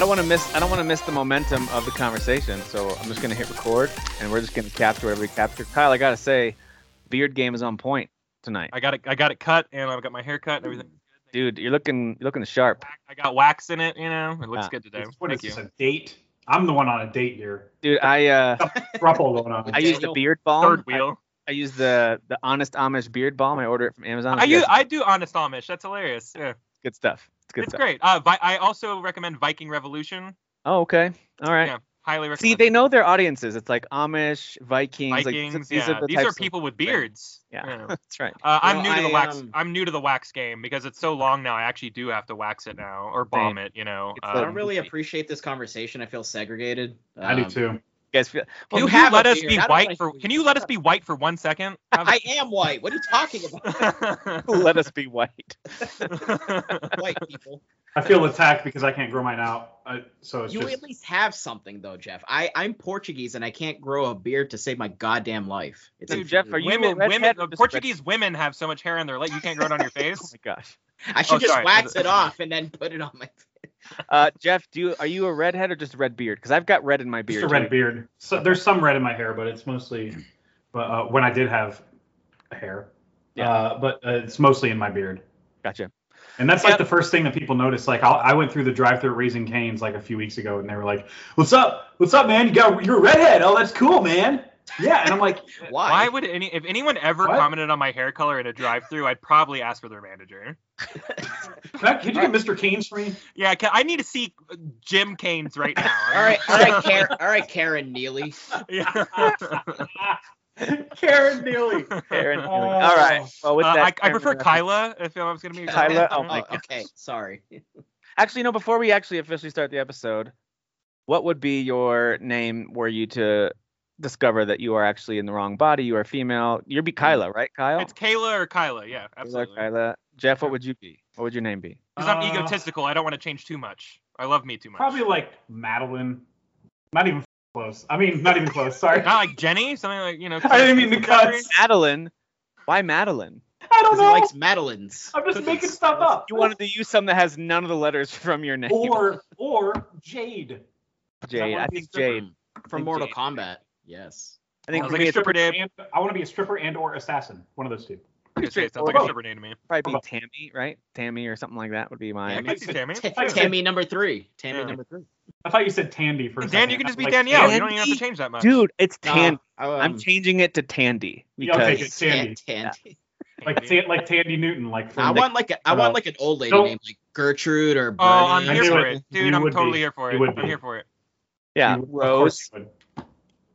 I don't want to miss. I don't want to miss the momentum of the conversation. So I'm just gonna hit record, and we're just gonna capture whatever we capture. Kyle, I gotta say, beard game is on point tonight, I got it. I got it cut, and I've got my hair cut and everything. dude. You're looking. You're looking sharp, I got wax in it. You know, it looks Ah. good today. What is Thank you. this, a date? I'm the one on a date here. dude. I uh, Thruple going on. I use the beard balm. Third I, wheel. I use the the Honest Amish beard balm. I order it from Amazon. I It's use, I do honest Amish. That's hilarious. Yeah, good stuff. It's good it's stuff. great. Uh, Vi- I also recommend Viking Revolution. Oh, okay. All right. Yeah, highly recommend. See, they know their audiences. It's like Amish, Vikings. Vikings. like, these yeah, are the these are types of- people with beards. Yeah, that's right. Uh, I'm Well, new to the I, wax. um, I'm new to the wax game because it's so long now. I actually do have to wax it now or balm it. You know. It's I Um, don't really appreciate this conversation. I feel segregated. I do Um, too. You guys feel? can You you have let us beard. be white for? Can you let us be white for one second? I am white. What are you talking about? Let us be white. white people. I feel attacked because I can't grow mine out. I, so it's You just at least have something though, Jeff. I I'm Portuguese and I can't grow a beard to save my goddamn life. It's Dude, Jeff, are you a women, women, or just Portuguese women have so much hair on their leg. You can't grow it on your face. Oh my gosh. I should Oh, just sorry. wax it off and then put it on my. Uh, Jeff, do you are you a redhead or just red beard? Because I've got red in my beard. just a red beard. So there's some red in my hair, but it's mostly, but uh, when I did have hair, Yeah. uh, but uh, it's mostly in my beard. Gotcha. And that's like Yep. the first thing that people notice. Like I'll, I went through the drive-through Raising Canes like a few weeks ago, and they were like, "What's up? What's up, man? You got you're a redhead? Oh, that's cool, man." Yeah, and I'm like, Why? Why would any if anyone ever What? commented on my hair color in a drive-through, I'd probably ask for their manager. "Can I- "Could you get Mr. Canes for me?" Yeah, can, I need to see uh, Jim Canes right now. all right, all right, Karen, all right, Karen Neely. Yeah. Karen Neely. Aaron, Oh. All right. Well, with Uh, that, I, I prefer Aaron, Kyla if I was gonna be. Kyla? Oh my Oh, okay, sorry. Actually, no. Before we actually officially start the episode, what would be your name were you to discover that you are actually in the wrong body? You are female. You'd be Kyla, right, Kyle? It's Kayla or Kyla. Yeah, Kyla, absolutely. Kyla. Jeff, what would you be? What would your name be? Because I'm Uh, egotistical, I don't want to change too much. I love me too much. Probably like Madeline. Not even close. I mean, not even close. Sorry. not like Jenny, something like you know. I didn't mean to cut. Madeline. Why Madeline? I don't Because he know. likes Madeleines. I'm just cookies. making stuff up. You wanted to use something that has none of the letters from your name. or or Jade. Jade. I think. Jade. from think Mortal Jade. Kombat. Yes. I think I was for like a it's stripper dip. And I want to be a stripper and or assassin. One of those two. Okay, sounds like a straightforward. stripper name to me. probably be Tammy, right? Tammy or something like that would be my. I Tammy. can Tammy. Ta- I said- Tammy number three. Tammy Yeah. number three. I thought you said Tandy for a Dan, second. you can just be Like, Danielle. Tandy? You don't even have to change that much. Dude, it's No, Tandy. I, I'm um, changing it to Tandy Yeah, I'll take because it. Tandy. Tan- Tandy. Like Tan- like Thandie Newton, like from I want like a, I want like an old lady don't- named like Gertrude or Oh, I'm here for it. it, dude. You I'm totally be. here for it. I'm here for it. yeah, You- Rose. course you would.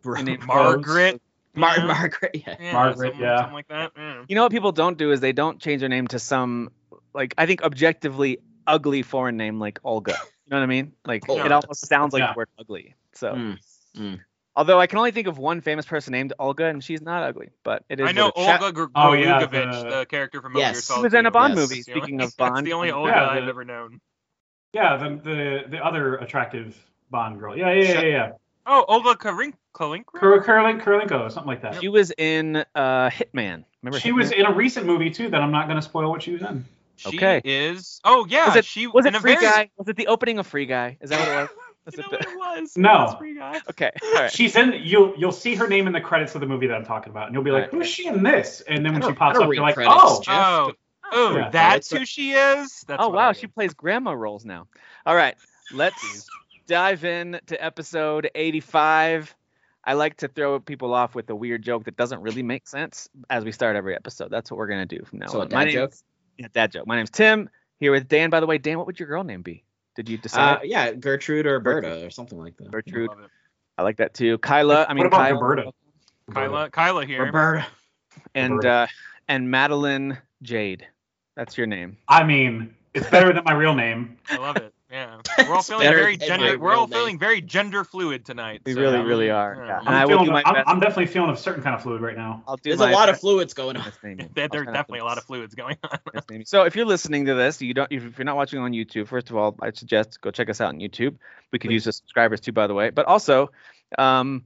Bro- Her name- Margaret. Mar- yeah. Margaret. Yeah. Yeah, Margaret, something, yeah. something like that. Yeah. You know what people don't do is they don't change their name to some like I think objectively ugly foreign name like Olga. You know what I mean? Like Olga. it almost sounds like Yeah. the word ugly. So Mm, mm. although I can only think of one famous person named Olga and she's not ugly, but it is. I know what it is. Olga Gr- Oh, yeah, the- the... character from Metal Gear Yes. Solid. She was in a Bond Yes. movie. That's the only- Speaking of That's Bond, the only Olga Yeah, I've ever known. Yeah, the the the other attractive Bond girl. Yeah, yeah, yeah, yeah. yeah. Oh, Olga Karink- Kalinkra? Kur- Kurlin Kurlinko, something like that. she was in uh, Hitman. Remember? She Hitman? was in a recent movie too that I'm not going to spoil what she was in. She Okay. is. Oh yeah, Was it- she Was it Free very... Guy? Was it the opening of Free Guy? Is that what it was? Was You know the- what it was? No. It was Free Guy. Okay. All right. She's in. You'll you'll see her name in the credits of the movie that I'm talking about, and you'll be like, Right. "Who's she in this?" And then when she pops up, you're like, credits, "Oh, Jeff. Oh, oh, Yeah. that's who she is. That's oh wow, she plays grandma roles now. All right, let's dive in to episode 85. I like to throw people off with a weird joke that doesn't really make sense as we start every episode. That's what we're gonna do from now So on. dad My name's- joke? Yeah, dad joke. My name's Tim. Here with Dan. By the way, Dan, what would your girl name be? Did you Uh, decide? yeah, Gertrude or Berta or something like that. Gertrude. Love it. I like that too. Kyla. I mean, what about Kyla, Roberta? Kyla, Kyla here. Roberta. and Roberta. uh, and Madeline Jade. That's your name. I mean, it's better than my real name. I love it. Yeah, we're all feeling very gender. We're all feeling very gender fluid tonight. We so- really, really are. Yeah. Yeah. I'm, I will feeling, do my I'm. I'm definitely feeling a certain kind of fluid right now. I'll do There's a lot of fluids going on. to name you. There- I'll There's try not to definitely a lot of fluids going on. So if you're listening to this, you don't. If you're not watching on YouTube, first of all, I suggest go check us out on YouTube. We could use the subscribers too, by the way. But also, um,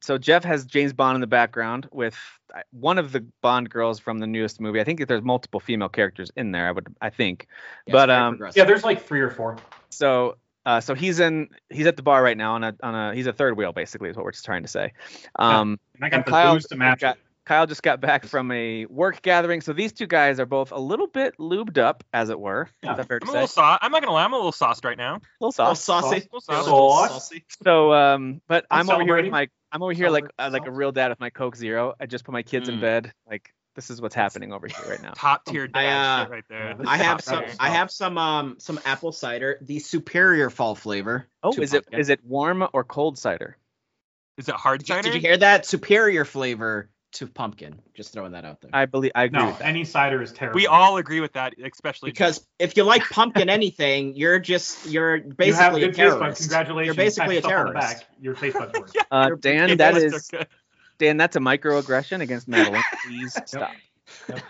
so Jeff has James Bond in the background with uh, one of the Bond girls from the newest movie. I think that there's multiple female characters in there. I would, I think. Yeah, But, um. Yeah, there's like three or four. So Uh, so he's in he's at the bar right now on a on a he's a third wheel basically is what we're just trying to say. Um, And I got And the Kyle booze to match got- Kyle just got back from a work gathering, so these two guys are both a little bit lubed up, as it were. Yeah. Is that fair I'm to a say? little sauce. I'm not gonna lie. I'm a little sauced right now. little Oh, soft. saucy. A little Sauce. sauced. Sauce. So, um, but I'm I'm over here with my I'm over here like uh, like a real dad with my Coke Zero. I just put my kids in Mm. bed. Like this is what's happening over here right now. Top tier I, uh, shit right there. I have some. tier I have some um some apple cider, the superior fall flavor. Oh, is it pumpkin. it warm or cold cider? Is it hard Did you, cider? did you hear that? Superior flavor to pumpkin. Just throwing that out there. I believe I agree No, with that. any cider is terrible. We all agree with that, especially because if you like pumpkin anything, you're just you're basically you have basically a good taste buds. terrorist. Congratulations. You're basically a Pat yourself terrorist. back. Your taste buds work. Uh, Dan, taste that buds is are good. Dan. That's a microaggression against Madeline. Please stop.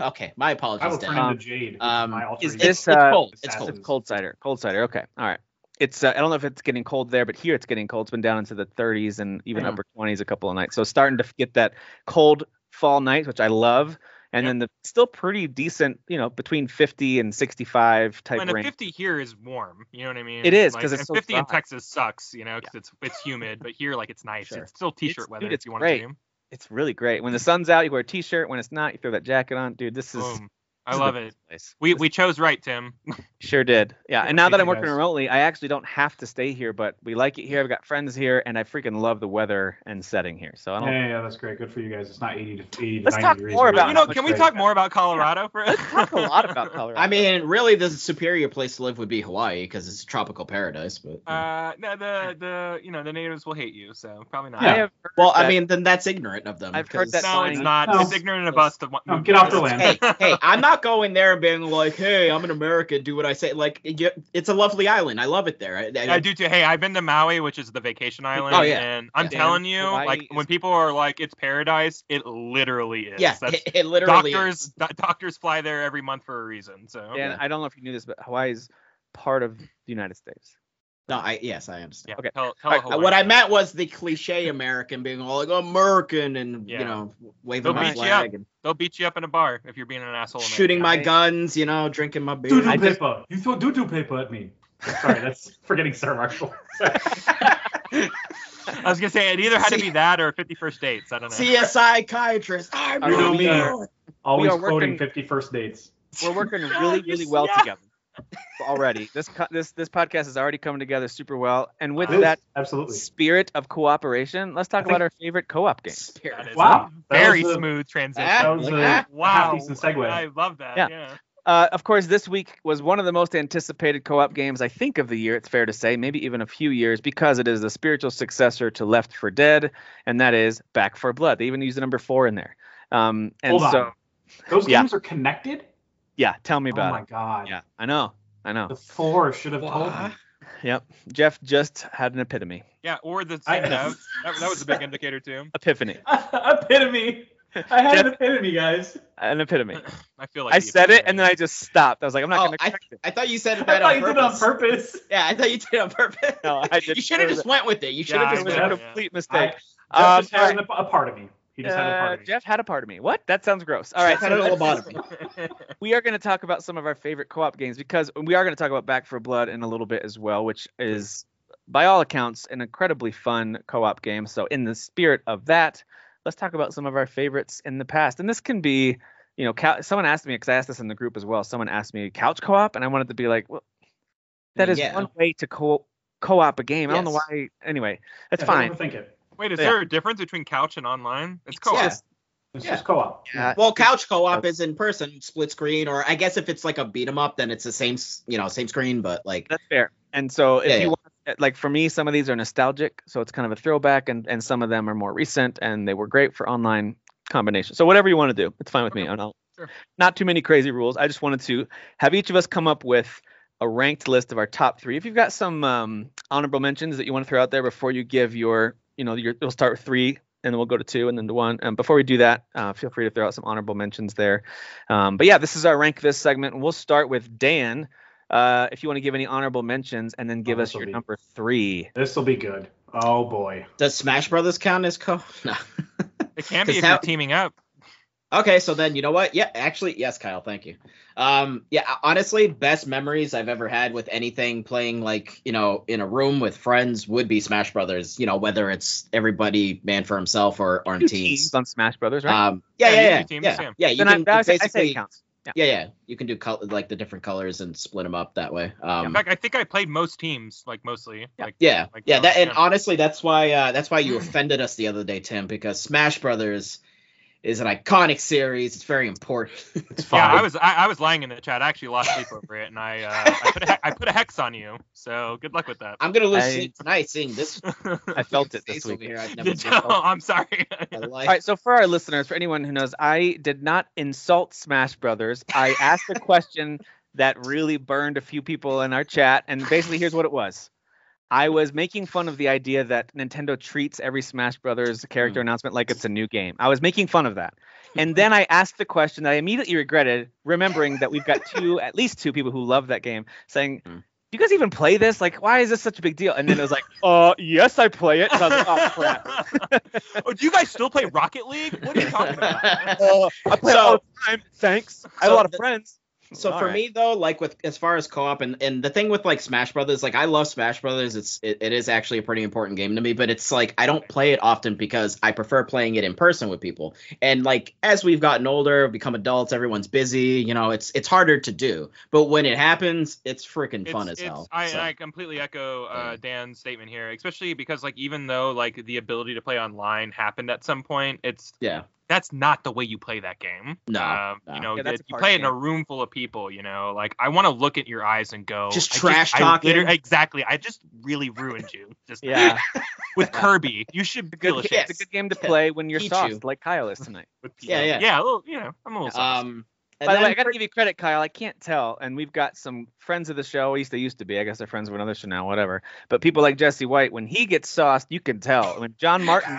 Okay, my apologies. I will Dan. turn Um, into Jade. um, my is this, it's, it's uh, cold. It's cold. It's cold cider. Cold cider. Okay. All right. It's uh, I don't know if it's getting cold there, but here it's getting cold. It's been down into the 30s and even Yeah. upper 20s a couple of nights. So starting to get that cold fall night, which I love. And Yep. then the still pretty decent, you know, between 50 and 65 type And a range. 50 here is warm. You know what I mean? It is, Like, 'cause it's so 50 in. Texas sucks. You know, because it's it's humid. But here, like, it's nice. Sure. It's still t-shirt It's- weather dude, if it's you want great. to dream. It's really great. When the sun's out, you wear a t-shirt. When it's not, you throw that jacket on. Dude, this is Boom. I love it. place. We we chose right, Tim. Sure did. Yeah. Yeah, And now that I'm working remotely, I actually don't have to stay here, but we like it here. I've got friends here, and I freaking love the weather and setting here. So I don't. Yeah, yeah, yeah, that's great. Good for you guys. It's not 80 to 80 to Let's 90 talk degrees. more about you know, can we Great. talk more about Colorado for Let's talk a lot about Colorado. I mean, really, the superior place to live would be Hawaii because it's a tropical paradise. But Uh, no, the the you know the natives will hate you, so probably not. I Yeah. have well, I mean, then that's ignorant of them. I've heard that No, it's not. No. It's ignorant of us to. No, get off the land. hey, hey, I'm not going there and being like, hey, I'm an American, do what I say. Like, it's a lovely island. I love it there. I, I- I do too. Hey, I've been to Maui, which is the vacation oh, island. Oh, yeah. And I'm Yeah. telling you, Hawaii like is- when people are like, it's paradise, it literally is. Yeah, That's, it, it literally doctors is. do- doctors fly there every month for a reason. So Dan, Yeah. I don't know if you knew this, but Hawaii is part of the United States. No, I yes, I understand. yeah. Okay. Tell, tell Alright, What I meant was the cliche American being all like American and Yeah. you know waving They'll my beat you up. flag and They'll beat you up in a bar if you're being an asshole. shooting my American. guns, you know, drinking my beer. Doo-doo I just- paper. You throw doo-doo paper at me. Sorry, that's forgetting Sarah Marshall. I was gonna say it either had to be that or 51st dates. I don't know. CSI psychiatrist. I'm you know me. Always quoting working- 50 first dates. We're working really, really well yeah. together already. This this this podcast is already coming together super well. And with It is, that absolutely. spirit of cooperation, let's talk I about our favorite co-op game. That is Wow, that very was a- smooth transition. Ah, That was a wow. half-decent segue. I love that. Yeah. Yeah. Uh, of course, this week was one of the most anticipated co-op games I think of the year. It's fair to say, maybe even a few years, because it is the spiritual successor to Left 4 Dead, and that is Back 4 Blood. They even used the number four in there. Um, and Hold so, on. Those Yeah. games are connected? Yeah, tell me about it. Oh my it. god. Yeah, I know, I know. The four should have told me. Yep, Jeff just had an epitome, Yeah, or the I- same dev. That, that was a big indicator too. epiphany, epitome. I had Jeff- an epitome, guys. an epitome. I feel like I the said it, and then I just stopped. I was like, I'm not Oh, gonna I, correct it. I thought you said it. I thought on you did it on purpose. purpose. Yeah, I thought you did it on purpose. No, I did. You should have just went with it. You should Yeah, have It just was a went yeah. complete I, mistake. Jeff Um, just had a, a part of me. He just had a Uh, part of me. Jeff had a part of me. What? That sounds gross. All right, Jeff had a little bottom. we are going to talk about some of our favorite co-op games because we are going to talk about Back 4 Blood in a little bit as well, which is by all accounts an incredibly fun co-op game. So in the spirit of that, let's talk about some of our favorites in the past. And this can be, you know, cou- someone asked me because I asked this in the group as well. Someone asked me couch co-op, and I wanted to be like, well, that is Yeah. one way to co- co-op a game. I don't know why. Anyway, that's Yeah, fine. Overthink it. Wait, is Yeah. there a difference between couch and online? It's co-op. Yeah. It's Yeah. just co-op. Yeah. Well, couch co-op is in person, split screen, or I guess if it's like a beat 'em up, then it's the same, you know, same screen, but like, That's fair. And so if Yeah, you yeah. want like for me, some of these are nostalgic, so it's kind of a throwback, and and some of them are more recent, and they were great for online combination. So whatever you want to do, it's fine with me. Okay. I don't, Sure. not too many crazy rules. I just wanted to have each of us come up with a ranked list of our top three. If you've got some um, honorable mentions that you want to throw out there before you give your, you know, your, we'll start with three, and then we'll go to two, and then to one. And before we do that, uh, feel free to throw out some honorable mentions there. Um, but yeah, this is our rank this segment, and we'll start with Dan. Uh, if you want to give any honorable mentions, and then give Oh, us your be- number three. This will be good. Oh boy. does Smash Brothers count as co? No. It can be if that- you're teaming up. Okay, so then you know what? Yeah, actually, yes, Kyle, thank you. Um, yeah, honestly, best memories I've ever had with anything playing like you know in a room with friends would be Smash Brothers. You know, whether it's everybody man for himself or or teams. teams on Smash Brothers, right? Um, yeah, Yeah, yeah, yeah, can do teams, yeah, yeah. yeah. You then can I, say, I say basically, it counts. Yeah. yeah, yeah. You can do col- like the different colors and split them up that way. Um, In fact, I think I played most teams, like mostly. Yeah. Like, Yeah, Like, yeah, that and honestly, that's why uh, that's why you offended us the other day, Tim, because Smash Brothers is an iconic series. It's very important. It's fun. Yeah. I was I, I was lying in the chat. I actually lost sleep over it, and I uh, I, put a, he- I put a hex on you. So good luck with that. I'm gonna lose I- sleep tonight seeing this. I felt it this week. here I've never you, oh, I'm sorry. in my life. All right, so for our listeners, for anyone who knows, I did not insult Smash Brothers. I asked a question that really burned a few people in our chat, and basically, here's what it was. I was making fun of the idea that Nintendo treats every Smash Brothers character announcement like it's a new game. I was making fun of that. And then I asked the question that I immediately regretted, remembering that we've got two, at least two people who love that game, saying, Hmm. Do you guys even play this? Like, why is this such a big deal? And then it was like, uh, yes, I play it. And I was like, oh, crap. oh, do you guys still play Rocket League? What are you talking about? Uh, I play it So- all the time. Thanks. I have a lot of friends. So All for right. me though, like with as far as co-op and and the thing with like Smash Brothers, like I love Smash Brothers. It's it, it is actually a pretty important game to me, but it's like I don't play it often because I prefer playing it in person with people. And like as we've gotten older, become adults, everyone's busy. You know, it's it's harder to do. But when it happens, it's freaking fun as It's- hell. I, So, I completely echo uh, Yeah. Dan's statement here, especially because like even though like the ability to play online happened at some point, it's yeah, that's not the way you play that game. No, Um, no. you know, Yeah, that's you play it in a room full of people. You know, like I want to look at your eyes and go, Just I trash I talking. liter- exactly. I just really ruined you. Just Yeah, with Kirby, you should be good, feel it's a good game to play when you're Teach soft, you. like Kyle is tonight. With Yeah, yeah. yeah. A little, you know, I'm a little soft. And By the way, I gotta give you credit, Kyle. I can't tell, and we've got some friends of the show. At least they used to be. I guess they're friends of another show now, whatever. But people like Jesse White, when he gets sauced, you can tell. When John Martin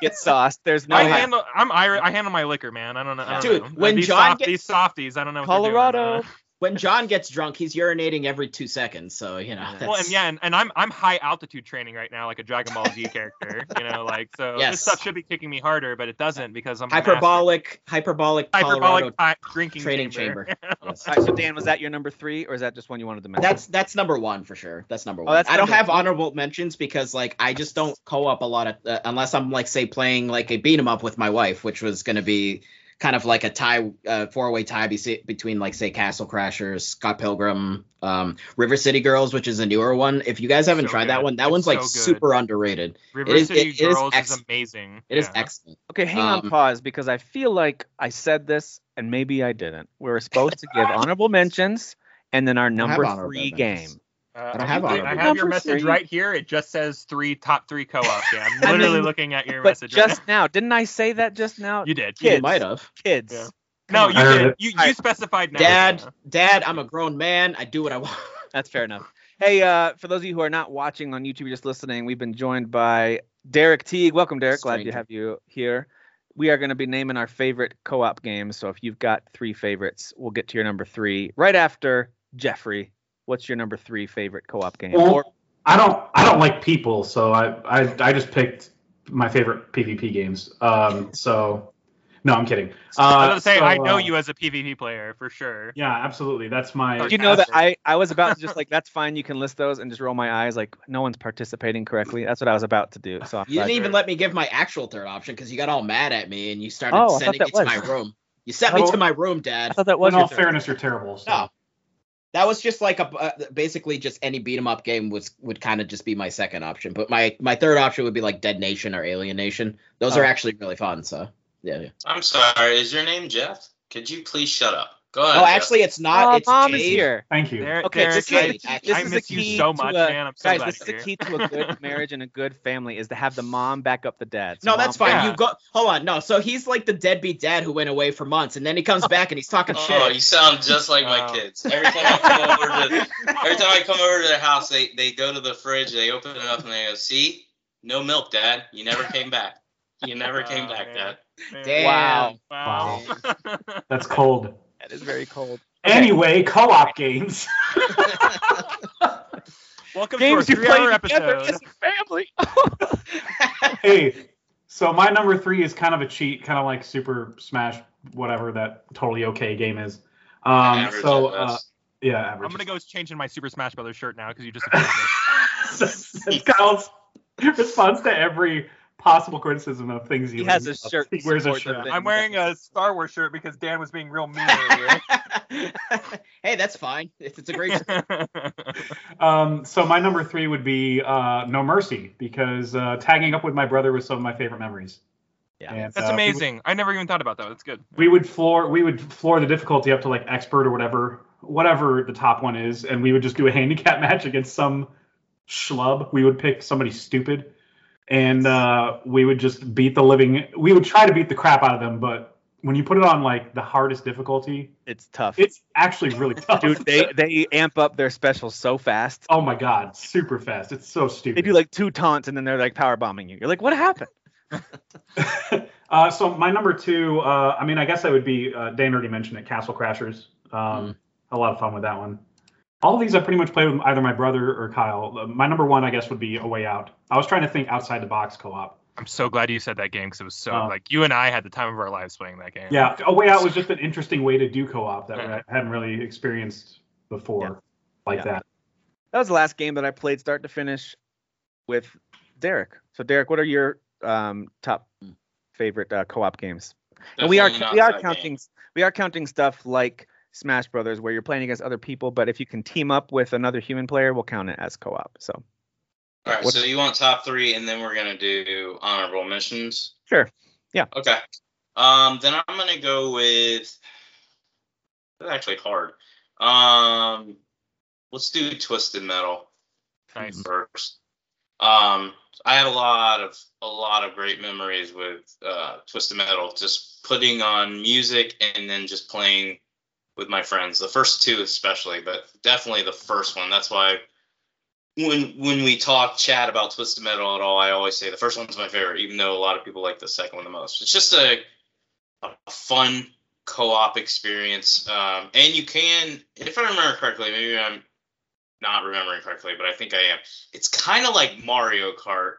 gets sauced, there's no. I yeah. handle. I'm Irish. I handle my liquor, man. I don't know. I don't Dude, know. when these John soft- gets- these softies, I don't know. What they're doing. Colorado. When John gets drunk, he's urinating every two seconds. So you know. That's, Well, and yeah, and, and I'm I'm high altitude training right now, like a Dragon Ball Z character. You know, like so Yes. this stuff should be kicking me harder, but it doesn't because I'm a master. hyperbolic, hyperbolic, Colorado hyperbolic ti- drinking training chamber. chamber. Yes. All right, so Dan, was that your number three, or is that just one you wanted to mention? That's that's number one for sure. That's number one. that's I don't have honorable mentions because like I just don't co-op a lot of uh, unless I'm like say playing like a beat 'em up with my wife, which was gonna be kind of like a tie uh, four way tie be- between like say Castle Crashers, Scott Pilgrim, um, River City Girls, which is a newer one. If you guys haven't So tried that one, that It's one's like good. super underrated. River It is- City it- it is Girls is, amazing. It is Yeah. excellent. Okay, hang on Um, pause because I feel like I said this and maybe I didn't. We're supposed to give honorable mentions and then our number three mentions. game. Uh, I don't have I, honorable I have your message three. right here. It just says three top three co-op. Yeah, I'm I literally mean, looking at your But message. right just now, didn't I say that just now? now. you did. You might have. Kids. Yeah. No, you did. You, you specified now. Dad, Dad, I'm a grown man. I do what I want. That's fair enough. Hey, uh, for those of you who are not watching on YouTube, you're just listening, we've been joined by Derek Teague. Welcome, Derek. Glad to have you here. We are going to be naming our favorite co-op games. So if you've got three favorites, we'll get to your number three right after Jeffrey. What's your number three favorite co-op game? Well, Or- I don't I don't like people, so I I, I just picked my favorite PvP games. Um, so no, I'm kidding. Uh, I was gonna say so, I know uh, you as a PvP player for sure. Yeah, absolutely. That's my. you know that I, I was about to just like that's fine you can list those and just roll my eyes like no one's participating correctly that's what i was about to do so I'm You didn't even let me give my actual third option because you got all mad at me and you started Oh, sending that it to was. my room. You sent me Oh. to my room, i Dad. thought that was. In was all your third. fairness, you're terrible. So. No. That was just like a uh, basically just any beat 'em up game was would kind of just be my second option. But my my third option would be like Dead Nation or Alienation. Those Oh. are actually really fun. So yeah. yeah. I'm sorry. Is your name Jeff? Could you please shut up? Go ahead. Oh, actually, it's not. oh, it's mom is here Thank you. Derek, okay Derek, this is I- the key, I- this I is miss the you key so to much, a, man. I'm so guys glad this is the key to a good marriage and a good family is to have the mom back up the dad So No, that's fine. Yeah. You go. Hold on. No, so he's like the deadbeat dad who went away for months, and then he comes oh. back and he's talking Oh, shit. Oh, you sound just like Wow. my kids. Every time I come over to every time I come over to their house, they they go to the fridge, they open it up, and they go, "See, no milk, Dad. You never came back. You never came Oh, back, man. Dad." Man. Damn. Wow. Wow. That's cold. That is very cold Anyway, co-op games. Welcome games to you our three-hour episode. as a family hey, so my number three is kind of a cheat, kind of like Super Smash whatever that totally okay game is. Um, so uh, yeah, average. I'm gonna go changing my Super Smash Brothers shirt now because you just. That's Kyle's response to every possible criticism of things he He has a shirt He wears a shirt. I'm wearing a Star Wars shirt because Dan was being real mean earlier. hey, that's fine. It's, it's a great. Um, so my number three would be uh, No Mercy because uh, tagging up with my brother was some of my favorite memories. Yeah. And, That's uh, we would- amazing. I never even thought about that. That's good. we would floor we would floor the difficulty up to like expert or whatever whatever the top one is and we would just do a handicap match against some schlub we would pick somebody stupid and uh, we would just beat the living we would try to beat the crap out of them but when you put it on like the hardest difficulty It's tough. it's actually really tough Dude, they they amp up their specials so fast. oh my god super fast it's so stupid. They do like two taunts and then they're like power bombing you. You're like, what happened? uh, so my number two, uh, I mean, I guess that would be uh, Dan already mentioned it, Castle Crashers. Um, A lot of fun with that one. All of these I pretty much played with either my brother or Kyle. Uh, my number one, I guess, would be A Way Out. I was trying to think outside the box co-op. I'm so glad you said that game because it was so Oh. like you and I had the time of our lives playing that game. Yeah, A Way Out was just an interesting way to do co-op that Yeah. I hadn't really experienced before, Yeah. like Yeah. that. That was the last game that I played start to finish with Derek. So Derek, what are your um, top favorite uh, co-op games? and we are we are counting game. we are counting stuff like Smash Brothers where you're playing against other people, but if you can team up with another human player, we'll count it as co-op. So All right, What- so you want top three, and then we're gonna do honorable mentions. Sure. Yeah. Okay. Um, then I'm gonna go with. That's actually hard. Um, let's do Twisted Metal Nice. first. Um, I have a lot of a lot of great memories with uh, Twisted Metal. Just putting on music and then just playing with my friends. The first two especially, but definitely the first one. That's why when when we talk chat about Twisted Metal at all, I always say the first one's my favorite, even though a lot of people like the second one the most. It's just a, a fun co-op experience, um, and you can, if I remember correctly, maybe I'm not remembering correctly, but I think I am. It's kind of like Mario Kart,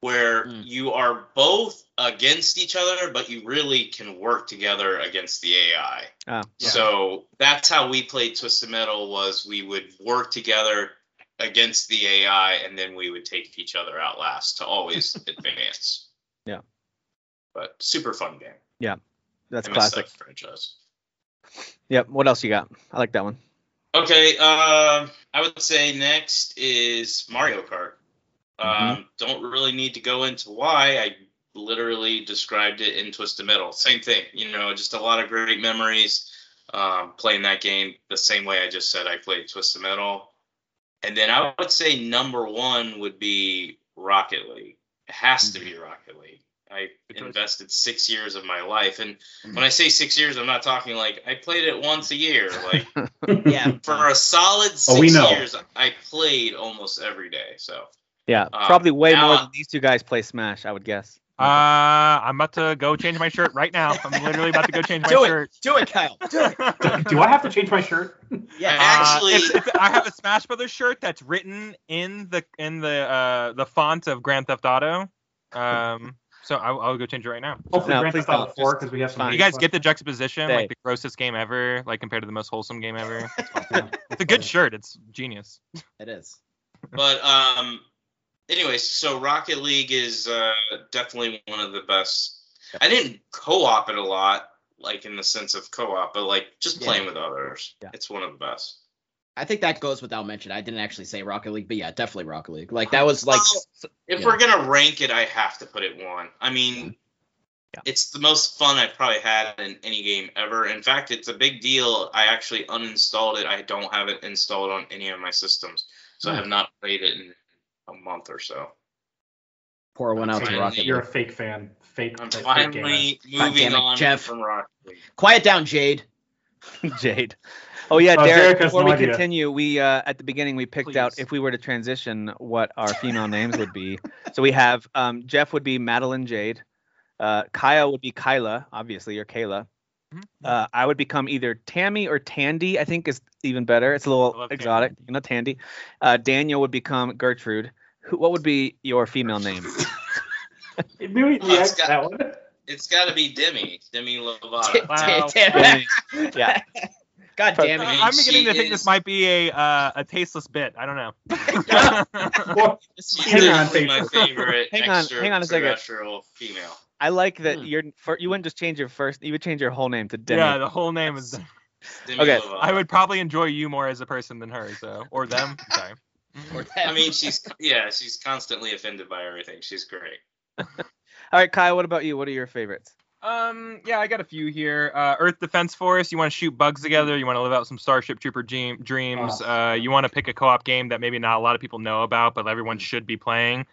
where Mm. you are both against each other, but you really can work together against the AI. uh, Yeah. So that's how we played Twisted Metal was we would work together against the AI and then we would take each other out last to always advance. Yeah. But super fun game. Yeah. That's I classic. that franchise. Yep. What else you got? I like that one. Okay, um, I would say next is Mario Kart. Um, Don't really need to go into why. I literally described it in Twisted Metal. Same thing, you know, just a lot of great memories um, playing that game the same way I just said I played Twisted Metal. And then I would say number one would be Rocket League. It has to be Rocket League. I invested six years of my life, and when I say six years, I'm not talking like I played it once a year. Like yeah. for a solid six Oh, we know. years, I played almost every day. So Yeah, Uh, probably way more than these two guys play Smash. I would guess. Uh, I'm about to go change my shirt right now. I'm literally about to go change my Do it. shirt. Do it, Kyle. Do it. Do I have to change my shirt? Yeah. Actually- Uh, it's- it's- I have a Smash Brothers shirt that's written in the in the uh, the font of Grand Theft Auto. Um, so I'll, I'll go change it right now. Hopefully, No, Grand Theft Auto don't. 4 because we have some. You guys get the juxtaposition, Stay. like the grossest game ever, like compared to the most wholesome game ever. It's a good shirt. It's genius. It is. but um, anyways, so Rocket League is uh, definitely one of the best. I didn't co-op it a lot, like in the sense of co-op, but like just Yeah. playing with others. Yeah. It's one of the best. I think that goes without mention. I didn't actually say Rocket League, but yeah, definitely Rocket League. Like that was like Well, if yeah. we're gonna rank it, I have to put it one. I mean, Yeah. it's the most fun I've probably had in any game ever. In fact, it's a big deal. I actually uninstalled it. I don't have it installed on any of my systems, so I Hmm. have not played it in a month or so. pour one out to Finally, Rocket You're a fake fan. Fake. I'm fake finally God moving on Jeff. from Rocket League. Quiet down, Jade. Jade. Oh yeah, Oh, Derek. Derek before no we idea. continue, we uh, at the beginning we picked out if we were to transition what our female names would be. So we have um, Jeff would be Madeline Jade, uh, Kyle would be Kyla, obviously, or Kayla. Mhm. Uh, I would become either Tammy or Tandy. I think is even better. It's a little love exotic, you know, Tandy. Uh, Daniel would become Gertrude. Who, what would be your female name? Maybe Oh, it's yeah, got- that one. it's got to be Demi, Demi Damn- Lovato. Wow. Demi. Yeah. God damn I it. mean, I'm beginning to think this might be a uh, a tasteless bit. I don't know. Well, She's Hang on, my favorite Hang on- hang on a second. female. I like that Hmm. you're for, you wouldn't just change your first. You would change your whole name to Demi. yeah, the whole name is. Demi Okay, Lovato. I would probably enjoy you more as a person than her, so or them. Sorry. Or I mean, she's yeah, she's constantly offended by everything. She's great. All right, Kyle. What about you? What are your favorites? Um, yeah, I got a few here. Uh, Earth Defense Force. You want to shoot bugs together. You want to live out some Starship Trooper dream, dreams. Uh, you want to pick a co-op game that maybe not a lot of people know about, but everyone should be playing.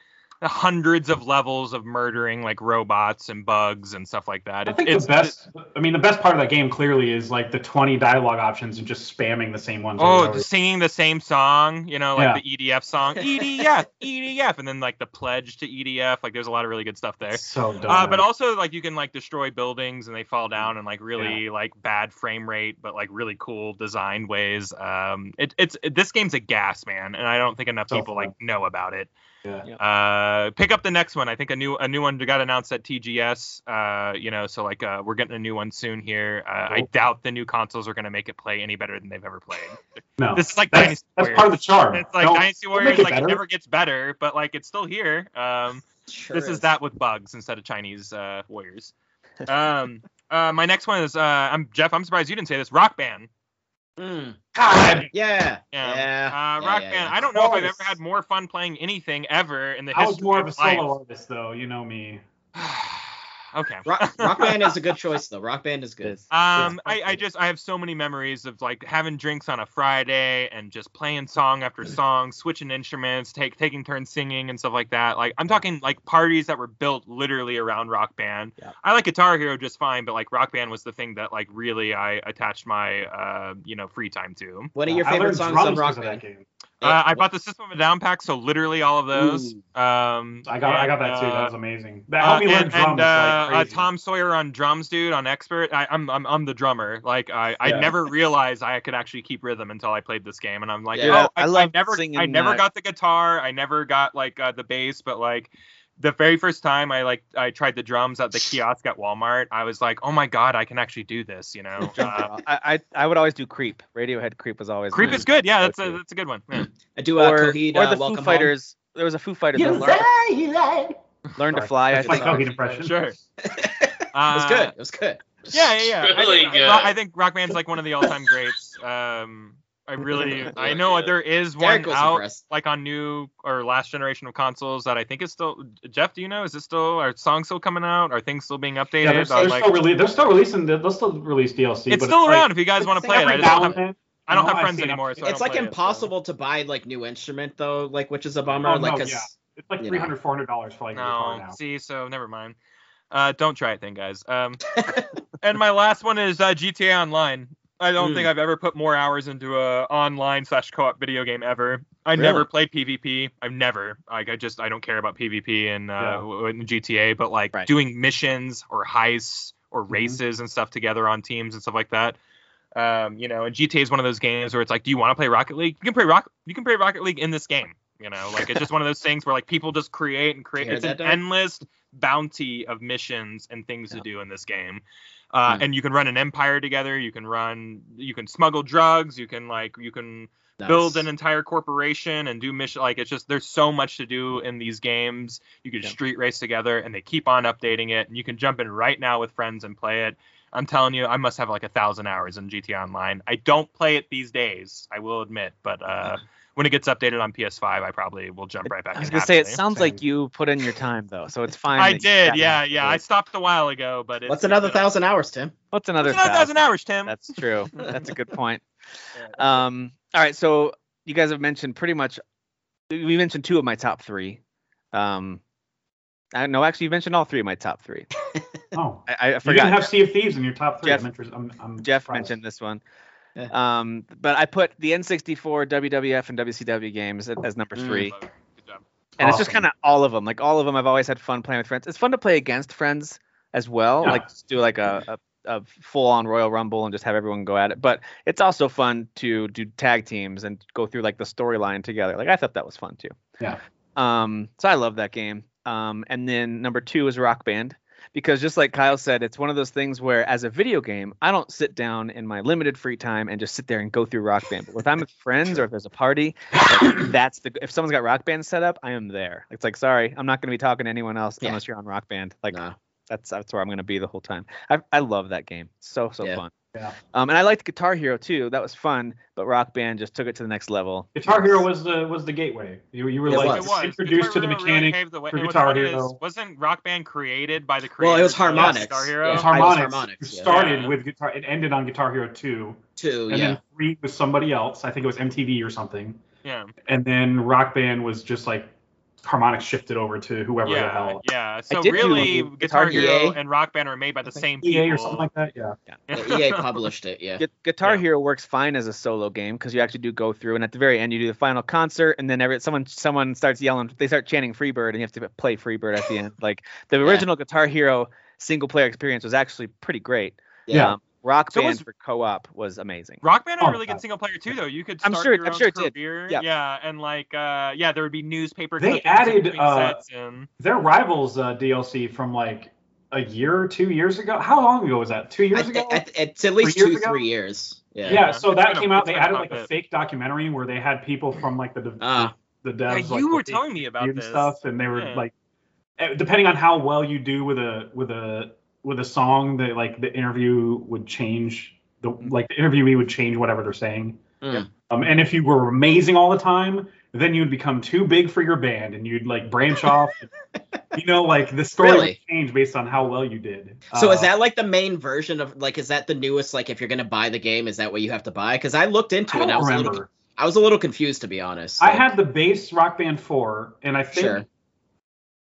Hundreds of levels of murdering like robots and bugs and stuff like that. I think it's the best. I mean, the best part of that game clearly is like the 20 dialogue options and just spamming the same ones. Oh, over. singing the same song, you know, like Yeah. the EDF song, EDF, EDF, and then like the pledge to EDF. Like, there's a lot of really good stuff there. so dumb. Uh, but also like you can like destroy buildings and they fall down in like really like bad frame rate, but like really cool designed ways. Um, it, it's it, this game's a gas, man, and I don't think enough So people fun. like know about it. Yeah. Uh, pick up the next one. I think a new a new one got announced at TGS. Uh, you know, so like uh, we're getting a new one soon here. Uh, I doubt the new consoles are gonna make it play any better than they've ever played. no, This is like that's, Dynasty that's Warriors. part of the charm. It's like Don't- Dynasty don't Warriors, it like it never gets better, but like it's still here. Um, Sure this is that with bugs instead of Chinese uh, warriors. Um, uh, my next one is uh, I'm Jeff. I'm surprised you didn't say this. Rock Band. Mm. God, Yeah. Yeah. Yeah. Uh, yeah, Rock yeah, Band. yeah. I don't know if I've ever had more fun playing anything ever in the I history was more of a life. solo artist, though. You know me. okay. Rock, Rock Band is a good choice though. Rock Band is good. This- Um, It's I, I just I have so many memories of like having drinks on a Friday and just playing song after song, switching instruments, take taking turns singing and stuff like that. Like I'm talking like parties that were built literally around Rock Band. Yeah. I like Guitar Hero just fine, but like Rock Band was the thing that like really I attached my uh you know free time to. What are your I favorite songs drums on Rock because of that Band? game. Uh, I bought the System of a Down pack, so literally all of those. Um, I got I got that too. uh, That was amazing. That uh, me learn and, drums and, uh, like uh. Tom Sawyer on drums, dude, on expert. I, I'm, I'm I'm the drummer. Like I, I never realized I could actually keep rhythm until I played this game, and I'm like, Yeah, oh, I, I I, never, I never uh, got the guitar. I never got like uh, the bass, but like the very first time I like I tried the drums at the kiosk at Walmart, I was like, oh my god, I can actually do this, you know. Uh, I, I I would always do Creep. Radiohead Creep was always Creep my is good. Yeah, that's a that's a good one. Yeah. I do uh, or, Coheed, or uh, the Foo Welcome Home. Fighters. There was a Foo Fighters. that Learn, to, learn to Sorry. fly. I That's my think. Coheed impression. Sure. It Uh, was good. It was good. Yeah, yeah, yeah. I Really. I think Rock Band's like one of the all-time greats. I really, I know good. there is Derek one was out impressed. like on new or last generation of consoles that I think is still. Jeff, do you know? Is it still? Are songs still coming out? Are things still being updated? Yeah, they're, Uh, they're like, still rele- they're still releasing. They'll still release DLC. it's but still like- around if you guys want to play it. I just don't have. I don't you know, have friends anymore, so It's like play it, so- impossible to buy like new instrument though, like which is a bummer. Oh, like no, 'cause- yeah. It's like you know. 300 400 dollars for like a guitar No, now. see, so never mind. Uh, don't try it then, guys. Um, and my last one is uh, GTA Online. I don't Hmm. think I've ever put more hours into a online slash co-op video game ever. I Really? never played PvP. I've never like I just I don't care about PvP in, uh, Yeah. in GTA. But like Right. doing missions or heists or Mhm. races and stuff together on teams and stuff like that. Um, you know, and GTA is one of those games where it's like, do you want to play Rocket League? You can play Rock. You can play Rocket League in this game. You know, like it's just one of those things where like people just create and create. You It's an that, endless bounty of missions and things Yeah. to do in this game. Uh, Hmm. And you can run an empire together. You can run. You can smuggle drugs. You can like. You can build an entire corporation and do mission. Like it's just there's so much to do in these games. You can Yeah. street race together, and they keep on updating it. And you can jump in right now with friends and play it. I'm telling you, I must have like a thousand hours in GTA Online. I don't play it these days, I will admit, but uh, when it gets updated on PS5, I probably will jump right back. I was gonna say it happily. sounds like you put in your time though, so it's fine. I did, got yeah, into yeah. I stopped a while ago, but it's, What's another it's thousand hours, Tim? What's another What's another thousand thousand? hours, Tim? That's true. That's a good point. Um, all right, so you guys have mentioned pretty much. We mentioned two of my top three. Um, I no, actually, you mentioned all three of my top three. Oh, I, I you forgot. didn't have Sea of Thieves in your top three. Jeff- I'm. I'm, I'm Jeff mentioned this one. Yeah. Um, but I put the N64, WWF, and WCW games as, as number Mm. three, Love it. Good and it's just kind of all of them. Like all of them, I've always had fun playing with friends. It's fun to play against friends as well. Yeah. Like just do like a, a, a full-on Royal Rumble and just have everyone go at it. But it's also fun to do tag teams and go through like the storyline together. Like I thought that was fun too. Yeah. Um, so I love that game. Um, and then number two is Rock Band because just like Kyle said, it's one of those things where as a video game, I don't sit down in my limited free time and just sit there and go through Rock Band. But if I'm with friends or if there's a party, that's the if someone's got Rock Band set up, I am there. It's like sorry, I'm not going to be talking to anyone else Yeah. unless you're on Rock Band. Like No. that's that's where I'm going to be the whole time. I I love that game. So so Yeah. fun. Yeah. Um, and I liked Guitar Hero too. That was fun, but Rock Band just took it to the next level. Guitar Hero was the was the gateway. You you were It like was. Introduced to the Guitar Hero really mechanic. the way. for Guitar funny Hero. Wasn't Rock Band created by the Well, it was creators of Harmonix. Guitar It Hero? was Yeah. Harmonix. Harmonix, who started Yeah. with guitar. It ended on Guitar Hero 2, Two, and yeah. then 3 was somebody else. I think it was MTV or something. Yeah. And then Rock Band was just like Harmonix shifted over to whoever the hell. yeah. So did do really, Guitar Guitar Hero EA. and Rock Band are made by the same EA people. or something like that. Yeah. Yeah, EA published it, yeah. Gu- Guitar Yeah. Hero works fine as a solo game because you actually do go through, and at the very end you do the final concert, and then every someone someone starts yelling, they start chanting Freebird, and you have to play Freebird at the end. Like the Yeah. original Guitar Hero single player experience was actually pretty great. Yeah. Um, Rock So Band was- for co-op was amazing. Rock Band had Oh, a really God. good single player too, though. You could I'm sure- your I'm own sure it did. career. Yeah. Yeah, and like, uh, yeah, there would be newspaper. They added, uh, sets and Their Rivals uh, DLC from like a year or two years ago. How long ago was that? Two years thi- ago. I th- it's at least years two, ago? three years. Yeah. yeah, so It's that been a- came out. They added hot like a bit. fake documentary where they had people from like the dev- Ah. the yeah, devs. like, you were telling me about and this. stuff, and they were Yeah. like, eh, depending on how well you do with a with a with a song, that like the interview would change. The like the interviewee would change whatever they're saying. Mm. Um, and if you were amazing all the time, then you'd become too big for your band, and you'd like branch off. you know, like the story Really? would change based on how well you did. So Uh, is that like the main version of like is that the newest like if you're gonna buy the game is that what you have to buy? Because I looked into I it and I don't was a remember. little I was a little confused to be honest. I had the base Rock Band 4, and I think Sure.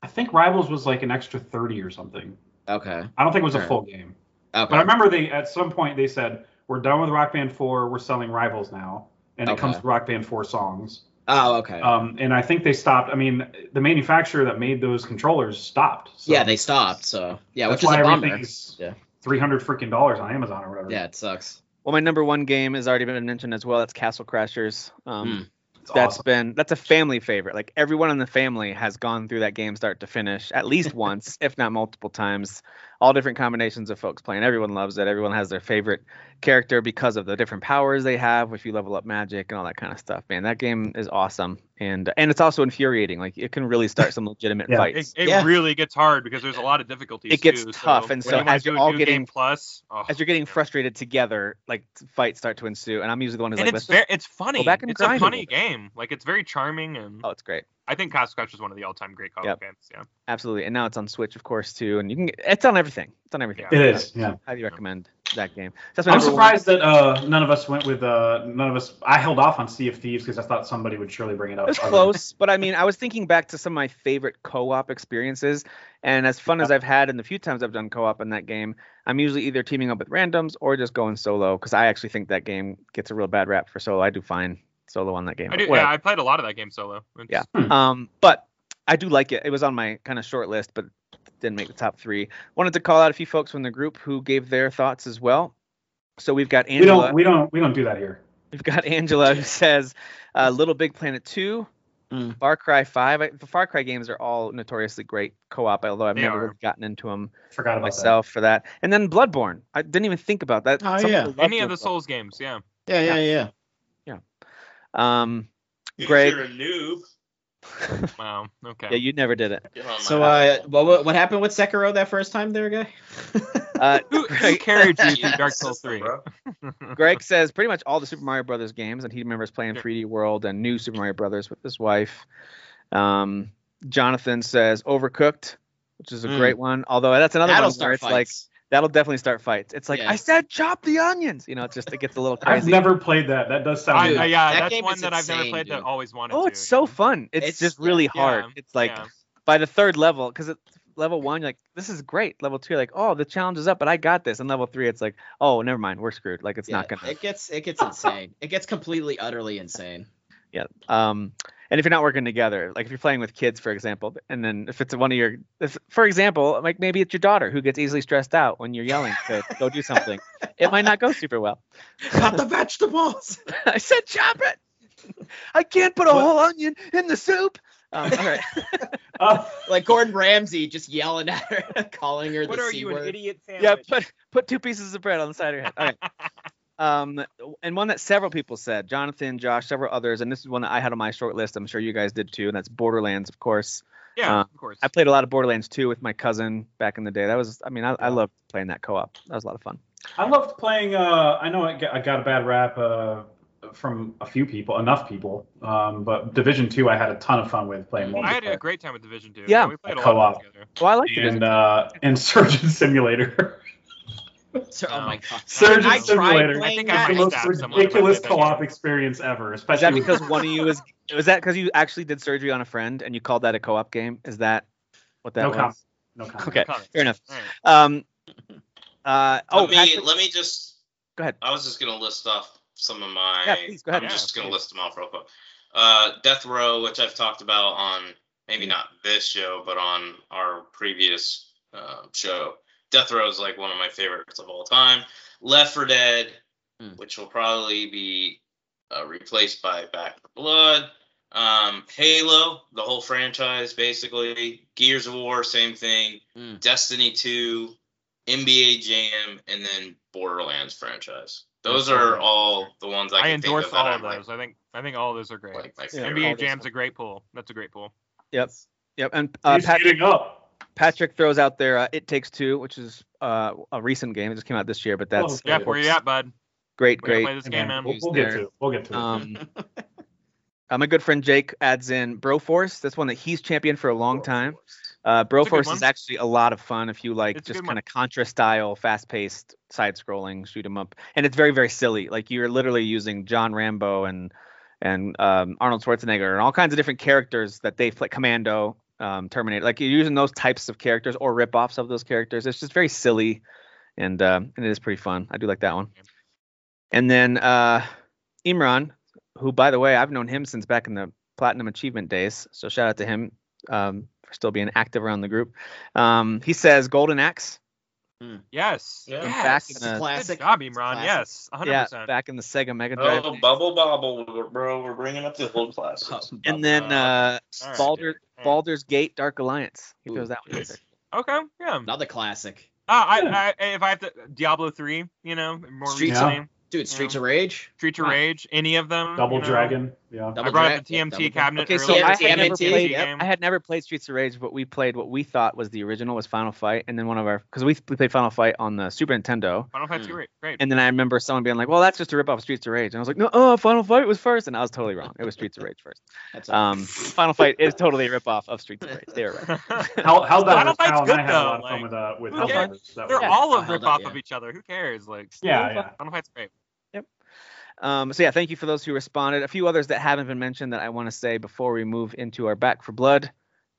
I think Rivals was like an extra 30 or something. Okay. I don't think it was a full game. Okay. But I remember they at some point they said, "We're done with Rock Band 4. We're selling Rivals now." And it comes with Rock Band 4 songs. oh, okay. Um, and I think they stopped. I mean, the manufacturer that made those controllers stopped. So yeah, they stopped. So yeah, that's which is why a bummer. Yeah. 300 freaking dollars on Amazon or whatever. Yeah, it sucks. Well, my number one game has already been mentioned as well. That's Castle Crashers. Um, It's that's awesome. been that's a family favorite. Like everyone in the family has gone through that game start to finish at least once, if not multiple times. All different combinations of folks playing. Everyone loves it. Everyone has their favorite character because of the different powers they have. If you level up magic and all that kind of stuff, man, that game is awesome. And and it's also infuriating. Like it can really start some legitimate Yeah. It, fights. it Yeah. really gets hard because there's a lot of difficulties. It gets too, tough, and so as you're all getting- plus, oh. As you're getting frustrated together, like fights start to ensue. And I'm usually the one who's and like, it's let's very, it's funny. back and it's a grind a funny game. Like it's very charming, and oh, it's great. I think Castle Crash is one of the all-time great co-op Yep. games. Yeah. Absolutely. And now it's on Switch, of course, too. And you can get, it's on everything. It's on everything. It is. Yeah. Highly recommend that game. That's I'm number one. surprised that uh, none of us went with uh, none of us. I held off on Sea of Thieves because I thought somebody would surely bring it up. It was close, but I mean, I was thinking back to some of my favorite co-op experiences, and as fun as I've had in the few times I've done co-op in that game, I'm usually either teaming up with randoms or just going solo because I actually think that game gets a real bad rap for solo. I do fine solo on that game. I do. Whatever. Yeah, I played a lot of that game solo. It's- Yeah. Um, but I do like it. It was on my kind of short list, but didn't make the top three. Wanted to call out a few folks from the group who gave their thoughts as well. So we've got Angela. We don't. We don't. We don't do that here. We've got Angela who says uh, Little Big Planet 2, Mm. Far Cry 5. I, the Far Cry games are all notoriously great co-op, although I've They never really gotten into them Forgot about myself for that. And then Bloodborne. I didn't even think about that. Oh, Some yeah. Any of the Souls games, yeah. Yeah, yeah, yeah. Um, If Greg. You're a noob. Wow. Okay. yeah, you never did it. Get on my So uh, what what- what happened with Sekiro that first time there, guy? Uh, who, who Greg, carried you through Dark Souls 3? Greg says pretty much all the Super Mario Brothers games, and he remembers playing Yeah. 3D World and New Super Mario Brothers with his wife. Um, Jonathan says Overcooked, which is a Mm. great one. Although that's another That'll one where start it's like fights. That'll definitely start fights. It's like Yeah. I said, chop the onions. You know, it's just it gets a little crazy. I've never played that. That does sound. I, Dude, I- yeah, that that's one is that I've never insane, played that dude. always wanted oh, to. it's so you know? fun. It's, It's- just really yeah, hard. It's like yeah. by the third level, because it's level one, you're like, this is great. Level two, you're like, oh, the challenge is up, but I got this. And level three, it's like, oh, never mind, we're screwed. Like it's Yeah, not gonna. It gets it gets insane. It gets completely utterly insane. Yeah. Um, and if you're not working together, like if you're playing with kids, for example, and then if it's one of your, if, for example, like maybe it's your daughter who gets easily stressed out when you're yelling to go do something, it might not go super well. Got the vegetables. I said chop it. I can't put a What? whole onion in the soup. Um, all right. Uh, Like Gordon Ramsay just yelling at her, calling her What the are c you, word. an idiot sandwich? yeah, put put two pieces of bread on the side of your head. All right. Um, and one that several people said, Jonathan, Josh, several others, and this is one that I had on my short list. I'm sure you guys did too, and that's Borderlands, of course. yeah, uh, of course. I played a lot of Borderlands 2 with my cousin back in the day. That was, I mean, I, I loved playing that co-op. That was a lot of fun. I loved playing. Uh, I know I got, I got a bad rap uh, from a few people, enough people. Um, but Division Two, I had a ton of fun with playing multiplayer. I had a great time with Division Two. Yeah. we played a, A lot of co-op. that together. Well, I like it. and uh, and Surgeon Simulator. So- oh my god. Surgeon I tried Simulator. playing I think I the most stab someone if I ridiculous co-op experience ever, Is especially that because one of you is, was that because you actually did surgery on a friend and you called that a co-op game? Is that what that no was? comment. No comment. Okay, Comment. fair enough. All right. Um, uh, oh, let me Patrick- let me just. Go ahead. I was just gonna list off some of my. Yeah, please, go ahead. I'm Yeah, just gonna list them off real quick. Uh, Death Row, which I've talked about on maybe not this show, but on our previous uh, show. Death Row is like one of my favorites of all time. Left 4 Dead, Mm. which will probably be uh, replaced by Back 4 Blood. Um, Halo, the whole franchise, basically. Gears of War, same thing. Mm. Destiny 2, NBA Jam, and then Borderlands franchise. Those are all. all the ones I, I, can endorse think of that all of might those. I think I think all of those are great. like my Yeah. NBA Jam's a great pool. That's a great pool. Yep. Yep. And uh, He's Patrick, up. Patrick throws out there uh, It Takes Two, which is uh, a recent game. It just came out this year, but that's Oh, Jeff, of where you at, bud? great, We gotta great. play this game, man, man. we'll, we'll get to it. We'll get to it. Um, uh, my good friend Jake adds in Broforce. That's one that he's championed for a long time. Uh, good Broforce is actually a lot of fun if you like It's just kind of Contra style, fast paced, side scrolling, shoot 'em up. And it's very, very silly. Like you're literally using John Rambo and and um, Arnold Schwarzenegger and all kinds of different characters that they like Commando, um, Terminator. Like you're using those types of characters or rip-offs of those characters. It's just very silly and uh, and it is pretty fun. I do like that one. And then uh, Imran, who by the way I've known him since back in the Platinum Achievement days. So shout out to him um, for still being active around the group. Um, he says Golden Axe. Yes. Yeah. Yes. Back in the- a Good classic. job, Imran. Classic. Yes. 100%. Yeah, back in the Sega Mega Drive. Oh, days. bubble bobble, bro. We're bringing up the old classes. and then uh, All right. Baldur, All right. Baldur's Gate Dark Alliance. He Ooh, throws that one yes. Okay. Yeah. Another classic. Uh, I, I, if I have to, Diablo 3, you know, more Streets of- recently. Dude, Streets Yeah. of Rage. Streets of Rage, any of them. Double you know. Dragon. Yeah. Double I brought up the TMNT Double cabinet Okay, so I TMNT, had never played. yep. I had never played Streets of Rage, but we played what we thought was the original was Final Fight, and then one of our because we, we played Final Fight on the Super Nintendo, Final Fight 2, Mm. great. great. and then I remember someone being like, "Well, that's just a rip off of Streets of Rage," and I was like, "No, oh, Final Fight was first. and I was totally wrong. It was Streets of Rage first. That's a- Um, Final Fight is totally a rip off of Streets of Rage. They were right. how, how that Final Fight's good I though. A lot of fun like, with, uh, with They're was- all Oh, of rip off of each other. Who cares? Like, Yeah, yeah. Final Fight's great. Um, so yeah, thank you for those who responded. A few others that haven't been mentioned that I want to say before we move into our Back 4 Blood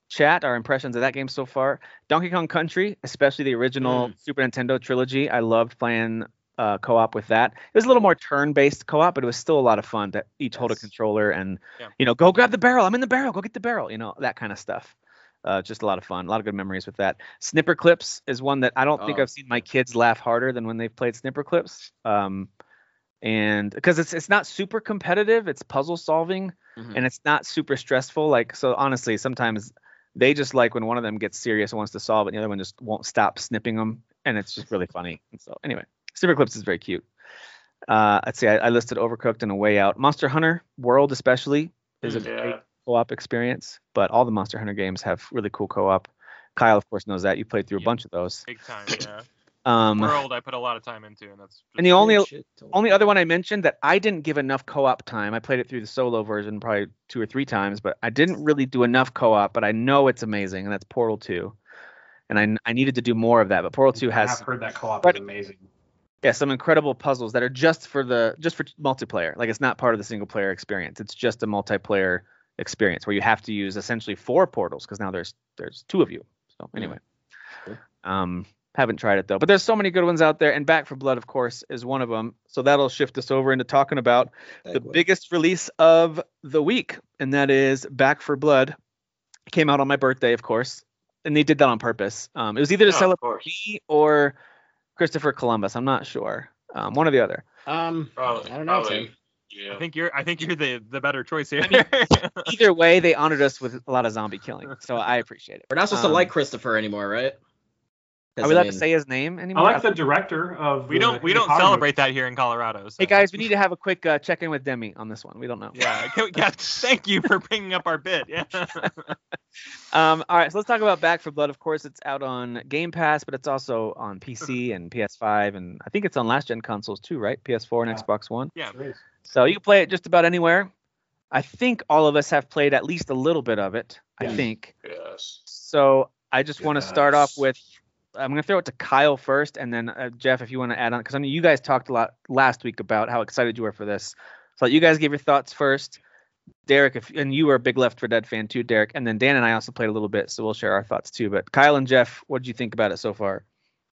chat, our impressions of that game so far. Donkey Kong Country, especially the original Super Nintendo trilogy, I loved playing uh, co-op with that. It was a little more turn-based co-op, but it was still a lot of fun to each hold a controller and Yeah. you know go grab the barrel. I'm in the barrel. Go get the barrel. You know that kind of stuff. Uh, just a lot of fun, a lot of good memories with that. Snipperclips is one that I don't think Oh. I've seen my kids laugh harder than when they've played Snipperclips. Um, and because it's it's not super competitive, it's puzzle solving Mhm. and it's not super stressful. Like so, honestly, sometimes they just like when one of them gets serious and wants to solve it, and the other one just won't stop snipping them, and it's just really funny. And so anyway, Snipperclips is very cute. Uh, let's see, I, I listed Overcooked and A Way Out. Monster Hunter World especially is a Yeah. great co-op experience, but all the Monster Hunter games have really cool co-op. Kyle, of course, knows that. You played through a bunch of those. Big time, yeah. Um, World, I put a lot of time into, and that's. Just, and the only only other one I mentioned that I didn't give enough co-op time. I played it through the solo version probably two or three times, but I didn't really do enough co-op. But I know it's amazing, and that's Portal 2. And I, I needed to do more of that. But Portal 2 has I've heard that co-op But- is amazing. yeah some incredible puzzles that are just for the just for multiplayer. Like it's not part of the single player experience. It's just a multiplayer experience where you have to use essentially four portals because now there's there's two of you. So anyway, Cool. um, haven't tried it though. But there's so many good ones out there, and Back 4 Blood, of course, is one of them. So that'll shift us over into talking about the Segue. biggest release of the week, and that is Back 4 Blood. It came out on my birthday, of course, and they did that on purpose. Um, it was either to Yeah, of celebrate course. me or Christopher Columbus. I'm not sure. Um, one or the other. Um, Probably. I don't know, Probably. Tim. Yeah. I think you're I think you're the the better choice here. Either way, they honored us with a lot of zombie killing, so I appreciate it. We're not supposed Um, to like Christopher anymore, right? 'Cause, Are we I allowed to say his name I anymore? like the director of. we don't we don't Chicago celebrate that here in Colorado. So. Hey guys, we need to have a quick uh, check in with Demi on this one. We don't know. Yeah, we- yeah, thank you for bringing up our bit. Yeah. Um, all right, so let's talk about Back 4 Blood. Of course, it's out on Game Pass, but it's also on PC and PS5, and I think it's on last gen consoles too, right? PS4 and Yeah. Xbox One. yeah. Sure. So you can play it just about anywhere. I think all of us have played at least a little bit of it. I think. Yes. So I just want to start off with. I'm going to throw it to Kyle first, and then uh, Jeff, if you want to add on, because I know you guys talked a lot last week about how excited you were for this. So you guys give your thoughts first. Derek, if and you were a big Left 4 Dead fan too, Derek, and then Dan and I also played a little bit, so we'll share our thoughts too. But Kyle and Jeff, what did you think about it so far?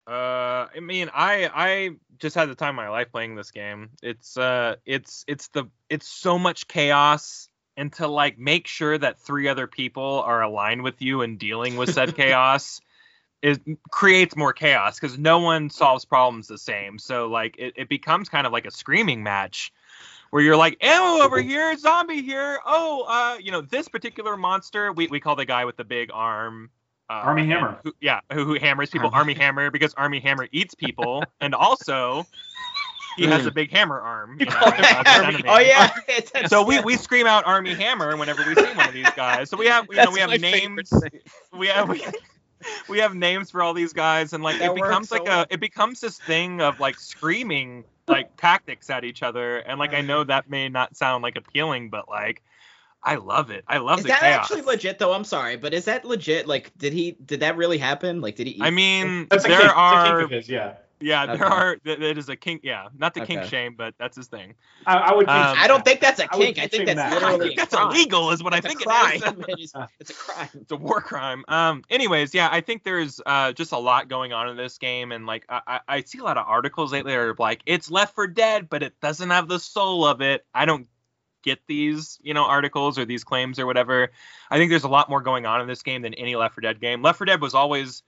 Uh, I mean, I I just had the time of my life playing this game. It's uh, it's it's the it's so much chaos, and to like make sure that three other people are aligned with you and dealing with said chaos is creates more chaos because no one solves problems the same. So like it, it becomes kind of like a screaming match where you're like ammo over here, zombie here. Oh, uh, you know this particular monster. We we call the guy with the big arm. Uh, Army Hammer. Who, yeah, who, who hammers people. Army Army Hammer because Army Hammer eats people, and also he has a big hammer arm. You know, uh, this Army- enemy. Oh yeah. So we, we scream out Army Hammer whenever we see one of these guys. So we have you know we have names we have we, we have names for all these guys and like That it becomes works so like well. a it becomes this thing of like screaming like tactics at each other and like I know mm-hmm. that may not sound like appealing but like I love it. I love Is the that chaos. actually legit though? I'm sorry, but is that legit? Like, did he? Did that really happen? Like, did he? Eat? I mean That's a there kink, it's a are kink of his, yeah. Yeah Okay. there are th- it is a kink yeah not the kink shame but that's his thing. I, I would. Um, I don't think that's a would kink. I, kink think that's that. I think that's a crime. illegal is what I think it is. It's- it's a crime. it's a war crime. Um. Anyways, yeah, I think there's uh just a lot going on in this game, and like I I I see a lot of articles lately that are like it's Left 4 Dead, but it doesn't have the soul of it. I don't get these you know articles or these claims or whatever. I think there's a lot more going on in this game than any Left 4 Dead game. Left 4 Dead was always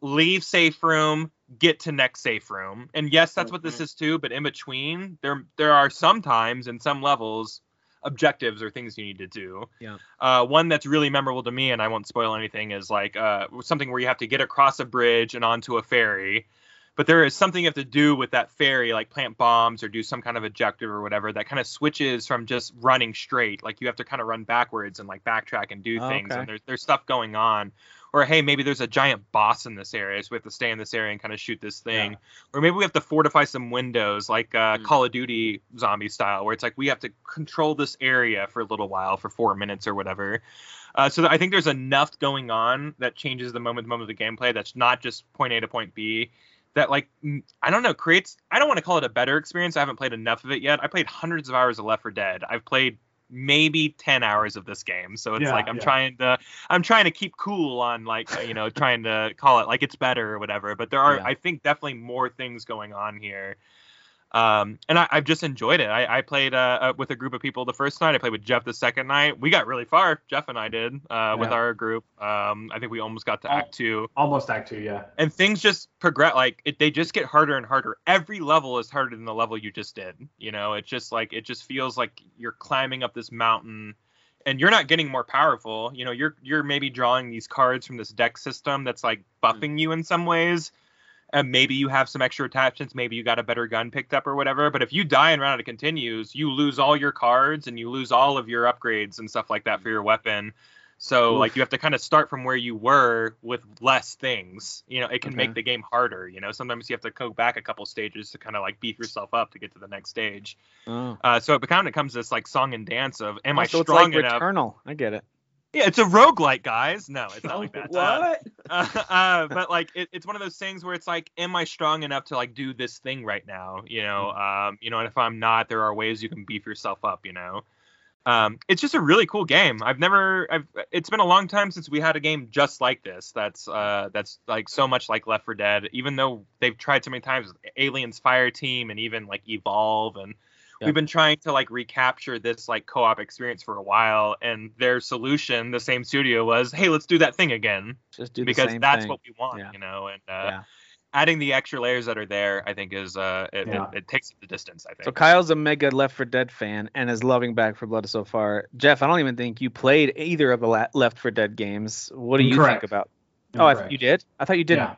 leave safe room, get to next safe room, and yes, that's what this is too. But in between, there there are sometimes in some levels objectives or things you need to do. Yeah. Uh, one that's really memorable to me, and I won't spoil anything, is like uh, something where you have to get across a bridge and onto a ferry. But there is something you have to do with that ferry, like plant bombs or do some kind of objective or whatever, that kind of switches from just running straight. Like you have to kind of run backwards and like backtrack and do Oh, things. okay. And there's there's stuff going on. Or hey, maybe there's a giant boss in this area, so we have to stay in this area and kind of shoot this thing. Yeah. Or maybe we have to fortify some windows, like uh, Mm. Call of Duty zombie style, where it's like we have to control this area for a little while, for four minutes or whatever. Uh, so I think there's enough going on that changes the moment to moment of the gameplay. That's not just point A to point B. That like I don't know creates. I don't want to call it a better experience. I haven't played enough of it yet. I played hundreds of hours of Left 4 Dead. I've played maybe 10 hours of this game so it's Yeah, like i'm yeah. trying to i'm trying to keep cool on like uh, you know trying to call it like it's better or whatever but there are Yeah. i think definitely more things going on here um and I, i've just enjoyed it. I, I played uh, uh, with a group of people the first night. I played with jeff the second night. We got really far jeff and i did uh with our group. Um i think we almost got to act two. Almost Act Two, yeah. and things just progress like it, they just get harder and harder. Every level is harder than the level you just did you know? It's just like it just feels like you're climbing up this mountain and you're not getting more powerful. You know you're you're maybe drawing these cards from this deck system that's like buffing you in some ways and maybe you have some extra attachments maybe you got a better gun picked up or whatever but if you die and run out of continues you lose all your cards and you lose all of your upgrades and stuff like that for your weapon so Oof. like you have to kind of start from where you were with less things. You know, it can Okay. make the game harder. You know, sometimes you have to go back a couple stages to kind of like beef yourself up to get to the next stage. Oh. Uh, so it kind of becomes this like song and dance of am I so it's like enough? Returnal. I get it. Yeah, it's a roguelike, guys. No, it's not like that. Uh, What? uh, uh, but like it, it's one of those things where it's like am i strong enough to like do this thing right now you know um you know and if i'm not there are ways you can beef yourself up you know um it's just a really cool game i've never i've it's been a long time since we had a game just like this that's uh that's like so much like Left 4 Dead even though they've tried so many times with Aliens Fireteam and even like evolve and Yeah. we've been trying to like recapture this like co-op experience for a while and their solution the same studio was hey let's do that thing again Just do the because same that's thing. what we want, Yeah. you know. And uh, Yeah. adding the extra layers that are there, I think is uh it, Yeah. it, it takes the distance. I think. So Kyle's a mega Left 4 Dead fan and is loving Back 4 Blood so far. Jeff, I don't even think you played either of the la- Left 4 Dead games. What do you Incorrect. think about? Oh, I th- you did? I thought you didn't. Yeah.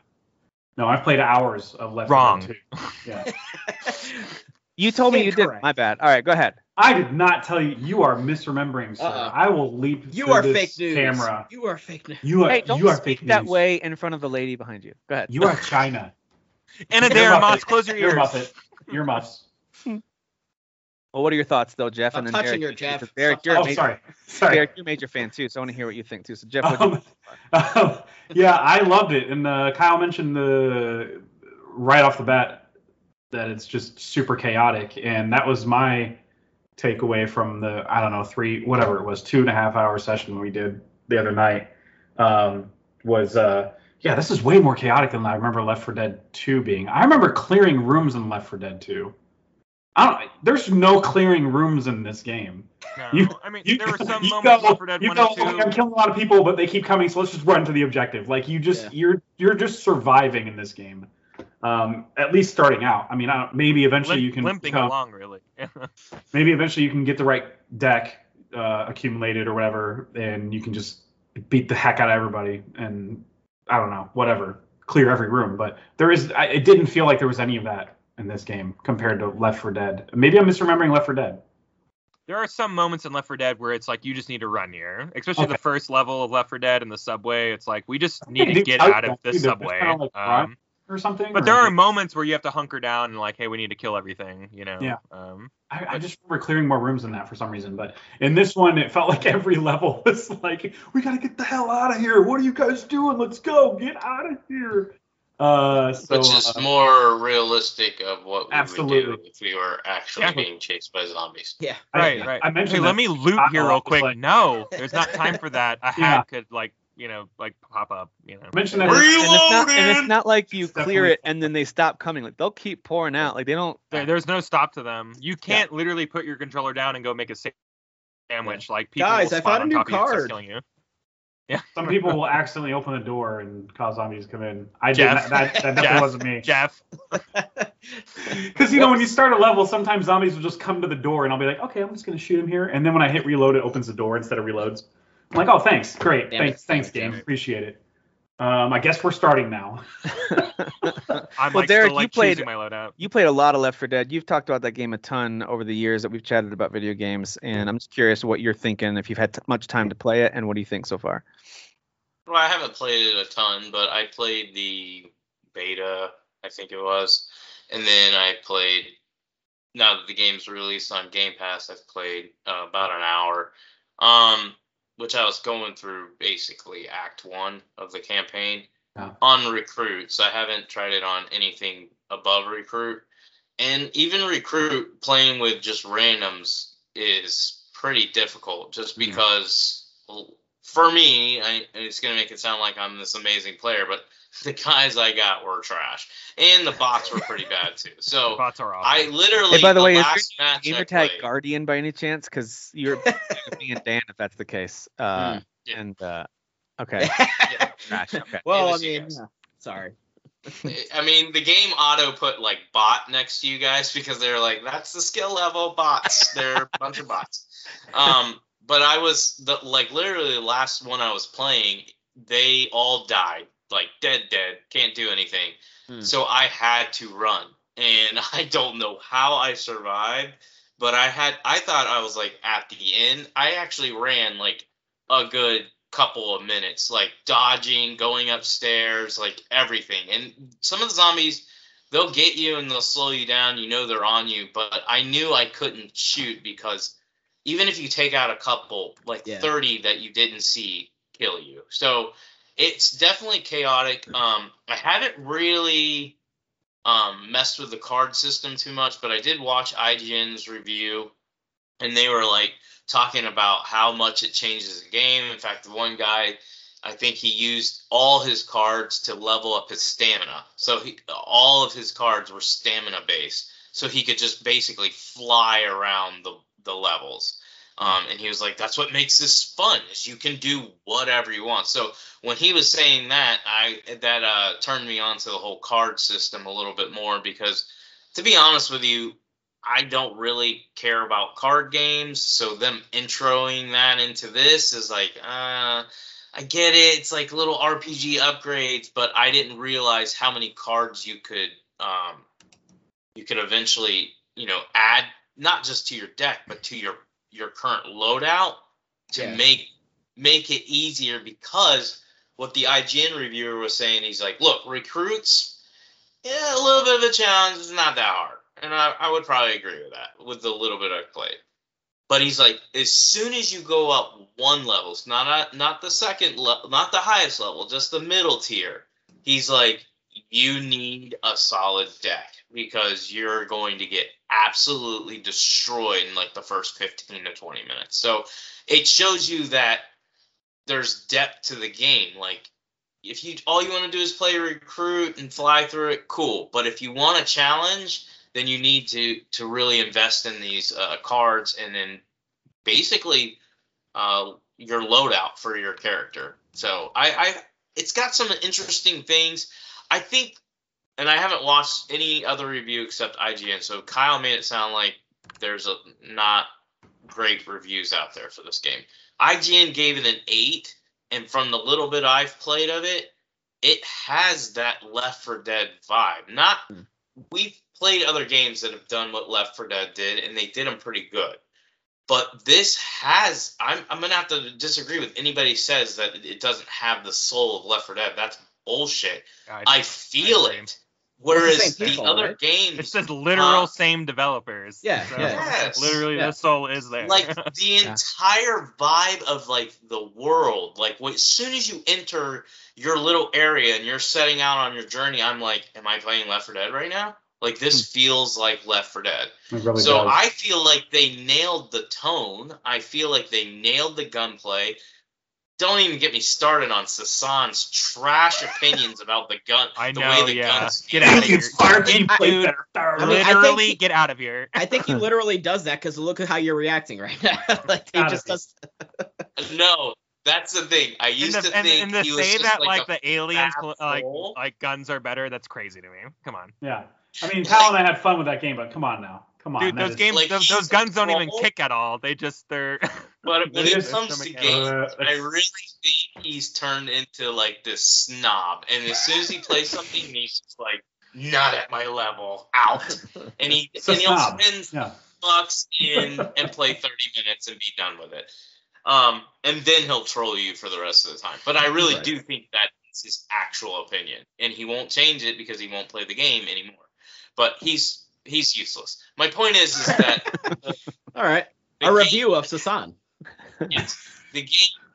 No, I've played hours of Left 4 Wrong. Dead 2. Yeah. You told me you did. My bad. All right, go ahead. I did not tell you. You are misremembering, sir. Uh-uh. I will leap You through are this fake news. camera. You are fake news. You are Hey, don't you are speak fake that news. way in front of the lady behind you. Go ahead. You are China. Anna You're Darren Moss, close your You're ears. Muppet. You're Muffs. Well, what are your thoughts, though, Jeff? Stop and then touching Derek, her, Jeff. Derek, you're a Oh, major, sorry. Sorry. Derek, you're a major fan too, so I want to hear what you think too. So, Jeff, what you Um, um, yeah, I loved it, and uh, Kyle mentioned the right off the bat that it's just super chaotic, and that was my takeaway from the I don't know three whatever it was two and a half hour session we did the other night um, was uh, yeah this is way more chaotic than I remember Left 4 Dead 2 being. I remember clearing rooms in Left 4 Dead 2. I don't. There's no clearing rooms in this game. No, You- I mean, You, there were some you moments go, Left 4 Dead you 1 go, and 2. I'm killing a lot of people, but they keep coming, so let's just run to the objective. Like you just Yeah. you're you're just surviving in this game. Um, at least starting out. I mean, I don't, maybe eventually Limp- you can limping become- along, really. maybe eventually you can get the right deck uh, accumulated or whatever, and you can just beat the heck out of everybody. And I don't know, whatever, clear every room. But there is, I, it didn't feel like there was any of that in this game compared to Left 4 Dead. Maybe I'm misremembering Left 4 Dead. there are some moments in Left 4 Dead where it's like you just need to run here, especially Okay. the first level of Left 4 Dead in the subway. It's like we just need to get out of this subway. kinda like. Um, Or something. but or- there are moments where you have to hunker down and like, hey, we need to kill everything. You know. Yeah. Um, I, I just remember clearing more rooms than that for some reason. But in this one, it felt like every level was like, we got to get the hell out of here. What are you guys doing? Let's go. Get out of here. Uh, so, Which is uh, more realistic of what we Absolutely. would do if we were actually Yeah. being chased by zombies. Yeah. I- right, right. I mentioned hey, that let me loot here real quick. like- no, there's not time for that. A Yeah. hat could like, you know, like pop up. You know. I mentioned that. and it's, not, and it's not like you It's clear it and then they stop coming. Like they'll keep pouring out. Like they don't. There, there's no stop to them. You can't literally put your controller down and go make a sa- sandwich. Like people Guys, will I found a on new top of you and start card. killing you. Yeah. Some people will accidentally open the door and cause zombies to come in. I did Jeff. that. That, that definitely Jeff. wasn't me. Jeff. Because you know when you start a level, sometimes zombies will just come to the door, and I'll be like, okay, I'm just gonna shoot him here. And then when I hit reload, it opens the door instead of reloads. I'm like, oh, thanks, great, Damn it, thanks, thanks, damn game, appreciate it. Um, I guess we're starting now. I'm Well, like Derek, still like you played- my loadout. You played a lot of Left 4 Dead. You've talked about that game a ton over the years that we've chatted about video games, and I'm just curious what you're thinking if you've had t- much time to play it, and what do you think so far? Well, I haven't played it a ton, but I played the beta, I think it was, and then I played. Now that the game's released on Game Pass, I've played uh, about an hour, um, which I was going through basically Act One of the campaign Yeah. on recruits. I haven't tried it on anything above recruit, and even recruit playing with just randoms is pretty difficult, just because well, for me, I, it's gonna make it sound like I'm this amazing player, but the guys I got were trash, and the bots were pretty bad too. The So bots are awesome. I literally Hey, by the way, is last match Gamer tag played, Guardian by any chance? Because you're me and Dan if that's the case. Uh, Mm, yeah. And uh, okay, trash. Okay. well, It I mean, yeah. sorry. I mean, the game auto put like bot next to you guys because they're like, that's the skill level bots. They're a bunch of bots. Um, but I was the like literally the last one I was playing, they all died, like dead, dead, can't do anything. Hmm. So I had to run, and I don't know how I survived, but I had I thought I was like at the end. I actually ran like a good couple of minutes, like dodging, going upstairs, like everything. And some of the zombies, they'll get you and they'll slow you down. You know they're on you, but I knew I couldn't shoot because even if you take out a couple, like Yeah. 30 that you didn't see kill you. So it's definitely chaotic. Um, I haven't really um, messed with the card system too much, but I did watch IGN's review, and they were like talking about how much it changes the game. In fact, the one guy, I think he used all his cards to level up his stamina. So he, all of his cards were stamina based, so he could just basically fly around the the levels. Um, and he was like, "That's what makes this fun is you can do whatever you want." So when he was saying that, I that uh, turned me on to the whole card system a little bit more because, to be honest with you, I don't really care about card games. So them introing that into this is like, uh, I get it. It's like little RPG upgrades, but I didn't realize how many cards you could um, you could eventually you know add not just to your deck but to your your current loadout to Yeah. make make it easier because what the IGN reviewer was saying he's like look recruits yeah a little bit of a challenge it's not that hard and I, I would probably agree with that with the little bit I played but he's like as soon as you go up one levels not a, not the second level not the highest level just the middle tier he's like you need a solid deck because you're going to get absolutely destroyed in like the first 15 to 20 minutes. So it shows you that there's depth to the game. Like if you all you want to do is play recruit and fly through it, cool. But if you want a challenge, then you need to to really invest in these uh, cards and then basically uh, your loadout for your character. So I, I it's got some interesting things. I think, and I haven't watched any other review except IGN. So Kyle made it sound like there's a not great reviews out there for this game. IGN gave it an eight, and from the little bit I've played of it, it has that Left 4 Dead vibe. Not Hmm. we've played other games that have done what Left 4 Dead did, and they did them pretty good. But this has I'm I'm gonna have to disagree with anybody who says that it doesn't have the soul of Left 4 Dead. That's bullshit. I feel agree. it. Whereas same the people, other right? games, It's just literal Uh, same developers. Yeah, So, yeah. Yes. Literally, Yeah. the soul is there. like the entire vibe of like the world, like as soon as you enter your little area and you're setting out on your journey, I'm like, am I playing Left 4 Dead right now? Like this feels like Left 4 Dead. Really so does. I feel like they nailed the tone. I feel like they nailed the gunplay. Don't even get me started on Sasan's trash opinions about the gun. I the know, way the yeah. guns Get out of here. It's far Get- dude, better. I mean, I think Literally, he- get out of here. I think he literally does that because look at how you're reacting right now. like he just does. No, that's the thing. I used to, to and, think and to he was say just that like, like, a the aliens fat cl- like troll. like guns are better, that's crazy to me. Come on, Yeah. I mean, Tal and I had fun with that game, but come on now. Come on. dude. Those is- games, Like, those, those guns don't even kick at all. They just they're. But when It it is- comes to games, Uh, I really think he's turned into like this snob. And as soon as he plays something, he's just like, not at my level, out. And he It's a and he'll snob. spend Yeah. bucks in and play 30 minutes and be done with it. Um, and then he'll troll you for the rest of the time. But I really Right. do think that is his actual opinion, and he won't change it because he won't play the game anymore. But he's he's useless. My point is, is that All right. A game- review of Sasan. Yes, the game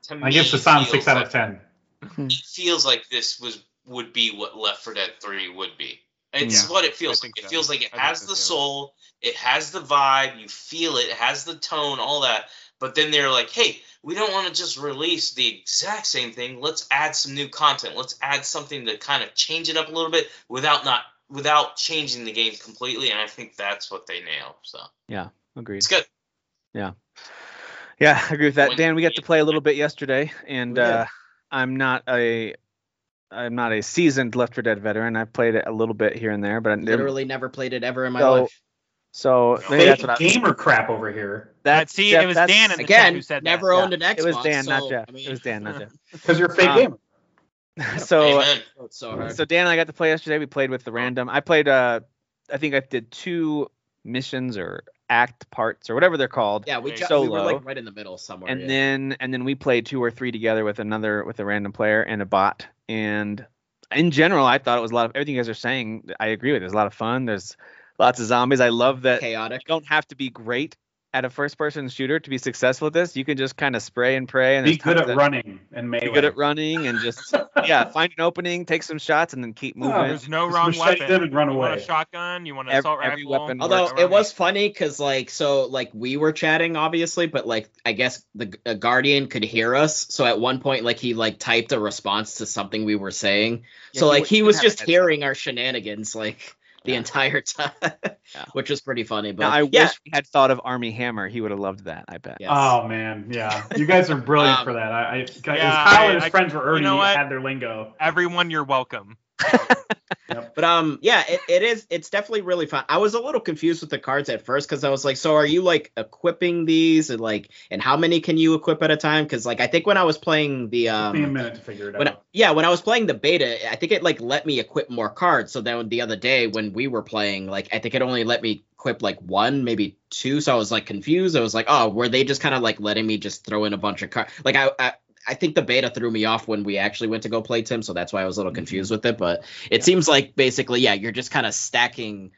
to me I give Sasan six out like, of ten. Mm-hmm. It feels like this was would be what Left 4 Dead 3 would be. It's Yeah, what it feels like. think It feels like it I has the too. soul, it has the vibe, you feel it, it has the tone, all that. But then they're like, hey, we don't want to just release the exact same thing. Let's add some new content. Let's add something to kind of change it up a little bit without not without changing the game completely. And I think that's what they nailed. So yeah, Agreed. it's good. Yeah, Yeah, I agree with that. When- Dan, we got to play a little bit yesterday, and uh, I'm not a I'm not a seasoned Left 4 Dead veteran. I've played it a little bit here and there, but I- Literally never played it ever in my So, life. so No. maybe that's Fake what I, gamer crap over here. that's see, Jeff, it was Dan in the Again, who said never that. owned an Xbox. It was Dan, not Jeff. I mean, it was Dan, not Jeff. Because you're a fake Um, gamer. So Amen. so so Dan and I got to play yesterday. We played with the random. I played uh I think I did two missions or act parts or whatever they're called. yeah, we, Wait, ju- we were like right in the middle somewhere. and yeah. then and then we played two or three together with another with a random player and a bot and in general i thought it was a lot of everything you guys are saying i agree with there's a lot of fun there's lots of zombies i love that you chaotic. don't have to be great at a first person shooter to be successful at this you can just kind of spray and pray and Be there's good at running and melee. be good at running and just yeah find an opening take some shots and then keep moving Oh, There's no Just wrong machete weapon. them and run You want a away. shotgun? You want an Ev- assault every rifle? weapon Although it was funny because like so like we were chatting obviously, but like I guess the uh, guardian could hear us. So at one point like he like typed a response to something we were saying. Yeah, so he like would- he he was just hearing our shenanigans. Like the Yeah. entire time, Yeah. which was pretty funny. But Now I yeah, wish we had thought of Army Hammer. He would have loved that. I bet. Yes. Oh man, yeah. You guys are brilliant Um, for that. I, I Kyle Yeah, and his I- I- friends were already know had their lingo. Everyone, you're welcome. But um, yeah, it, it is. It's definitely really fun. I was a little confused with the cards at first because I was like, so are you like equipping these and like, and how many can you equip at a time? Because like, I think when I was playing the me a um, minute to figure it out. yeah, when I was playing the beta, I think it like let me equip more cards. So then the other day when we were playing, like, I think it only let me equip like one, maybe two. So I was like confused. I was like, oh, were they just kind of like letting me just throw in a bunch of cards? Like I. I I think the beta threw me off when we actually went to go play Tim, so that's why I was a little confused with it. But it seems like basically, yeah, you're just kind of stacking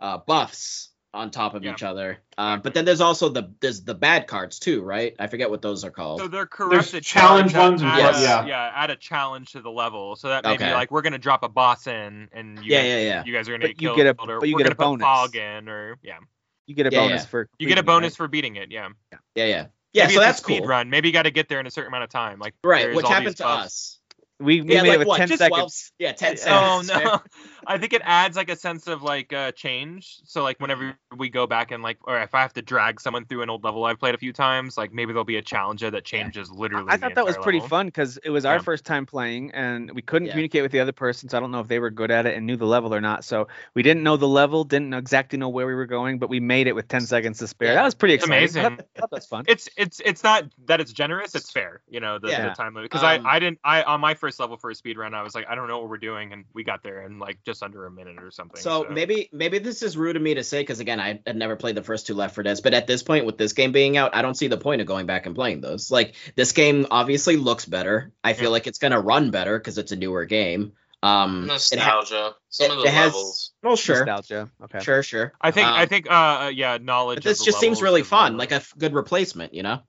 uh, buffs on top of Yeah. each other. Uh, but then there's also the there's the bad cards too, right? I forget what those are called. So they're corrupted challenge cards ones that add, plus- yeah. yeah, add a challenge to the level. So that maybe Okay. like we're gonna drop a boss in, and you yeah, guys, yeah, yeah. you guys are gonna But get you killed, get a- or but you we're get a gonna put bonus. fog in, or yeah, You get a Yeah, bonus yeah. for. you get a completing it, bonus right? for beating it. Yeah, Yeah, yeah. Yeah, Maybe so it's that's a speed cool. run. Maybe you got to get there in a certain amount of time. Like Right, there's which all happened to us. We, we Yeah, made like it with what? 10 Just seconds. 12 yeah, 10 Oh no! I think it adds like a sense of like uh, change. So like whenever we go back and like, or if I have to drag someone through an old level I've played a few times, like maybe there'll be a challenge there that changes literally. I thought that was pretty level. fun because it was our Yeah. first time playing and we couldn't Yeah. communicate with the other person. So I don't know if they were good at it and knew the level or not. So we didn't know the level, didn't know exactly know where we were going, but we made it with 10 seconds to spare. Yeah. That was pretty exciting. I amazing. thought, I thought that was fun. It's it's it's not that it's generous. It's fair. You know the, the time limit because Um, I I didn't I on my first level for a speed run I was like I don't know what we're doing and we got there and like just under a minute or something. So maybe maybe this is rude of me to say because again I had never played the first two Left 4 Dead's, but at this point with this game being out, I don't see the point of going back and playing those. Like this game obviously looks better. I feel Yeah. like it's gonna run better because it's a newer game. Um, it ha- Nostalgia. Some of the it has- levels. well, sure, Nostalgia. Okay. sure, sure. I think I Um, think uh uh, yeah knowledge. But this of the just seems really fun, like a f- good replacement, you know?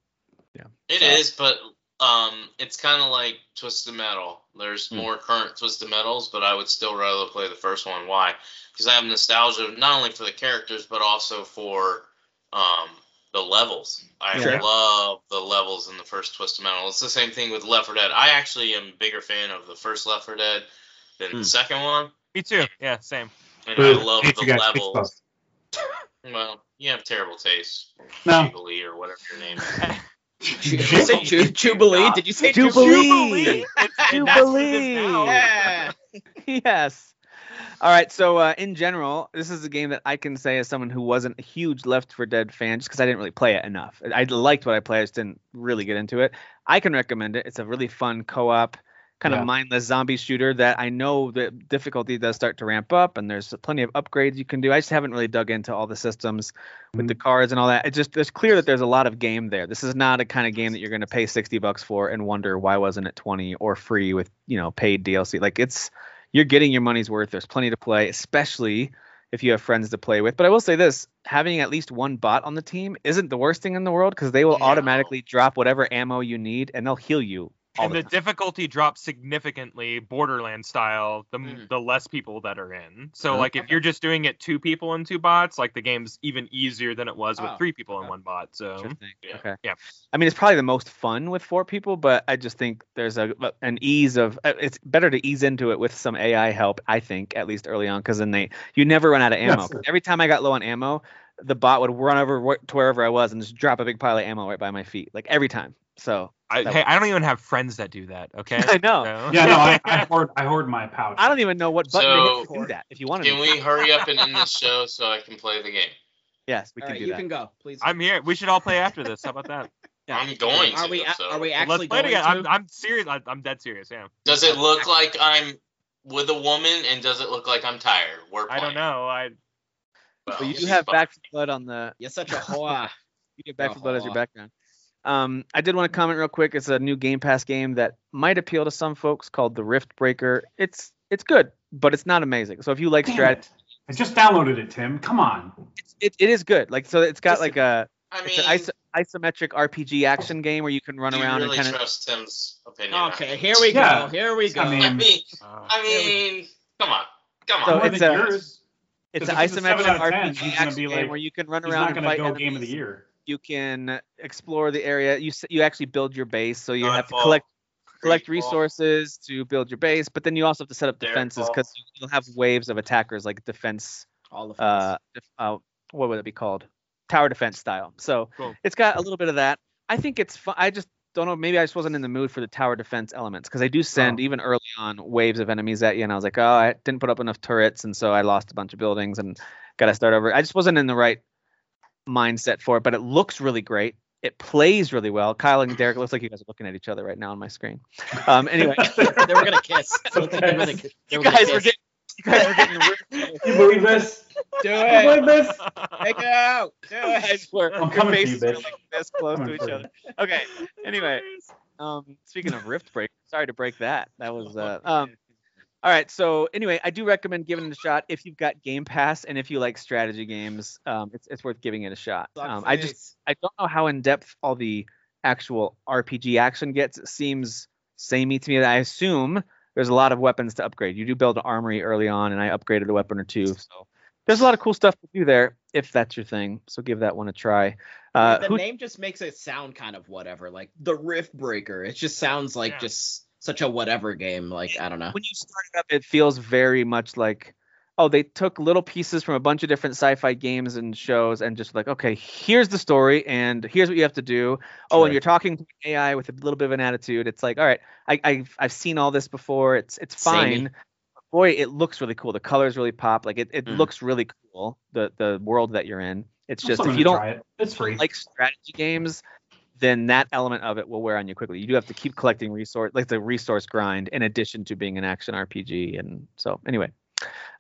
It So- is, but um, it's kind of like Twisted Metal. There's Hmm. more current Twisted Metals, but I would still rather play the first one. Why? Because I have nostalgia not only for the characters, but also for um, the levels. I Sure. love the levels in the first Twisted Metal. It's the same thing with Left 4 Dead. I actually am a bigger fan of the first Left 4 Dead than Hmm. the second one, Me too. Yeah, same. and Boo. I love the you guys. Fix levels. Well, you have terrible taste, No. Jubilee or whatever your name is. Did you say Ju- Jubilee? Did you say Jubilee. It's- and that's what it is Jubilee. Yeah. yes. All right. So uh, in general, this is a game that I can say as someone who wasn't a huge Left 4 Dead fan, just because I didn't really play it enough. I liked what I played, I just didn't really get into it. I can recommend it. It's a really fun co-op, kind Yeah. of mindless zombie shooter that I know the difficulty does start to ramp up, and there's plenty of upgrades you can do. I just haven't really dug into all the systems with the mm. cards and all that. It just it's clear that there's a lot of game there. This is not a kind of game that you're going to pay 60 bucks for and wonder why wasn't it 20 or free with you know paid DLC. Like it's you're getting your money's worth. There's plenty to play, especially if you have friends to play with. But I will say this: having at least one bot on the team isn't the worst thing in the world because they will No. automatically drop whatever ammo you need and they'll heal you. All and the the difficulty drops significantly borderland style the, Mm. the less people that are in so Mhm. like if you're just doing it two people and two bots like the game's even easier than it was with Oh, three people in okay. one bot so Yeah. Okay. Yeah. I mean, it's probably the most fun with four people, but I just think there's a an ease of uh, it's better to ease into it with some AI help. I think at least early on, because then they you never run out of ammo. Yes. 'Cause Every time I got low on ammo, the bot would run over to wherever I was and just drop a big pile of ammo right by my feet, like every time. So I, That hey i don't even have friends that do that okay I know. So- Yeah, no, I, I hoard I hoard my pouch. I don't even know what button to So- hit to do that. If you want to, Can we hurry up and end this show so I can play the game? Yes, we All can right, do you that. can go, please. i'm here we should all play after this how about that Yeah. I'm going to. are we a- so. are we Well, actually let's play it going again to? I'm, I'm serious I, i'm dead serious yeah Does it look like I'm with a woman and does it look like I'm tired? We're i don't know i Well, But you do have fine. Back 4 Blood on the You're such a hoa. You get Back 4 Blood as your background. Um, I did want to comment real quick. It's a new Game Pass game that might appeal to some folks called The Riftbreaker. It's it's good, but it's not amazing. So if you like Damn strategy, it. I just downloaded it, Tim. Come on. it's, it, it is good. Like so, it's got Listen, like a I it's an iso- isometric RPG action game where you can run do you around really and kind of. trust Tim's opinion? Okay, it? here we go. Yeah. Here we go. I mean- I mean, uh, I mean, come on, come on. More it's a- yours. It's an if it's a seven isometric out 10, RPG action be game like- where you can run He's around not and gonna fight go enemies. game of the year. You can explore the area. You you actually build your base, so you Not have to collect collect Great ball. resources to build your base, but then you also have to set up defenses because you'll have waves of attackers like defense All of uh, uh what would it be called tower defense style so Cool. it's got a little bit of that i think it's fun i just don't know maybe i just wasn't in the mood for the tower defense elements because i do send Oh. even early on waves of enemies at you and i was like oh i didn't put up enough turrets and so i lost a bunch of buildings and gotta start over i just wasn't in the right mindset for it but it looks really great it plays really well kyle and derek it looks like you guys are looking at each other right now on my screen um anyway they were gonna kiss. I don't they were gonna, they you were gonna guys were getting you guys were getting weird you believe this? do it. You believe this? Take it out. Do it. I swear. I'm Your coming for you, faces bitch. like this close to each you. other. Okay. Anyway, um, speaking of Rift Break, sorry to break that. That was uh, um. All right. So anyway, I do recommend giving it a shot if you've got Game Pass and if you like strategy games. Um, it's it's worth giving it a shot. Um, I just I don't know how in depth all the actual RPG action gets. It seems samey to me. I assume there's a lot of weapons to upgrade. You do build an armory early on, and I upgraded a weapon or two. So there's a lot of cool stuff to do there if that's your thing. So give that one a try. Uh, the who, name just makes it sound kind of whatever, like the Riftbreaker. It just sounds like Yeah. just such a whatever game. Like I don't know. when you start it up, it feels very much like, oh, they took little pieces from a bunch of different sci-fi games and shows and just like, okay, here's the story and here's what you have to do. Oh, Sure. and you're talking to AI with a little bit of an attitude. It's like, all right, I, I've I've seen all this before. It's it's fine. Boy, it looks really cool. The colors really pop. Like it, it Mm. looks really cool. The the world that you're in. It's just if you don't it. It's free. like strategy games, then that element of it will wear on you quickly. You do have to keep collecting resource, like the resource grind, in addition to being an action RPG. And so, anyway,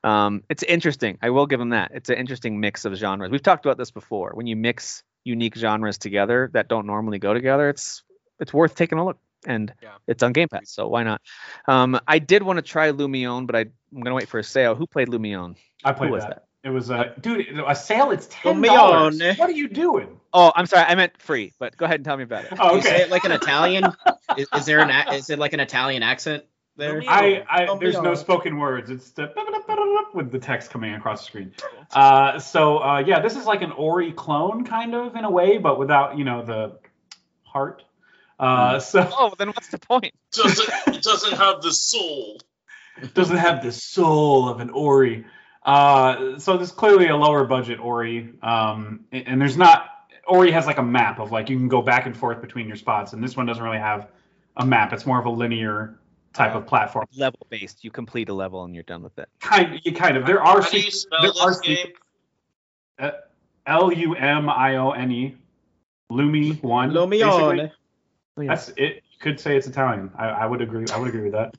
um, it's interesting. I will give them that. It's an interesting mix of genres. We've talked about this before. When you mix unique genres together that don't normally go together, it's it's worth taking a look. And Yeah. it's on Game Pass, so why not? Um, I did want to try Lumione, but I, I'm gonna wait for a sale. Who played Lumione? I played Who was that. that? It was a dude. A sale. It's ten dollars. What are you doing? Oh, I'm sorry, I meant free. But go ahead and tell me about it. Oh, You say okay. it like an Italian. is, is there an is it like an Italian accent there? I, I there's no spoken words. It's the with the text coming across the screen. Uh, so uh, yeah, this is like an Ori clone kind of in a way, but without you know the heart. Uh, so Oh, then what's the point? Doesn't it doesn't have the soul. It doesn't have the soul of an Ori. Uh, so there's clearly a lower budget Ori, um, and, and there's not. Ori has like a map of like you can go back and forth between your spots, and this one doesn't really have a map. It's more of a linear type of platform. level based. You complete a level and you're done with it. Kind, you kind of. There are How do you spell there are this game? L U M I O N E, Lumi one. basically. Lumione. That's it. You could say it's Italian. I, I would agree. I would agree with that.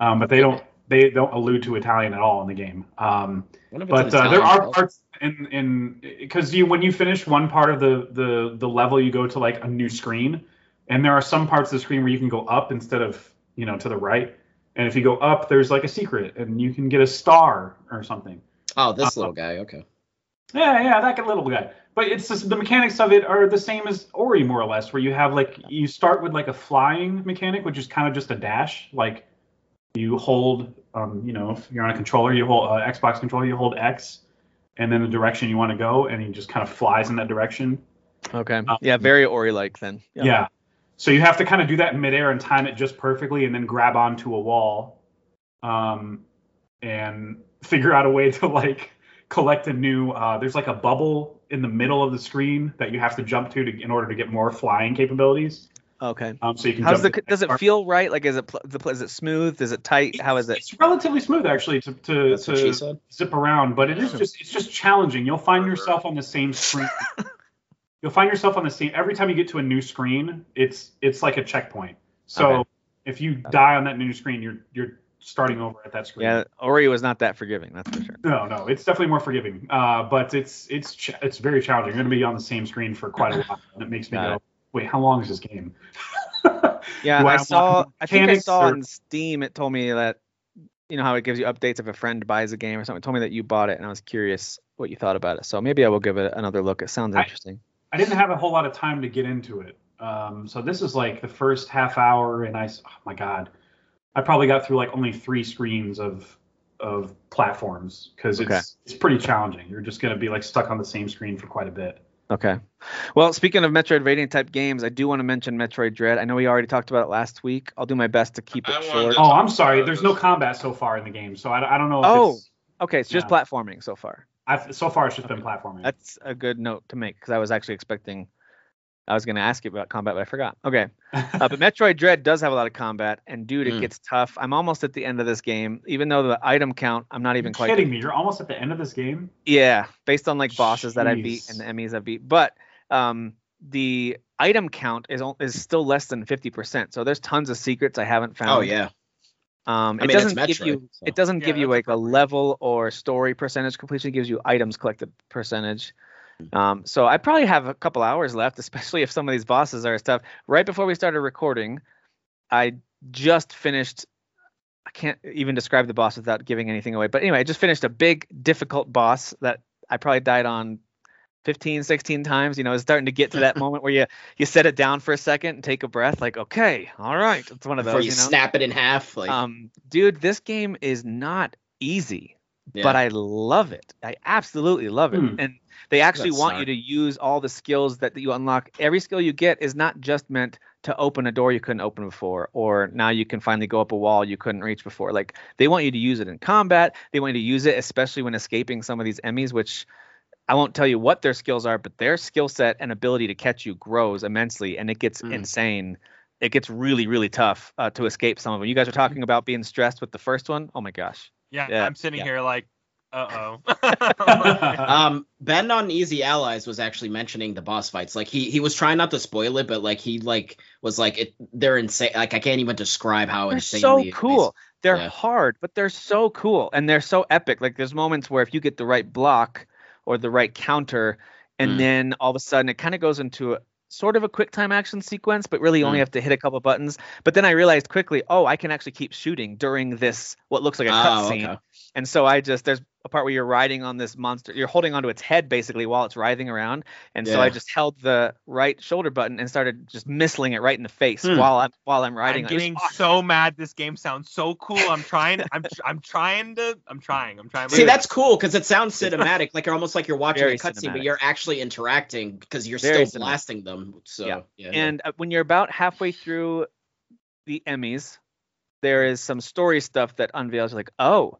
Um, but they don't. They don't allude to Italian at all in the game. Um, What if it's but uh, there are parts in in because you when you finish one part of the the the level, you go to like a new screen, and there are some parts of the screen where you can go up instead of you know to the right. And if you go up, there's like a secret, and you can get a star or something. Oh, this little guy. Okay. Yeah, yeah, that little guy. But it's just the mechanics of it are the same as Ori more or less, where you have like you start with like a flying mechanic, which is kind of just a dash. Like you hold, um, you know, if you're on a controller, you hold uh, Xbox controller, you hold X, and then the direction you want to go, and he just kind of flies in that direction. Okay. Uh, yeah, very Ori like then. Yeah. So you have to kind of do that in midair and time it just perfectly, and then grab onto a wall, um, and figure out a way to like collect a new. Uh, there's like a bubble in the middle of the screen that you have to jump to, to in order to get more flying capabilities. Okay. Um, so you can. How's the jump to does it next feel right? Like is it pl- the pl- is it smooth? Is it tight? How is it? It's relatively smooth actually to to, That's what she to zip around, but it is just it's just challenging. You'll find yourself on the same screen. You'll find yourself on the same every time you get to a new screen. It's it's like a checkpoint. So Okay. if you die on that new screen, you're you're starting over at that screen. Yeah, Ori was not that forgiving. That's for sure. No, no, it's definitely more forgiving. Uh, but it's it's ch- it's very challenging. You're going to be on the same screen for quite a while, and it makes me Got go, it. Wait, how long is this game? Yeah, I saw. I think I saw or- on Steam. It told me that you know how it gives you updates if a friend buys a game or something. It told me that you bought it, and I was curious what you thought about it. So maybe I will give it another look. It sounds interesting. I didn't have a whole lot of time to get into it. Um, so this is like the first half hour, and I, oh my god, I probably got through like only three screens of of platforms because it's it's pretty challenging. You're just gonna be like stuck on the same screen for quite a bit. Okay. Well, speaking of Metroidvania type games, I do want to mention Metroid Dread. I know we already talked about it last week. I'll do my best to keep it short. Oh, I'm sorry. There's no combat so far in the game, so I, I don't know. If Oh. it's, Okay, it's just platforming so far. I've, so far it's just been platforming. That's a good note to make because I was actually expecting. I was going to ask you about combat, but I forgot. Okay. Uh, but Metroid Dread does have a lot of combat, and dude, it Mm. gets tough. I'm almost at the end of this game, even though the item count, I'm not even You're quite. kidding me. You're almost at the end of this game. Yeah, based on like bosses that I beat and the EMMIs I beat, but um, the item count is is still less than 50%. So there's tons of secrets I haven't found. Oh yeah. Um, it mean, doesn't give Metroid, you so- it doesn't Yeah, give you that's like a level or story percentage completion. It gives you items collected percentage. Hmm. Um, so I probably have a couple hours left, especially if some of these bosses are tough. Right before we started recording, I just finished. I can't even describe the boss without giving anything away. But anyway, I just finished a big difficult boss that I probably died on 15, 16 times. You know, it's starting to get to that moment where you you set it down for a second and take a breath, like, okay, all right, it's one of Before those. you, You know? snap it in half, like um, dude, this game is not easy, yeah. but I love it. I absolutely love it. Hmm. And they actually That's want smart. you to use all the skills that you unlock. Every skill you get is not just meant to open a door you couldn't open before, or now you can finally go up a wall you couldn't reach before. Like they want you to use it in combat. They want you to use it, especially when escaping some of these EMMIs, which I won't tell you what their skills are, but their skill set and ability to catch you grows immensely, and it gets Mm. insane. It gets really, really tough uh, to escape some of them. You guys are talking about being stressed with the first one. Oh my gosh. Yeah, Yeah, I'm sitting yeah. here like, uh oh. um ben on easy allies was actually mentioning the boss fights like he he was trying not to spoil it but like he like was like it they're insane like i can't even describe how insane They're insanely so cool. They're Yeah. hard, but they're so cool and they're so epic. Like there's moments where if you get the right block or the right counter, and Mm. then all of a sudden it kind of goes into a sort of a quick time action sequence, but really you only Mm. have to hit a couple buttons. But then I realized quickly, oh, I can actually keep shooting during this what looks like a Oh, cutscene. okay. And so I just there's a part where you're riding on this monster, you're holding onto its head basically while it's writhing around. And so I just held the right shoulder button and started just missling it right in the face Hmm. while I'm while I'm riding. I'm getting awesome. so mad. This game sounds so cool. I'm trying. I'm I'm trying to. I'm trying. I'm trying. See, that's cool because it sounds cinematic, like you're almost like you're watching Very a cutscene, but you're actually interacting because you're Very still cinematic. blasting them. So Yeah. yeah, And uh, when you're about halfway through the EMMIs, there is some story stuff that unveils like, oh,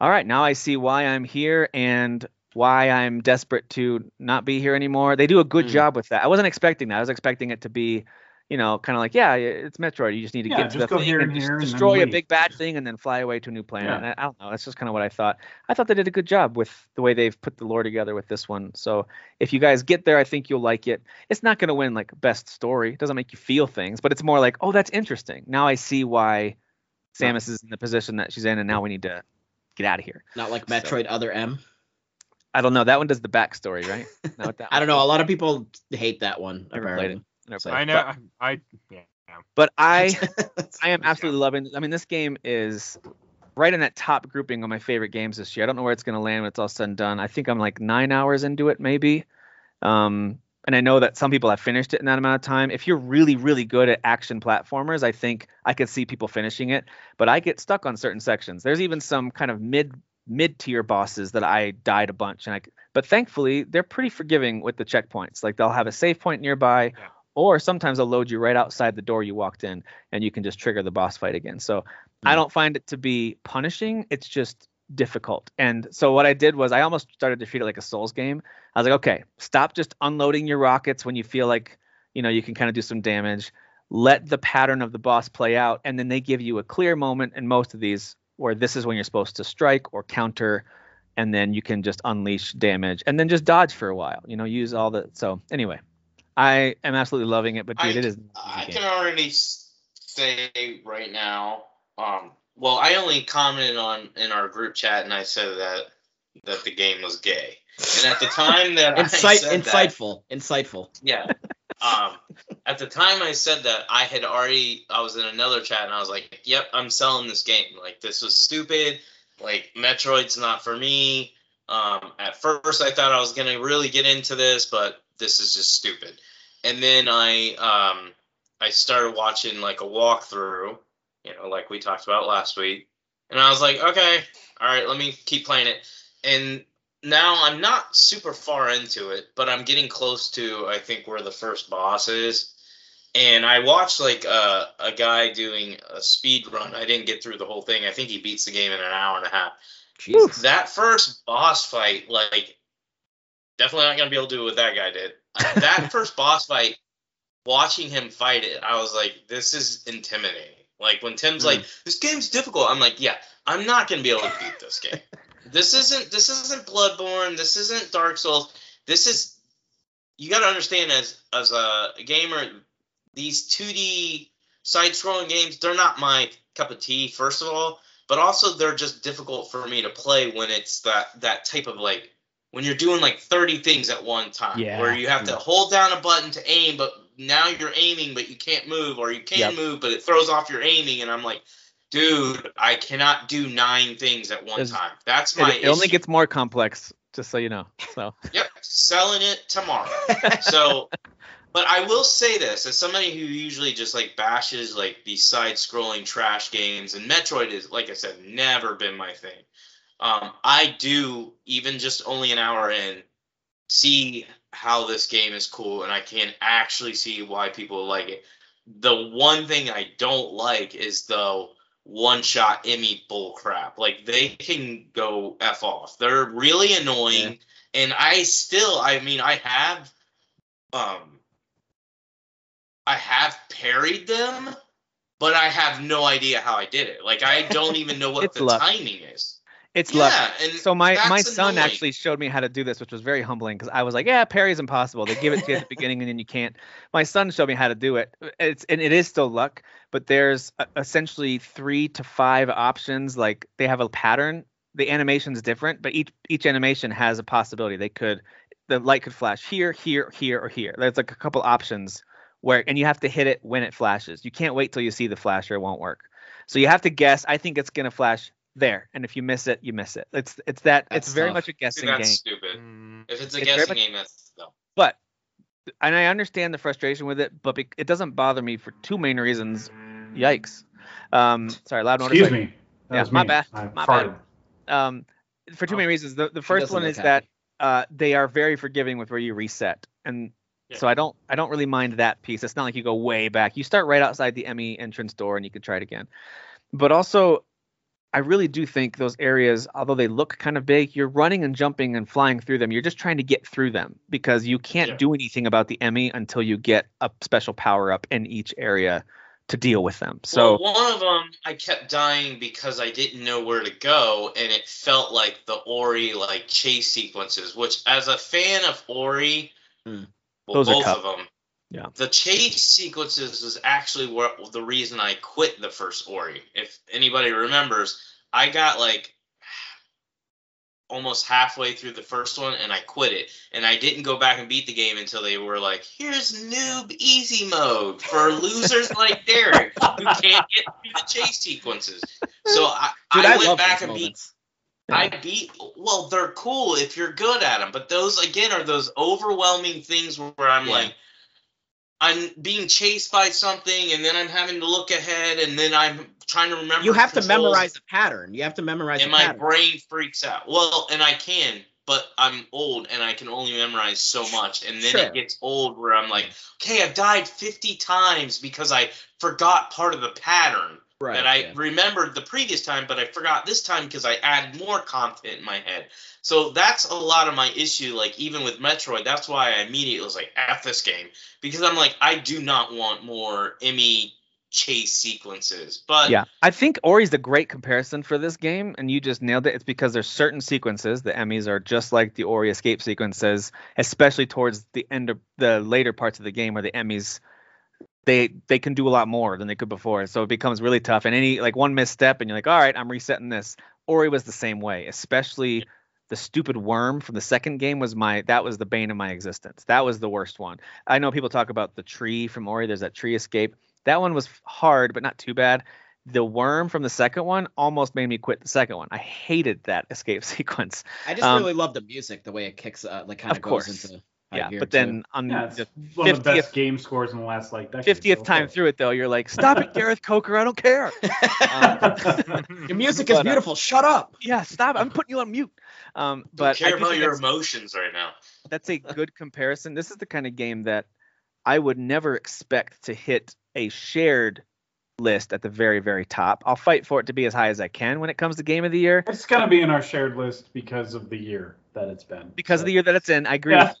all right, now I see why I'm here and why I'm desperate to not be here anymore. They do a good Mm. job with that. I wasn't expecting that. I was expecting it to be, you know, kind of like, yeah, it's Metroid. You just need to Yeah, get to the thing here and and destroy a big bad thing and then fly away to a new planet. Yeah. I, I don't know. That's just kind of what I thought. I thought they did a good job with the way they've put the lore together with this one. So if you guys get there, I think you'll like it. It's not going to win like best story. It doesn't make you feel things, but it's more like, oh, that's interesting. Now I see why Samus is in the position that she's in, and now we need to get out of here. not like So- Metroid Other M. I don't know. That one does the backstory, right? Not that I don't know. A lot of people hate that one. Never played apparently. Never So- played it. I know. But, I, I yeah. but I I am absolutely loving. I mean, this game is right in that top grouping of my favorite games this year. I don't know where it's going to land when it's all said and done. I think I'm like nine hours into it, maybe. Um, and I know that some people have finished it in that amount of time. If you're really, really good at action platformers, I think I could see people finishing it. But I get stuck on certain sections. There's even some kind of mid mid tier bosses that I died a bunch, and I. But thankfully, they're pretty forgiving with the checkpoints. Like they'll have a save point nearby, Yeah. or sometimes they'll load you right outside the door you walked in, and you can just trigger the boss fight again. So I Hmm. don't find it to be punishing. It's just difficult. And so what I did was I almost started to treat it like a Souls game. I was like, okay, stop just unloading your rockets when you feel like, you know, you can kind of do some damage. Let the pattern of the boss play out, and then they give you a clear moment in most of these where this is when you're supposed to strike or counter, and then you can just unleash damage and then just dodge for a while. You know, use all the. So anyway, I am absolutely loving it, but dude, I- it is. I easy can already say right now. Um, well, I only commented on in our group chat, and I said that that the game was gay. And at the time that I Insight, said that, insightful, insightful. yeah. Um, at the time I said that, I had already, I was in another chat and I was like, yep, I'm selling this game. Like, this was stupid. Like, Metroid's not for me. Um, at first, I thought I was going to really get into this, but this is just stupid. And then I, um, I started watching like a walkthrough, you know, like we talked about last week. And I was like, okay, all right, let me keep playing it. And now I'm not super far into it, but I'm getting close to I think where the first boss is. And I watched like a a guy doing a speed run. I didn't get through the whole thing. I think he beats the game in an hour and a half. Jesus. That first boss fight, like, definitely not gonna be able to do what that guy did. that first boss fight, watching him fight it, I was like, this is intimidating. Like when Tim's Hmm. like, this game's difficult, I'm like, yeah, I'm not gonna be able to beat this game. this isn't this isn't Bloodborne. This isn't Dark Souls. This is you got to understand as as a gamer, these 2D side-scrolling games, they're not my cup of tea. First of all, but also they're just difficult for me to play when it's that that type of like when you're doing like 30 things at one time Yeah. where you have to hold down a button to aim but now you're aiming but you can't move or you can Yep. move but it throws off your aiming and I'm like dude I cannot do nine things at one There's- time that's my It, it only gets more complex, just so you know. So Yep, selling it tomorrow. so, but I will say this as somebody who usually just like bashes like these side-scrolling trash games, and Metroid is, like I said, never been my thing. Um, I do even just only an hour in see how this game is cool, and I can actually see why people like it. The one thing I don't like is the one shot EMMI bull crap. Like they can go f off. They're really annoying and I still, I mean, I have, um, I have parried them, but I have no idea how I did it. Like I don't even know what the luck. timing is. It's yeah, luck. So my my son annoying. actually showed me how to do this, which was very humbling because I was like, yeah, parry's impossible. They give it to you at the beginning and then you can't. My son showed me how to do it. It's and it is still luck, but there's essentially three to five options. Like they have a pattern. The animation's different, but each each animation has a possibility. They could the light could flash here, here, here, or here. There's like a couple options where and you have to hit it when it flashes. You can't wait till you see the flash or it won't work. So you have to guess. I think it's gonna flash there, and if you miss it, you miss it. It's it's that That's it's very tough. much a See, guessing that's game. stupid. Mm, If it's a It's guessing much- game, that's no. But and I understand the frustration with it, but bec- it doesn't bother me for two main reasons. Yikes. Um, sorry, loud Excuse motorcycle. me. That Yeah, was my me. bad, I my farted. Um, for two Oh. main reasons. The the first one is happy. that uh, they are very forgiving with where you reset, and Yeah. so I don't I don't really mind that piece. It's not like you go way back. You start right outside the EMMI entrance door, and you can try it again. But also, I really do think those areas, although they look kind of big, you're running and jumping and flying through them. You're just trying to get through them because you can't Yeah. do anything about the EMMI until you get a special power up in each area to deal with them. So well, one of them I kept dying because I didn't know where to go, and it felt like the Ori like chase sequences. Which, as a fan of Ori, Hmm. well, Those both tough. of them, Yeah. the chase sequences was actually what the reason I quit the first Ori. If anybody remembers, I got like almost halfway through the first one and I quit it. And I didn't go back and beat the game until they were like, here's noob easy mode for losers like Derek who can't get through the chase sequences. So I, Dude, I, I, went back and beat moments. I beat well, they're cool if you're good at them, but those again are those overwhelming things where I'm Yeah. like I'm being chased by something and then I'm having to look ahead and then I'm trying to remember You have to memorize the pattern. You have to memorize and my pattern. brain freaks out. Well, and I can, but I'm old and I can only memorize so much and then Sure. it gets old where I'm like, "Okay, I've died 50 times because I forgot part of the pattern." Right. that I yeah. remembered the previous time, but I forgot this time because I added more content in my head. So that's a lot of my issue. Like even with Metroid, that's why I immediately was like, "F this game," because I'm like, I do not want more EMMI chase sequences. But yeah, I think Ori's a great comparison for this game, and you just nailed it. It's because there's certain sequences. The EMMIs are just like the Ori escape sequences, especially towards the end of the later parts of the game, where the EMMIs they they can do a lot more than they could before. So it becomes really tough. And any like one misstep, and you're like, all right, I'm resetting this. Ori was the same way, especially the stupid worm from the second game was my that was the bane of my existence. That was the worst one. I know people talk about the tree from Ori. There's that tree escape. That one was hard, but not too bad. The worm from the second one almost made me quit the second one. I hated that escape sequence. I just um, really love the music, the way it kicks, uh, like kind Of of goes course. into. High Yeah, gear, but too. then on Yeah, it's the one of the 50th best game scores in the last like decade. fiftieth so time cool. through it though, you're like, stop it, Gareth Coker, I don't care. Um, your music is but, uh, beautiful. Shut up. yeah, stop. I'm putting you on mute. Um, Don't but I care about your emotions right now. that's a good comparison. This is the kind of game that I would never expect to hit a shared list at the very, very top. I'll fight for it to be as high as I can when it comes to game of the year It's gonna be in our shared list because of the year that it's been. because So- of the year that it's in. I agree Yeah.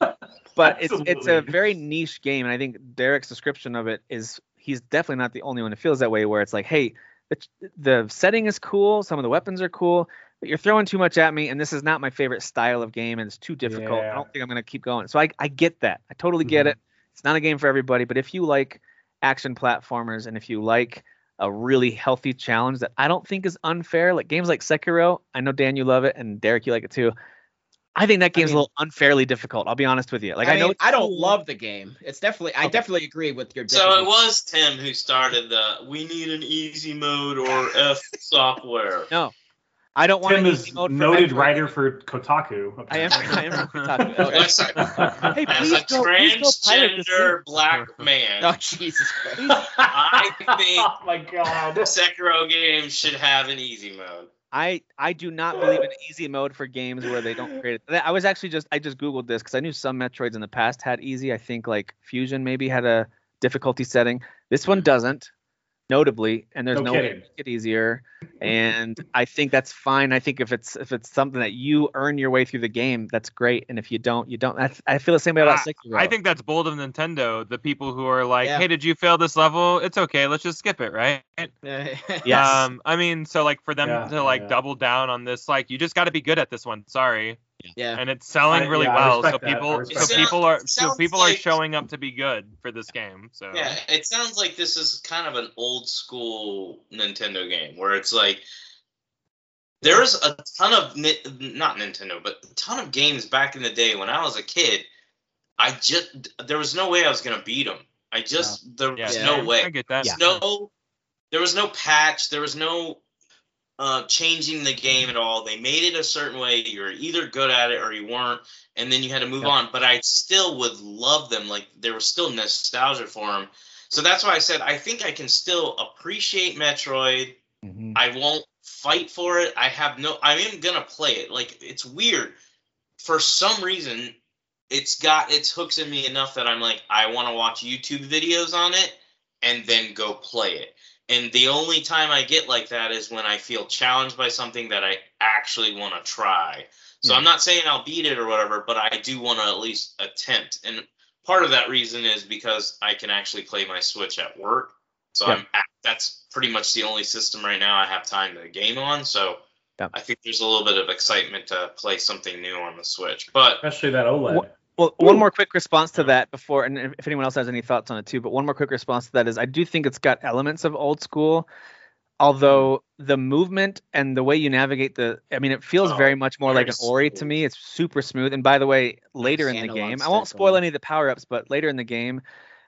But it's it's a very niche game, and I think Derek's description of it is he's definitely not the only one who feels that way. Where it's like, hey, the, the setting is cool, some of the weapons are cool, but you're throwing too much at me, and this is not my favorite style of game, and it's too difficult. I don't think I'm gonna keep going. So I I get that. I totally get Mhm. it. It's not a game for everybody, but if you like action platformers and if you like a really healthy challenge that I don't think is unfair, like games like Sekiro, I know Dan you love it and Derek you like it too. I think that game's mean- a little unfairly difficult. I'll be honest with you. Like I, I, know mean, I don't cool. love the game. It's definitely I Okay. definitely agree with your. So it was Tim who started the we need an easy mode or F software. No, I don't want Tim is easy mode noted Metroid. writer for Kotaku. I am. I am from Kotaku. Okay. Listen, Hey, as a go, please go pirate this transgender black man, Oh Jesus Christ! I think oh my god. Sekiro games should have an easy mode. I I do not believe in easy mode for games where they don't create it. I was actually just I just googled this because I knew some Metroids in the past had easy. I think like Fusion maybe had a difficulty setting. This one doesn't, notably, and there's No no, way to make it easier. And I think that's fine. I think if it's if it's something that you earn your way through the game, that's great. And if you don't, you don't. I, I feel the same way about Sekiro. I think that's bold of Nintendo. The people who are like, Yeah. "Hey, did you fail this level? It's okay. Let's just skip it, right?" Yes. Um, I mean, so like for them Yeah, to like yeah. double down on this, like you just got to be good at this one. Sorry, yeah. and it's selling I- really yeah, well. So that. People, so that. people are, so sounds people are showing up to be good for this game. So Yeah, it sounds like this is kind of an old school Nintendo game where it's like there's a ton of not Nintendo, but a ton of games back in the day when I was a kid. I just there was no way I was gonna beat them. I just there was Yeah. no way. I get that. Yeah. no there was no patch there was no uh, changing the game at all they made it a certain way you were either good at it or you weren't and then you had to move Yeah. on but i still would love them like there was still nostalgia for them so that's why i said i think i can still appreciate metroid Mhm. I won't fight for it. I have no. I am gonna play it. Like it's weird. For some reason, it's got its hooks in me enough that I'm like, I want to watch YouTube videos on it and then go play it. And the only time I get like that is when I feel challenged by something that I actually want to try. So Yeah. I'm not saying I'll beat it or whatever, but I do want to at least attempt. And part of that reason is because I can actually play my Switch at work. So Yeah. I'm at, that's pretty much the only system right now I have time to game on. So Yeah. I think there's a little bit of excitement to play something new on the Switch. But Especially that OLED. What- Well, one more quick response to that before, and if anyone else has any thoughts on it too, but one more quick response to that is I do think it's got elements of old school, although the movement and the way you navigate the, I mean, it feels Oh, very much more like an Ori to me. It's super smooth. And by the way, later in the game, I won't spoil any of the power ups, but later in the game,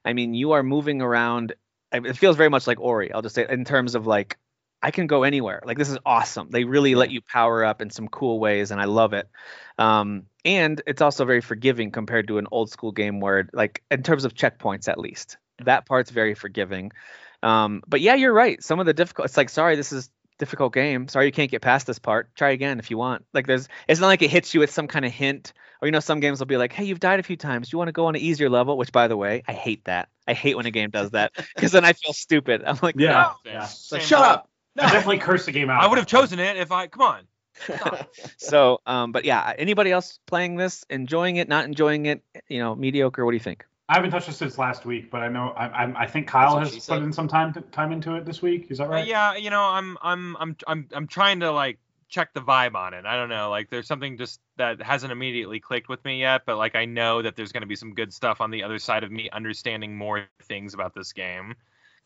I mean, you are moving around. It feels very much like Ori. I'll just say in terms of like, I can go anywhere. Like this is awesome. They really let you power up in some cool ways, and I love it. Um, and it's also very forgiving compared to an old school game where, like, in terms of checkpoints, at least that part's very forgiving. Um, but yeah, you're right. Some of the difficult. It's like, sorry, this is difficult game. Sorry, you can't get past this part. Try again if you want. Like, there's. It's not like it hits you with some kind of hint, or you know, some games will be like, hey, you've died a few times. You want to go on an easier level? Which, by the way, I hate that. I hate when a game does that because then I feel stupid. I'm like, yeah. Same. yeah. Like, Same shut boat. Up. I definitely cursed the game out. I would have chosen it if I. Come on. So, um, but yeah, anybody else playing this, enjoying it, not enjoying it, you know, mediocre? What do you think? I haven't touched it since last week, but I know I, I, I think Kyle has put said. in some time to, time into it this week. Is that Uh, right? yeah, you know, I'm I'm I'm I'm I'm trying to like check the vibe on it. I don't know, like there's something just that hasn't immediately clicked with me yet, but like I know that there's going to be some good stuff on the other side of me understanding more things about this game.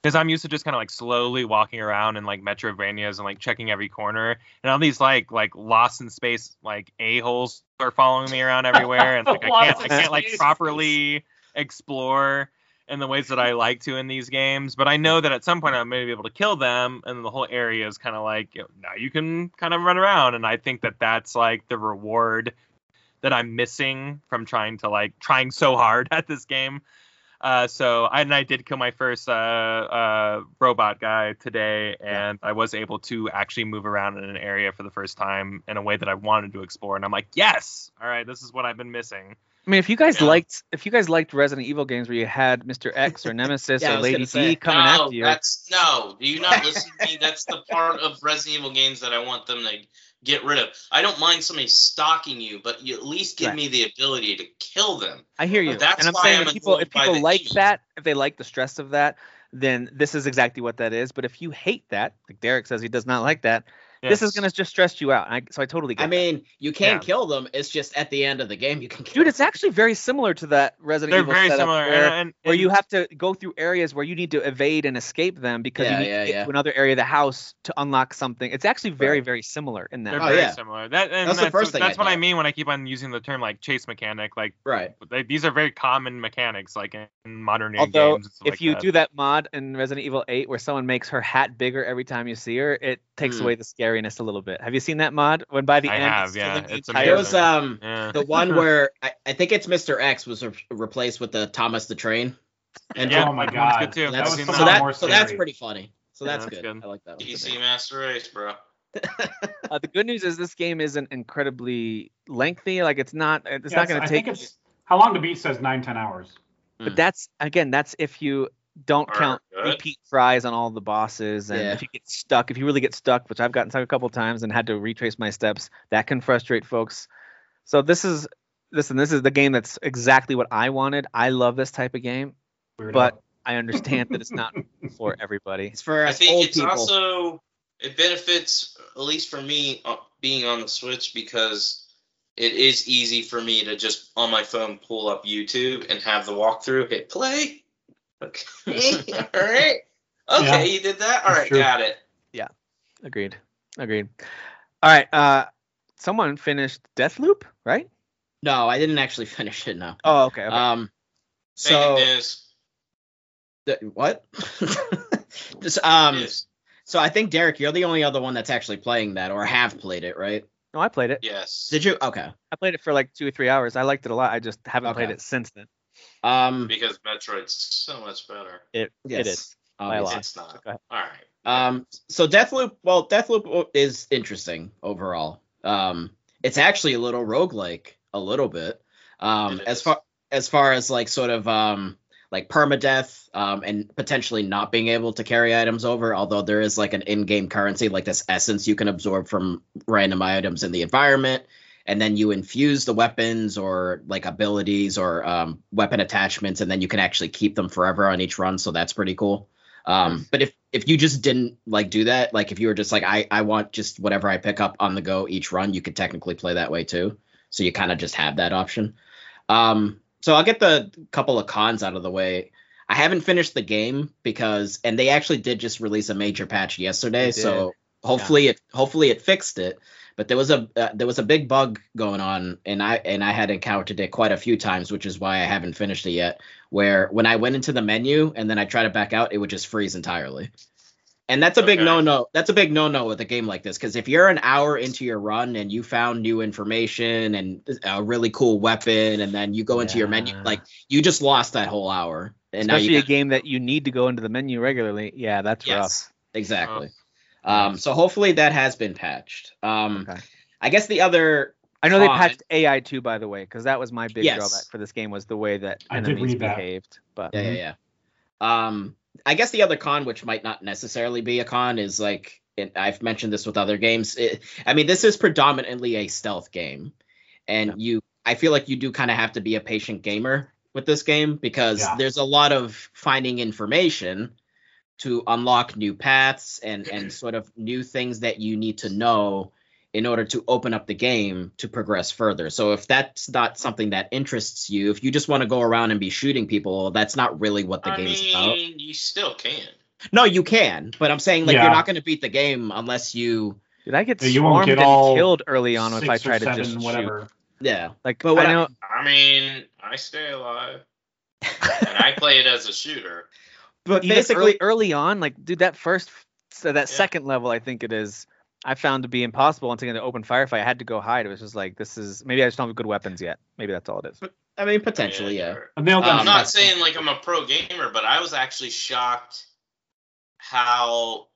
Because I'm used to just kind of like slowly walking around in like Metroidvanias and like checking every corner, and all these like like lost in space like a holes are following me around everywhere, and like I can't I can't like properly explore in the ways that I like to in these games. But I know that at some point I'm going to be able to kill them, and the whole area is kind of like you know, now you can kind of run around, and I think that that's like the reward that I'm missing from trying to like trying so hard at this game. Uh, so I and I did kill my first uh, uh, robot guy today, and I was able to actually move around in an area for the first time in a way that I wanted to explore. And I'm like, yes, all right, this is what I've been missing. I mean, if you guys Yeah. liked if you guys liked Resident Evil games where you had Mr. X or Nemesis Yeah, or Lady gonna D coming no, after you, that's no. Do you not listen to me? That's the part of Resident Evil games that I want them to get rid of. I don't mind somebody stalking you, but you at least give Right. me the ability to kill them. I hear you. That's and I'm why saying I'm if people if people like demons. that, if they like the stress of that, then this is exactly what that is. But if you hate that, like Derek says he does not like that, this is gonna just stress you out. I, so I totally get I that. mean, you can Yeah. kill them. It's just at the end of the game you can kill dude, it's actually very similar to that Resident they're Evil very setup similar, where, and, and, where you have to go through areas where you need to evade and escape them because Yeah, you need yeah, to get yeah. to another area of the house to unlock something. It's actually very, Right. very similar in that. They're Oh, very yeah. similar. That and That's that's, the first thing that's I what I mean when I keep on using the term like chase mechanic. Like right. they, these are very common mechanics, like in modern day Although, games. And stuff if like you that. do that mod in Resident Evil 8 where someone makes her hat bigger every time you see her, it takes Hmm. away the scariness a little bit. Have you seen that mod? When by the I end, have, yeah, killing the it's entire- was um yeah. the one where I, I think it's Mr. X was re- replaced with the Thomas the Train. And Yeah, oh my that one's god. good too. That I've was so that. that more so that's pretty funny. So Yeah, that's, that's good. good. I like that one. PC Master Race, bro. Uh, the good news is this game isn't incredibly lengthy. Like it's not. It's Yeah, not going I to take. think it's how long to beat says nine ten hours. But that's again, that's if you don't Are count good. repeat tries on all the bosses, and Yeah. if you get stuck, if you really get stuck, which I've gotten stuck a couple times and had to retrace my steps, that can frustrate folks. So this is listen, this is the game that's exactly what I wanted. I love this type of game, Weirdo. but I understand that it's not for everybody. It's for I us think old it's people. also it benefits at least for me uh, being on the Switch because it is easy for me to just on my phone pull up YouTube and have the walkthrough, hit play. Okay, all right. Okay, Yeah. you did that. All That's right, true. got it. Yeah. Agreed. Agreed. All right. Uh, someone finished Deathloop, right? No, I didn't actually finish it. No. Oh, okay. okay. Um. So So th- what? Just um. yes, So I think Derek, you're the only other one that's actually playing that or have played it, right? no, I played it. yes. Did you? Okay. I played it for like two or three hours. I liked it a lot. I just haven't played it since then. Um. Because Metroid's so much better. It Yes. it is. By a obviously. lot. It's not. Go ahead. All right. Um, so Deathloop, well, Deathloop is interesting overall. Um, it's actually a little roguelike, a little bit. Um, as far as far as like sort of um like permadeath, um, and potentially not being able to carry items over, although there is like an in-game currency, like this essence you can absorb from random items in the environment, and then you infuse the weapons or like abilities or um, weapon attachments, and then you can actually keep them forever on each run. So that's pretty cool. Um, but if if you just didn't like do that, like if you were just like I I want just whatever I pick up on the go each run, you could technically play that way too. So you kind of just have that option. Um, so I'll get the couple of cons out of the way. I haven't finished the game because and they actually did just release a major patch yesterday, so hopefully it hopefully it fixed it. But there was a uh, there was a big bug going on, and I and I had encountered it quite a few times, which is why I haven't finished it yet. Where when I went into the menu and then I tried to back out, it would just freeze entirely. And that's a big Okay. no no. That's a big no no with a game like this because if you're an hour into your run and you found new information and a really cool weapon, and then you go into your menu, like you just lost that whole hour. And now Especially you a game that you need to go into the menu regularly. Yeah, that's rough. Yes, exactly. Oh. Um, so hopefully that has been patched. Um, Okay. I guess the other I know they patched AI too, by the way, because that was my big Yes. drawback for this game was the way that I did enemies read that. behaved. But Yeah, yeah, yeah. Um, I guess the other con, which might not necessarily be a con, is like and I've mentioned this with other games. It, I mean, this is predominantly a stealth game, and Yeah. you, I feel like you do kind of have to be a patient gamer with this game because Yeah. there's a lot of finding information to unlock new paths and and sort of new things that you need to know in order to open up the game to progress further. So if that's not something that interests you, if you just want to go around and be shooting people, that's not really what the I game's mean, about. you still can. No, you can, but I'm saying like Yeah. you're not going to beat the game unless you did I get Yeah, you swarmed get and killed early on if I try to seven, just shoot? whatever. yeah. Like But what I I- know I mean, I stay alive, and I play it as a shooter. But even basically early, early on, like dude, that first, so that second level, I think it is. I found to be impossible once again to open firefight. I had to go hide. It was just like this is maybe I just don't have good weapons yet. Maybe that's all it is. I mean, potentially, yeah. sure. Um, I'm not saying like I'm a pro gamer, but I was actually shocked how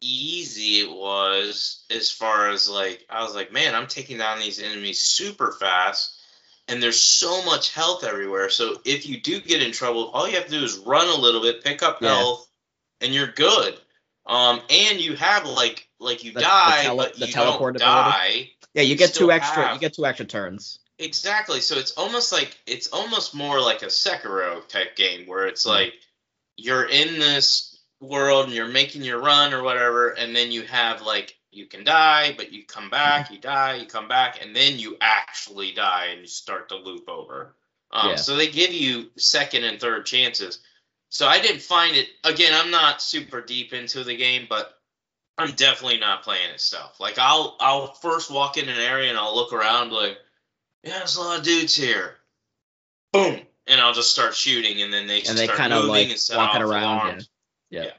easy it was as far as like I was like, man, I'm taking down these enemies super fast and there's so much health everywhere. So if you do get in trouble, all you have to do is run a little bit, pick up Yeah. health, and you're good. Um, and you have like like you The- the die, tele- but you don't die. Yeah, you get two extra. have- You get two extra turns. Exactly. So it's almost like it's almost more like a Sekiro type game where it's like you're in this world and you're making your run or whatever, and then you have like you can die, but you come back, you die, you come back, and then you actually die and you start to loop over. Um, Yeah. So they give you second and third chances. So I didn't find it. Again, I'm not super deep into the game, but I'm definitely not playing it stuff. Like I'll I'll first walk in an area and I'll look around like, yeah, there's a lot of dudes here. Boom, and I'll just start shooting, and then they And they start kind of moving like walking around. Yeah. Yeah.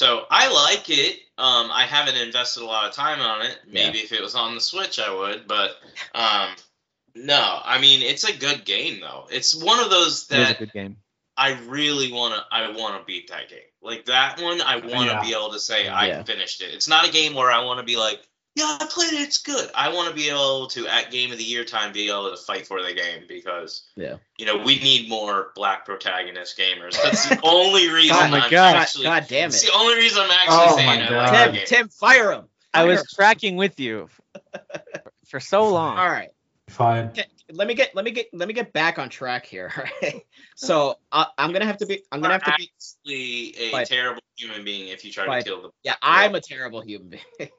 Yeah. So I like it. Um, I haven't invested a lot of time on it. Maybe if it was on the Switch, I would. But um, no, I mean it's a good game though. It's one of those It is a that good game. I really wanna I wanna beat that game. Like that one, I wanna Yeah. be able to say Yeah. I finished it. It's not a game where I want to be like, yeah, I played it. It's good. I want to be able to at game of the year time be able to fight for the game because Yeah. you know we need more black protagonist gamers. That's the only reason God, my I'm God. actually. God damn It's it. the only reason I'm actually Oh saying my I like God. Tim, game. Tim, fire him. I was him. tracking with you for so long. All right. Fine. Let me get let me get let me get back on track here. all right? So uh, I'm gonna have to be I'm gonna have to be actually a Fight. terrible human being if you try Fight. to kill them. yeah I'm a terrible human being.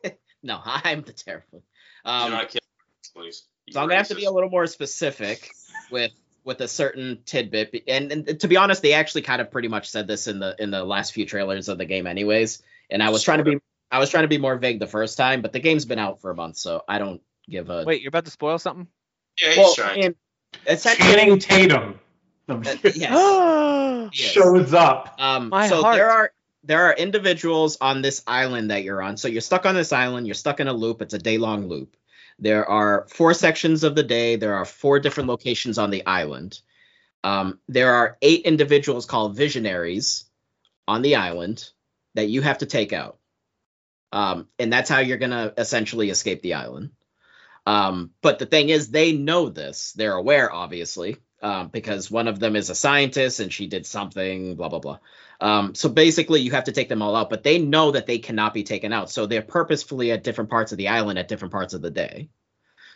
No, I'm the terrible. Do Um, not kill them, please. You so I'm gonna have to be a little more specific with with a certain tidbit. And, and to be honest, they actually kind of pretty much said this in the in the last few trailers of the game, anyways. And I was trying to be I was trying to be more vague the first time, but the game's been out for a month, so I don't give a Wait, you're about to spoil something? Yeah, he's well. trying. And essentially, Channing Tatum uh, yes. Oh, Yes. shows up. Um, My so heart. there are there are individuals on this island that you're on. So you're stuck on this island. You're stuck in a loop. It's a day long loop. There are four sections of the day. There are four different locations on the island. Um, there are eight individuals called visionaries on the island that you have to take out. Um, and that's how you're gonna essentially escape the island. Um, but the thing is, they know this. They're aware, obviously, um, because one of them is a scientist and she did something, blah blah blah. Um, so basically, you have to take them all out, but they know that they cannot be taken out. So they're purposefully at different parts of the island at different parts of the day.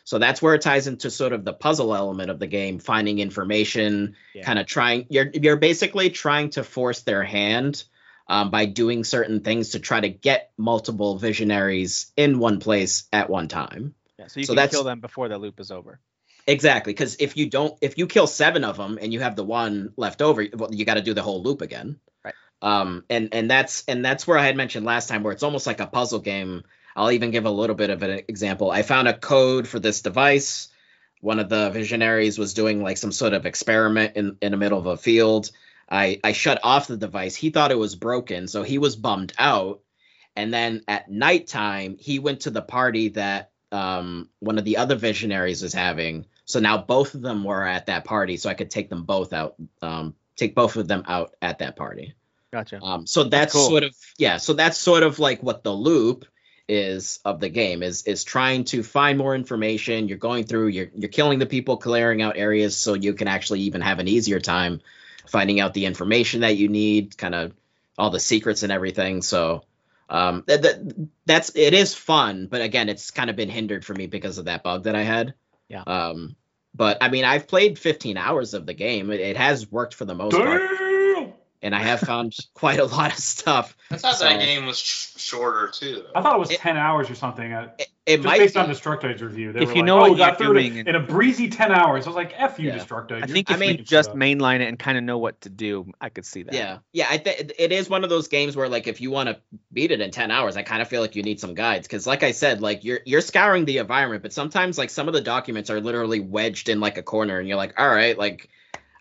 So that's where it ties into sort of the puzzle element of the game, finding information, Yeah. kind of trying. You're you're basically trying to force their hand um, by doing certain things to try to get multiple visionaries in one place at one time. Yeah, so you So can kill them before the loop is over. Exactly, because if you don't, if you kill seven of them and you have the one left over, well, you got to do the whole loop again. Right. Um, and and that's and that's where I had mentioned last time, where it's almost like a puzzle game. I'll even give a little bit of an example. I found a code for this device. One of the visionaries was doing like some sort of experiment in in the middle of a field. I I shut off the device. He thought it was broken, so he was bummed out. And then at nighttime, he went to the party that um, one of the other visionaries was having. So now both of them were at that party, so I could take them both out, um, take both of them out at that party. Gotcha. Um, so that's cool. sort of yeah. So that's sort of like what the loop is of the game is is trying to find more information. You're going through, you're you're killing the people, clearing out areas, so you can actually even have an easier time finding out the information that you need, kind of all the secrets and everything. So um, that, that that's it is fun, but again, it's kind of been hindered for me because of that bug that I had. Yeah. Um, but I mean, I've played 15 hours of the game. It, it has worked for the most part, and I have found quite a lot of stuff. I thought So- that game was sh- shorter too. I thought it was It- 10 hours or something. Uh, It, it just might based be, on Destructoid's review. They If were you like, know oh, what you're doing in a breezy 10 hours. I was like, F you, Yeah. Destructoid. I think I mean- just mainline it and kind of know what to do, I could see that. Yeah, yeah. I think it is one of those games where, like, if you want to beat it in ten hours, I kind of feel like you need some guides because, like I said, like you're you're scouring the environment, but sometimes like some of the documents are literally wedged in like a corner, and you're like, all right, like.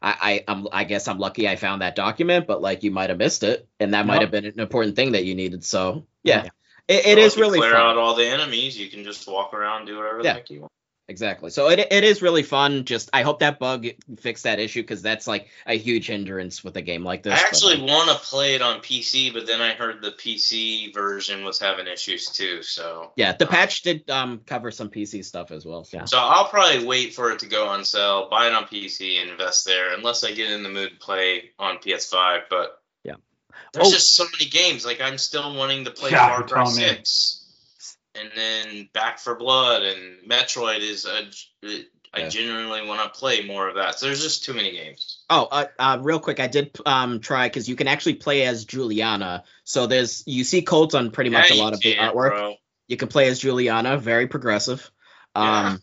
I, I I'm I guess I'm lucky I found that document, but like you might have missed it, and that might have been an important thing that you needed. So yeah, Yeah. It, it Well, is really clear fun. out all the enemies. You can just walk around and do whatever Yeah. the heck you want. exactly. So it it is really fun. Just I hope that bug fixed that issue because that's like a huge hindrance with a game like this. I actually um, want to play it on PC, but then I heard the PC version was having issues too. So yeah, the patch did um cover some PC stuff as well. So. Yeah. So I'll probably wait for it to go on sale, buy it on PC, and invest there, unless I get in the mood to play on PS5. But. There's Oh. just so many games. Like I'm still wanting to play Yeah, Far Cry telling me. Six, and then Back 4 Blood, and Metroid is a. I Yeah. genuinely want to play more of that. So there's just too many games. Oh, uh, uh, real quick, I did um try because you can actually play as Julianna. So there's you see Colt on pretty much Yeah, a you lot of the artwork. bro. You can play as Julianna, very progressive. Um, Yeah.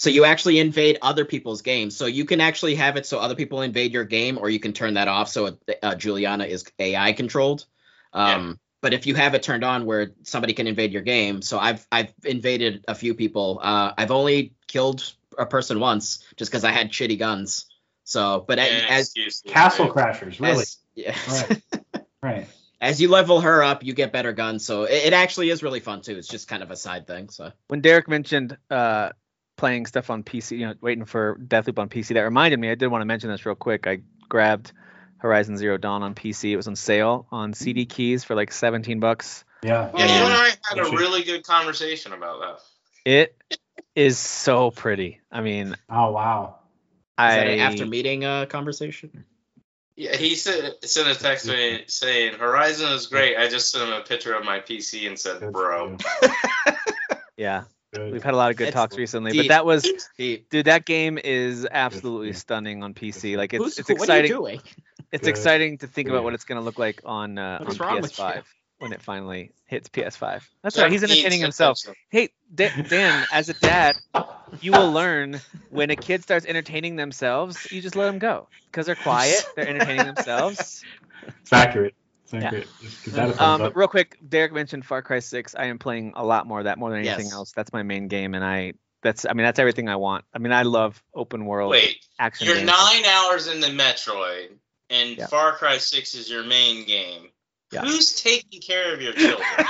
So you actually invade other people's games. So you can actually have it so other people invade your game, or you can turn that off so uh, Julianna is AI controlled. Um, But if you have it turned on where somebody can invade your game, so I've I've invaded a few people. Uh, I've only killed a person once just because I had shitty guns. So, but Yeah, as excuses, Castle right? Crashers, really. as, yeah. Right. right. as you level her up, you get better guns. So it, it actually is really fun too. It's just kind of a side thing. So when Derek mentioned uh, playing stuff on PC, you know, waiting for Deathloop on PC, that reminded me. I did want to mention this real quick. I grabbed Horizon Zero Dawn on PC. It was on sale on CD keys for like 17 bucks. Yeah. Yeah, you and I had a really good conversation about that. It is so pretty. I mean, Oh wow. is I that an after meeting uh, conversation? Yeah, he said sent a text to me saying Horizon is great. I just sent him a picture of my PC and said, "Bro, yeah, Good. we've had a lot of good It's talks recently, deep. but that was Deep. dude. That game is absolutely you. stunning on PC. you. Like it's Who's, it's what are you exciting. doing? It's Good exciting to think for about what it's going to look like on uh, on What's wrong with you? PS5 when it finally hits PS5. That's right. He's entertaining himself. himself." Hey, Da- Dan, as a dad, you will learn when a kid starts entertaining themselves, you just let them go because they're quiet, they're entertaining themselves. It's accurate. It's Yeah. accurate. Just give that a thumbs Um, real quick, Derek mentioned Far Cry 6. I am playing a lot more of that more than anything Yes. else. That's my main game, and I that's I mean that's everything I want. I mean I love open world Wait, action. you're games. nine hours into Metroid, and Yeah. Far Cry Six is your main game. Yeah. Who's taking care of your children?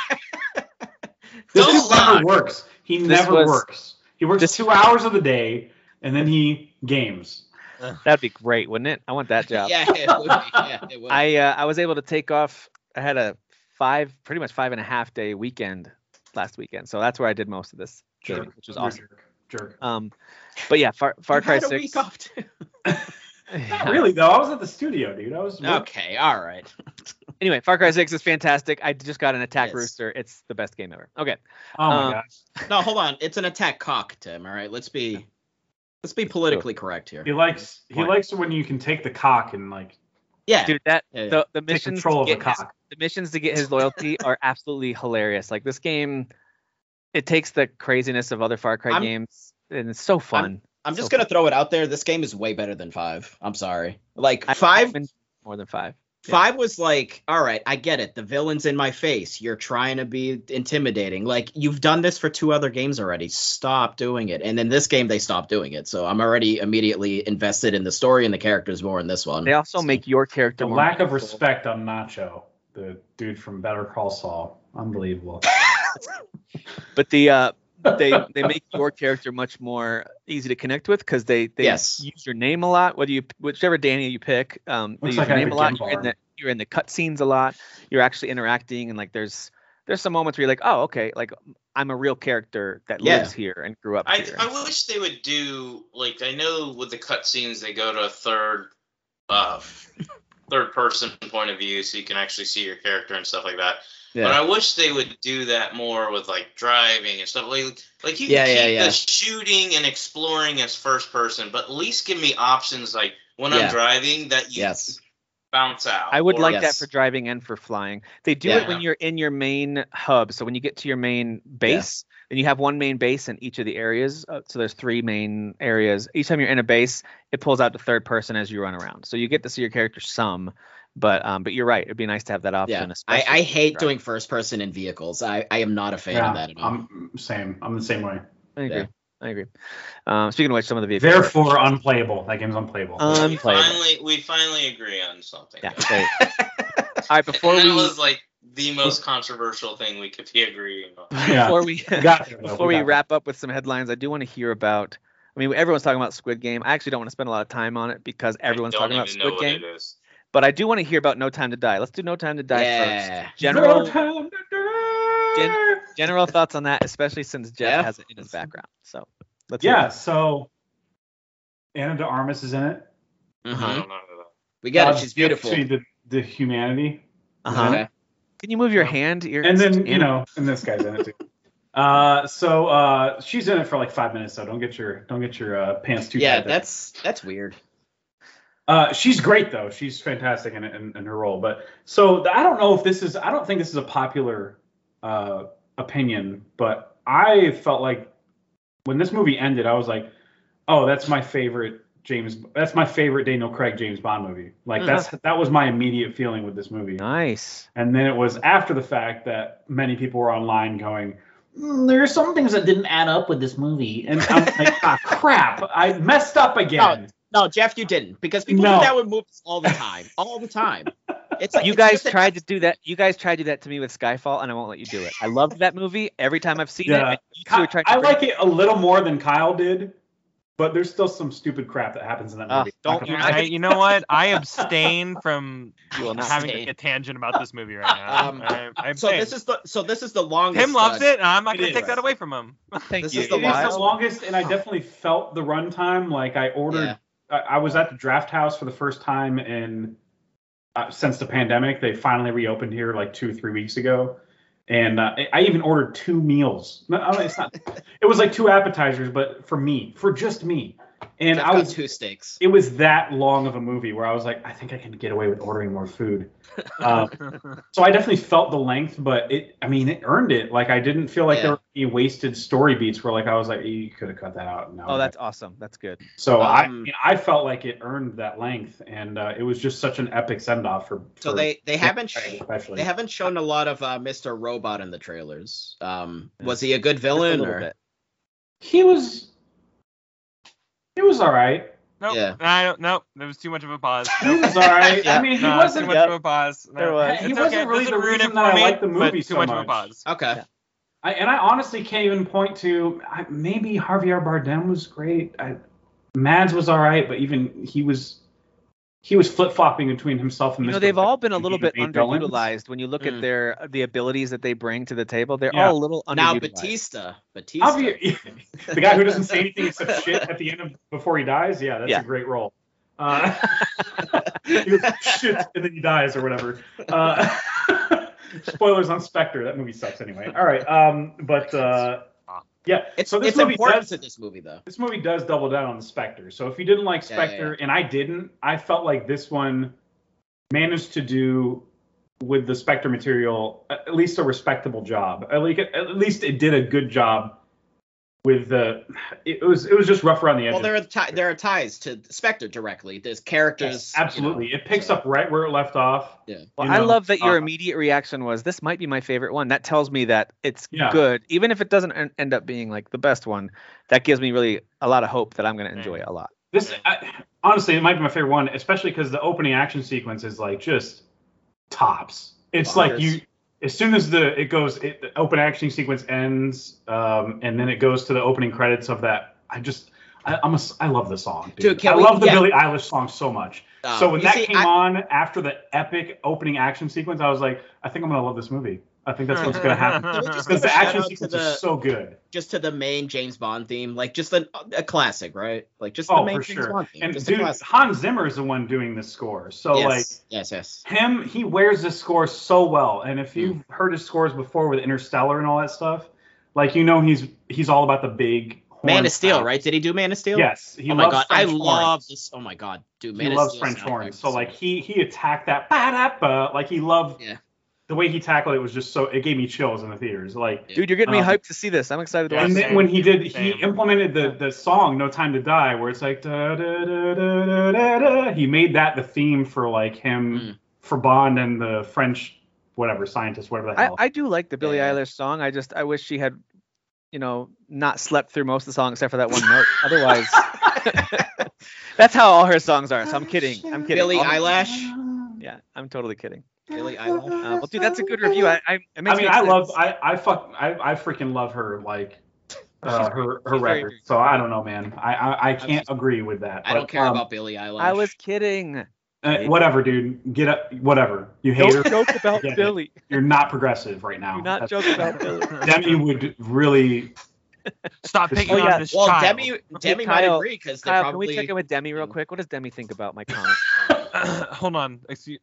This Don't dude lie. never works. He This never was- works. He works this- two hours of the day and then he games. That'd be great, wouldn't it? I want that job. Yeah, it would be. Yeah, it would. I uh, I was able to take off. I had a five, pretty much five and a half day weekend last weekend, so that's where I did most of this gaming, Jerk. which was awesome. Jerk. Jerk. Um, but yeah, Far Far Cry had a Six. week off too. Not really though. I was at the studio, dude. I was Okay, all right. Anyway, Far Cry Six is fantastic. I just got an Attack Yes. Rooster. It's the best game ever. Okay. Oh my Um, gosh. No, hold on. It's an attack cock, Tim. All right, let's be let's be politically correct here. He likes he Point. likes when you can take the cock and like Yeah, Dude, that Yeah, yeah. the, the take missions control to of the get his, the missions to get his loyalty are absolutely hilarious. Like this game, it takes the craziness of other Far Cry I'm- games, and it's so fun. I'm just so gonna throw it out there. This game is way better than five. I'm sorry. Like I- five, more than five. Yeah. five was like, all right, I get it. The villain's in my face. You're trying to be intimidating. Like you've done this for two other games already. Stop doing it. And in this game, they stopped doing it. So I'm already immediately invested in the story and the characters more in this one. They also So- make your character The more lack of respect on Nacho, the dude from Better Call Saul. Unbelievable. but the uh they they make your character much more easy to connect with because they they Yes. use your name a lot. Whether you whichever Dani you pick, um, they use like your name a a lot. You're in the you're in the cutscenes a lot. You're actually interacting and like there's there's some moments where you're like, oh okay, like I'm a real character that Yeah. lives here and grew up I, here. I wish they would do like I know with the cutscenes they go to a third uh third person point of view so you can actually see your character and stuff like that. But. I wish they would do that more with like driving and stuff. Like like you Yeah, can yeah, keep yeah. the shooting and exploring as first person, but at least give me options like when Yeah. I'm driving that you Yes. bounce out. I would or- like that for driving and for flying. They do it when you're in your main hub. So when you get to your main base, and you have one main base in each of the areas. Uh, so there's three main areas. Each time you're in a base, it pulls out the third person as you run around. So you get to see your character some, but um, but you're right. It'd be nice to have that option. Yeah. I, especially I when hate doing first person in vehicles. I, I am not a fan yeah, of that at all. I'm same. I'm the same way. I agree. yeah. I agree. Um, speaking of which, some of the vehicles. Therefore, unplayable. That game's unplayable. Um, we finally we finally agree on something. yeah. Great. All right. Before and that we was like the most controversial thing we could be agreeing on. Yeah. Before we got before we got there. wrap up with some headlines, I do want to hear about. I mean, everyone's talking about Squid Game. I actually don't want to spend a lot of time on it because everyone's I don't talking about even know Squid what Game. it is. But I do want to hear about No Time to Die. Let's do No Time to Die Yeah. first. General No time to die. Gen- general thoughts on that, especially since Jeff Yeah. has it in his background. So let's Yeah, so Ana de Armas is in it. I Mhm. don't know. We get it. She's beautiful. to The, the humanity. Uh-huh. Okay. Can you move your hand? Your And then, you know, and this guy's in it too. Uh, so uh, she's in it for like five minutes, so don't get your don't get your uh, pants too Yeah, tight. there. that's that's weird. Uh, she's great though. She's fantastic in, in, in her role. But so I don't know if this is. I don't think this is a popular uh, opinion, but I felt like when this movie ended, I was like, oh, that's my favorite James. That's my favorite Daniel Craig James Bond movie. Like that's that was my immediate feeling with this movie. nice. And then it was after the fact that many people were online going, "Mm, there are some things that didn't add up with this movie. And I'm like, ah, crap, I messed up again. No, Jeff, you didn't because people No. do that with movies all the time, all the time. It's like You it's guys just an tried to do that. You guys tried to do that to me with Skyfall, and I won't let you do it. I loved that movie. Every time I've seen it, Yeah. and you two are trying to I like it a little more than Kyle did, but there's still some stupid crap that happens in that movie. don't you- I, you know what? I abstain from You will not having abstain. a tangent about this movie right now. Um, I, I So this is the so this is the longest. Tim loves uh, it, and I'm not going to is. take that away from him. Thank this you. is the It is the longest, and I definitely felt the runtime. Like I ordered, Yeah. I, was at the Draft House for the first time in uh, since the pandemic. They finally reopened here like two, three weeks ago, and uh, I- I even ordered two meals. No, it's not. it was like two appetizers, but for me, for just me. And Jeff I was two steaks. it was that long of a movie where I was like, I think I can get away with ordering more food. Um, so I definitely felt the length, but it, I mean, it earned it. Like I didn't feel like Yeah. there were any wasted story beats where like I was like, you could have cut that out. No, Oh, that's awesome. That's good. so I, I Um, mean, I felt like it earned that length, and uh, it was just such an epic send off for, So for they they haven't Craig sh- especially. they haven't shown a lot of uh, Mr. Robot in the trailers. Um, Yeah. was he a good Just a villain or? bit. he was he was all right. Nope. Yeah. I don't. Nope. There was too much of a pause. He was all right. Yeah. I mean, he No, wasn't. too much Yep. of a pause. No. There was. It's He okay. wasn't really the ruin it reason for that I me, liked the but movie too so much of a pause. Okay. Yeah. I, and I honestly can't even point to I, maybe Javier Bardem was great. I, Mads was all right, but even he was he was flip flopping between himself and You know, Mr. they've all been a little bit the main villains. underutilized when you look Mm. at their the abilities that they bring to the table. They're Yeah. all a little underutilized. Now Batista. Batista. Javier, the guy who doesn't say anything except shit at the end of before he dies. Yeah, that's Yeah. a great role. Uh, he goes, shit, and then he dies or whatever. Uh, spoilers on Spectre. That movie sucks anyway. All right, um, but uh, yeah. It's so this it's movie important does to this movie though. this movie does double down on the Spectre. So if you didn't like Yeah, yeah, Spectre, and I didn't, I felt like this one managed to do with the Spectre material at least a respectable job. At least, at least it did a good job with the. It was it was just rough around the edges. Well, there are ti- there are ties to Spectre directly. There's characters. Yes, absolutely. you know, it picks so- up right where it left off. Yeah. Well, you I love that your uh, immediate reaction was this might be my favorite one. That tells me that it's Yeah. good, even if it doesn't end up being like the best one. That gives me really a lot of hope that I'm going to enjoy it a lot. This I, honestly, it might be my favorite one, especially because the opening action sequence is like just tops. It's like you, as soon as the it goes, it, the open action sequence ends, um, and then it goes to the opening credits of that. I just, I, I'm a, I love the song, dude. Dude, I we- love the yeah. Billie Eilish song so much. Uh, so when that see, came I- on after the epic opening action sequence, I was like, I think I'm gonna love this movie. I think that's what's gonna happen Can we just because the action shout-out sequence the- is so good. just to the main James Bond theme, like just a, a classic, right? Like just the Oh, main for James sure. Bond theme. And just dude. Hans Zimmer is the one doing the score. So yes, like yes, yes. him, he wears this score so well. And if you've Hmm. heard his scores before with Interstellar and all that stuff, like you know he's he's all about the big Man horn of Steel, sound. right? Did he do Man of Steel? Yes, he oh my loves god, I French love this. Oh my god, dude, He Man loves Steel French horns. So like he he attacked that ba like he loved Yeah. The way he tackled it was just so it gave me chills in the theaters. Like Dude, you're getting me Um, hyped to see this. I'm excited to watch and then when he did, he implemented the the song "No Time to Die," where it's like da da da da da da. da. He made that the theme for like him Mm. for Bond and the French whatever scientist, whatever the I, hell. I do like the Billie Yeah. Eilish song. I just I wish she had, you know, not slept through most of the song except for that one note. Otherwise, that's how all her songs are. So I'm kidding. I'm kidding. Billie All- Eyelash. Yeah, I'm totally kidding. Billy Eyelash. Uh, well, dude, that's a good review. I, I, it I mean, I excited. love, I, I fuck, I, I freaking love her, like, uh, her, her record. So I don't know, man. I, I, I can't agree with that. I don't care um, about Billy Eyelash. I was kidding. uh, whatever, dude. Get up. Whatever. You hate her. Don't joke about Yeah. Billy. You're not progressive right now. Do not That's- joke about Billy. Demi would really. Stop picking Oh, yeah. on this Well, child. Demi, Demi might Kyle- agree because Kyle, probably. can we check in with Demi real quick? What does Demi think about my comment? Hold on. I see.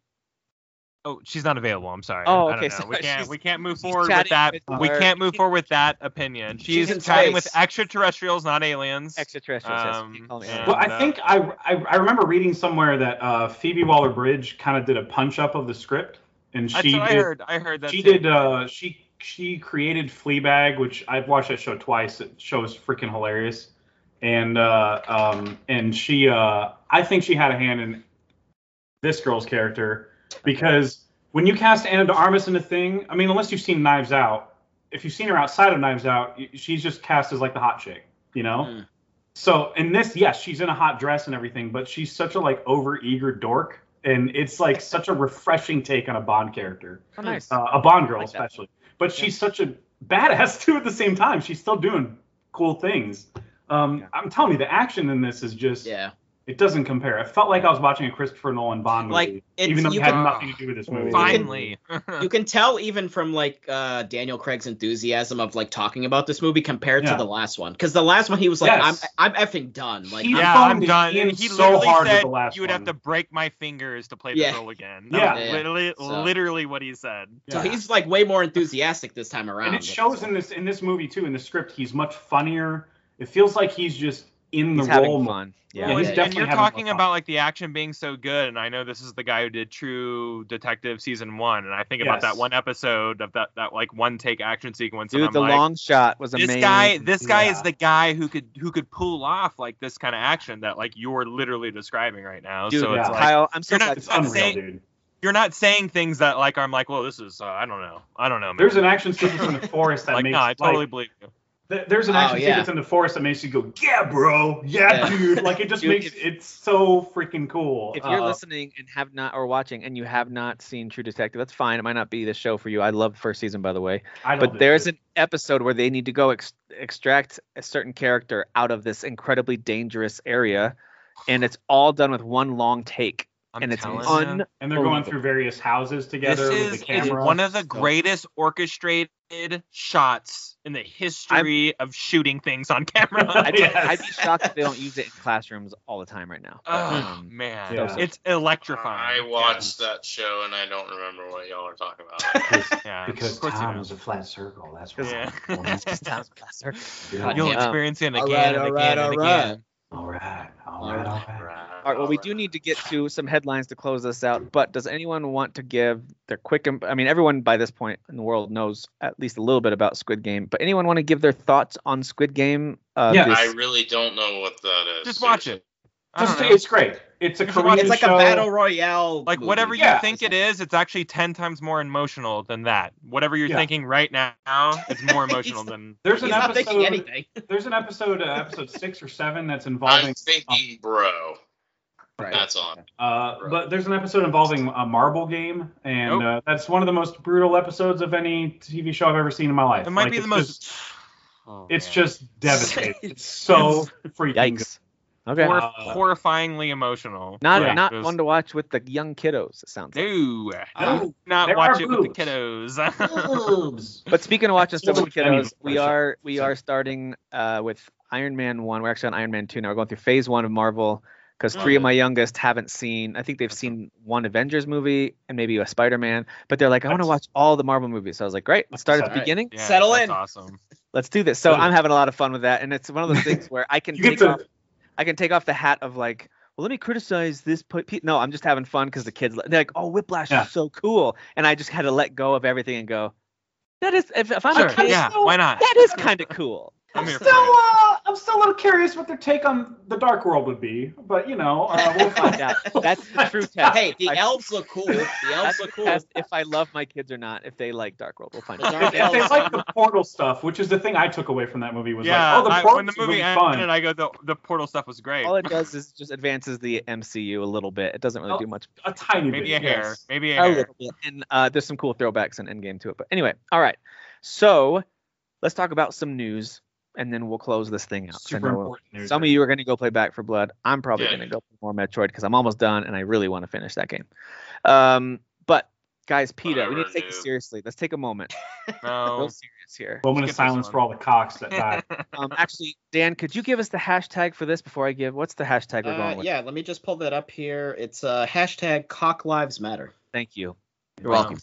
Oh, she's not available. I'm sorry. Oh, I don't okay, know. sorry. We can't. She's- we can't move forward with that. with we can't move forward with that opinion. She's, She's in chatting with extraterrestrials, not aliens. Extraterrestrials. Um, You can call me and- Well, I uh, think I, I I remember reading somewhere that uh, Phoebe Waller-Bridge kind of did a punch up of the script, and That's she what I heard. I heard that. she too. did. Uh, she she created Fleabag, which I've watched that show twice. It shows freaking hilarious, and uh, um, and she uh, I think she had a hand in this girl's character because when you cast Ana de Armas in a thing, I mean, unless you've seen Knives Out, if you've seen her outside of Knives Out, she's just cast as like the hot chick, you know. Mm. So in this, yes, she's in a hot dress and everything, but she's such a like over-eager dork, and it's like such a refreshing take on a Bond character Oh, nice. uh, a Bond girl like especially. But she's such a badass too at the same time. She's still doing cool things. Um, Yeah. I'm telling you, the action in this is just Yeah. It doesn't compare. I felt like I was watching a Christopher Nolan Bond movie, Like, it's- even though you it had can- nothing to do with this movie. Finally. You can tell even from like uh, Daniel Craig's enthusiasm of like talking about this movie compared Yeah. to the last one. Because the last one he was like, Yes. I'm I'm effing done. Like He I'm- yeah, I'm done. in And he so hard with said the last you would have to break my fingers to play Yeah. the role again. Yeah. That was Yeah. literally, So- literally what he said. so Yeah. he's like way more enthusiastic this time around. and it shows in this in this movie too. In the script, he's much funnier. It feels like he's just in the He's having role. more. fun. Yeah, Yeah. Well, he's and- and you're talking fun. about like the action being so good, and I know this is the guy who did True Detective season one, and I think about that one episode of that that like one take action sequence. and Dude, I'm the like, long shot was amazing. this amazing. guy, this guy is the guy who could who could pull off like this kind of action that like you're literally describing right now. Dude, so it's like Kyle, I'm so You're not- glad. It's I'm unreal, saying- dude. you're not saying things that like I'm like, well, this is uh, I don't know, I don't know. Man. There's an action sequence in the forest that like makes no, I like, totally believe you. Th- There's an Oh, action yeah. sequence in the forest that makes you go, yeah, bro, yeah, Yeah. dude. Like it just Dude, makes if- it's so freaking cool. If you're Uh, listening and have not or watching and you have not seen True Detective, that's fine. It might not be the show for you. I love the first season, by the way. I But there's dude. an episode where they need to go ex- extract a certain character out of this incredibly dangerous area, and it's all done with one long take, I'm and it's telling un. and they're going through various houses This together is, with the is camera. one of the So- greatest orchestrated shots in the history of shooting things on camera. I'd, be- Yes. I'd be shocked if they don't use it in classrooms all the time right now. But, oh um, man, Yeah. it's electrifying. I watched that show and I don't remember what y'all are talking about. Because, Yeah, because of course you time do. is a flat circle. That's why. Yeah. Just sounds faster. Yeah. You'll Yeah. experience it again All right, and again right, and again. right. All right. All right. All right. All right, well, we do need to get to some headlines to close this out. But does anyone want to give their quick? imp- I mean, everyone by this point in the world knows at least a little bit about Squid Game. But anyone want to give their thoughts on Squid Game? Uh, Yeah, this- I really don't know what that is. Just watch it. I Just, it's great. It's a You should watch Korean It's like show. a battle royale. Like movie. whatever you Yeah. think it is, it's actually ten times more emotional than that. Whatever you're Yeah. thinking right now, it's more emotional than. There's He's an not thinking episode. anything. There's an episode, uh, episode six or seven, that's involving. I'm thinking, bro. Right. That's on. Uh, Right. but there's an episode involving a marble game, and Nope. uh, that's one of the most brutal episodes of any TV show I've ever seen in my life. It might Like, be the most. just- Oh, it's man. just devastating. It's so freaking. good. Yikes. Okay. Hor- Uh, horrifyingly emotional. not yeah. not Just- one to watch with the young kiddos. It sounds. Like. No, No, not there watch are it with the kiddos. But speaking of watching stuff with Children kiddos, anyway, we are we so- are starting uh, with Iron Man one. We're actually on Iron Man two now. We're going through Phase one of Marvel because three of Mhm. my youngest haven't seen. I think they've seen one Avengers movie and maybe a Spider Man, but they're like, I want to watch all the Marvel movies. So I was like, great, let's start at the Alright. beginning. Yeah, Settle that's in. Awesome. Let's do this. So Good. I'm having a lot of fun with that, and it's one of those things where I can You get take to- off. I can take off the hat of like, well, let me criticize this. pe-" No, I'm just having fun because the kids they're like, oh, Whiplash Yeah. is so cool, and I just had to let go of everything and go. That is, if, if I'm Sure. a kid, Yeah. Why not? that is kind of cool. So, uh, I'm still a little curious what their take on the Dark World would be, but you know, uh, we'll find out. That's the true test. Hey, the I- elves look cool. The elves look cool. if I love my kids or not. If they like Dark World, we'll find The out. Dark If they like the portal stuff, which is the thing I took away from that movie, was yeah, like, oh, the I- portal when the is movie really ended, fun. I go, the, the portal stuff was great. All it does is just advances the MCU a little bit. It doesn't really Oh, do much. a tiny bit. Maybe bit. a hair. yes. Maybe a A hair. little bit. And uh, there's some cool throwbacks in Endgame to it. But anyway, all right. So let's talk about some news, and then we'll close this thing out. Super important news. Some of you are going to go play Back 4 Blood. I'm probably Yeah. going to go play more Metroid because I'm almost done and I really want to finish that game. Um, but guys, PETA, we need to Whatever, take this dude. seriously. Let's take a moment. No. Real serious here. Moment of silence for all the cocks that died. Um, actually, Dan, could you give us the hashtag for this before I give? What's the hashtag we're Uh, going with? yeah, let me just pull that up here. It's uh, hashtag Cock Lives Matter. Thank you. You're Wow. welcome.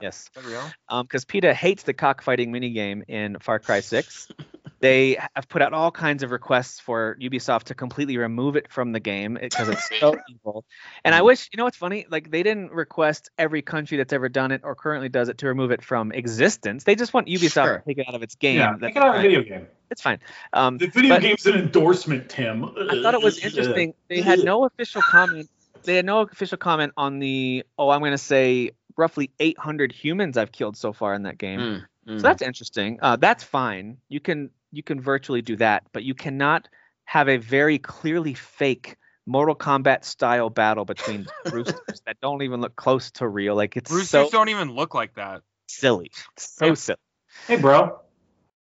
Yes. Is that real? Um, because PETA hates the cockfighting minigame in Far Cry 6. they have put out all kinds of requests for Ubisoft to completely remove it from the game because it's so evil. And I wish, you know what's funny? Like they didn't request every country that's ever done it or currently does it to remove it from existence. They just want Ubisoft Sure. to take it out of its game. yeah, make it out of a video game. It's fine. Um, The video game's an endorsement, Tim. I thought it was interesting. They had no official comment. They had no official comment on the. Oh, I'm going to say roughly 800 humans I've killed so far in that game. Mm, mm. So that's interesting. Uh, that's fine. You can you can virtually do that, but you cannot have a very clearly fake Mortal Kombat style battle between roosters that don't even look close to real. Like it's Roosters so don't even look like that. silly, so Yeah. silly. Hey, bro.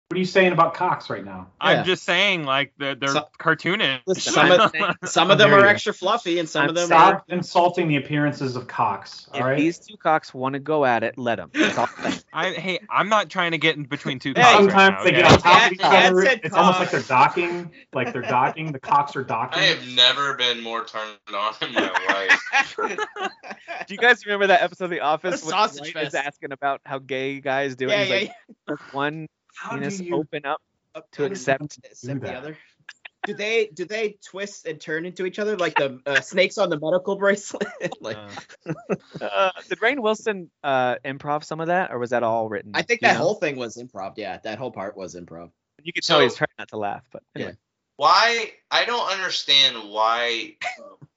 What are you saying about cocks right now? Yeah. I'm just saying, like they're they're So- cartoonish. Listen, Some of- Some of them are you. extra fluffy, and some I'm of them are. Stop insulting the appearances of cocks. All if right. these two cocks want to go at it, let them. I'm. I hey, I'm not trying to get in between two Hey, cocks Sometimes right they now, get on top of each Dad- Dad other. said It's almost like they're docking. Like they're docking. The cocks are docking. I have never been more turned on in my life. Do you guys remember that episode of The Office when sausage Dwight fest. is asking about how gay guys do it? yeah, yeah, like, "Does one How do you? open up to accept? Accept the other. Do they do they twist and turn into each other like the uh, snakes on the medical bracelet? like, Uh, Uh, did Rainn Wilson uh, improv some of that, or was that all written? I think Do you that know? whole thing was improv. Yeah, that whole part was improv. You could tell So- he's trying not to laugh, but anyway. Why? I don't understand why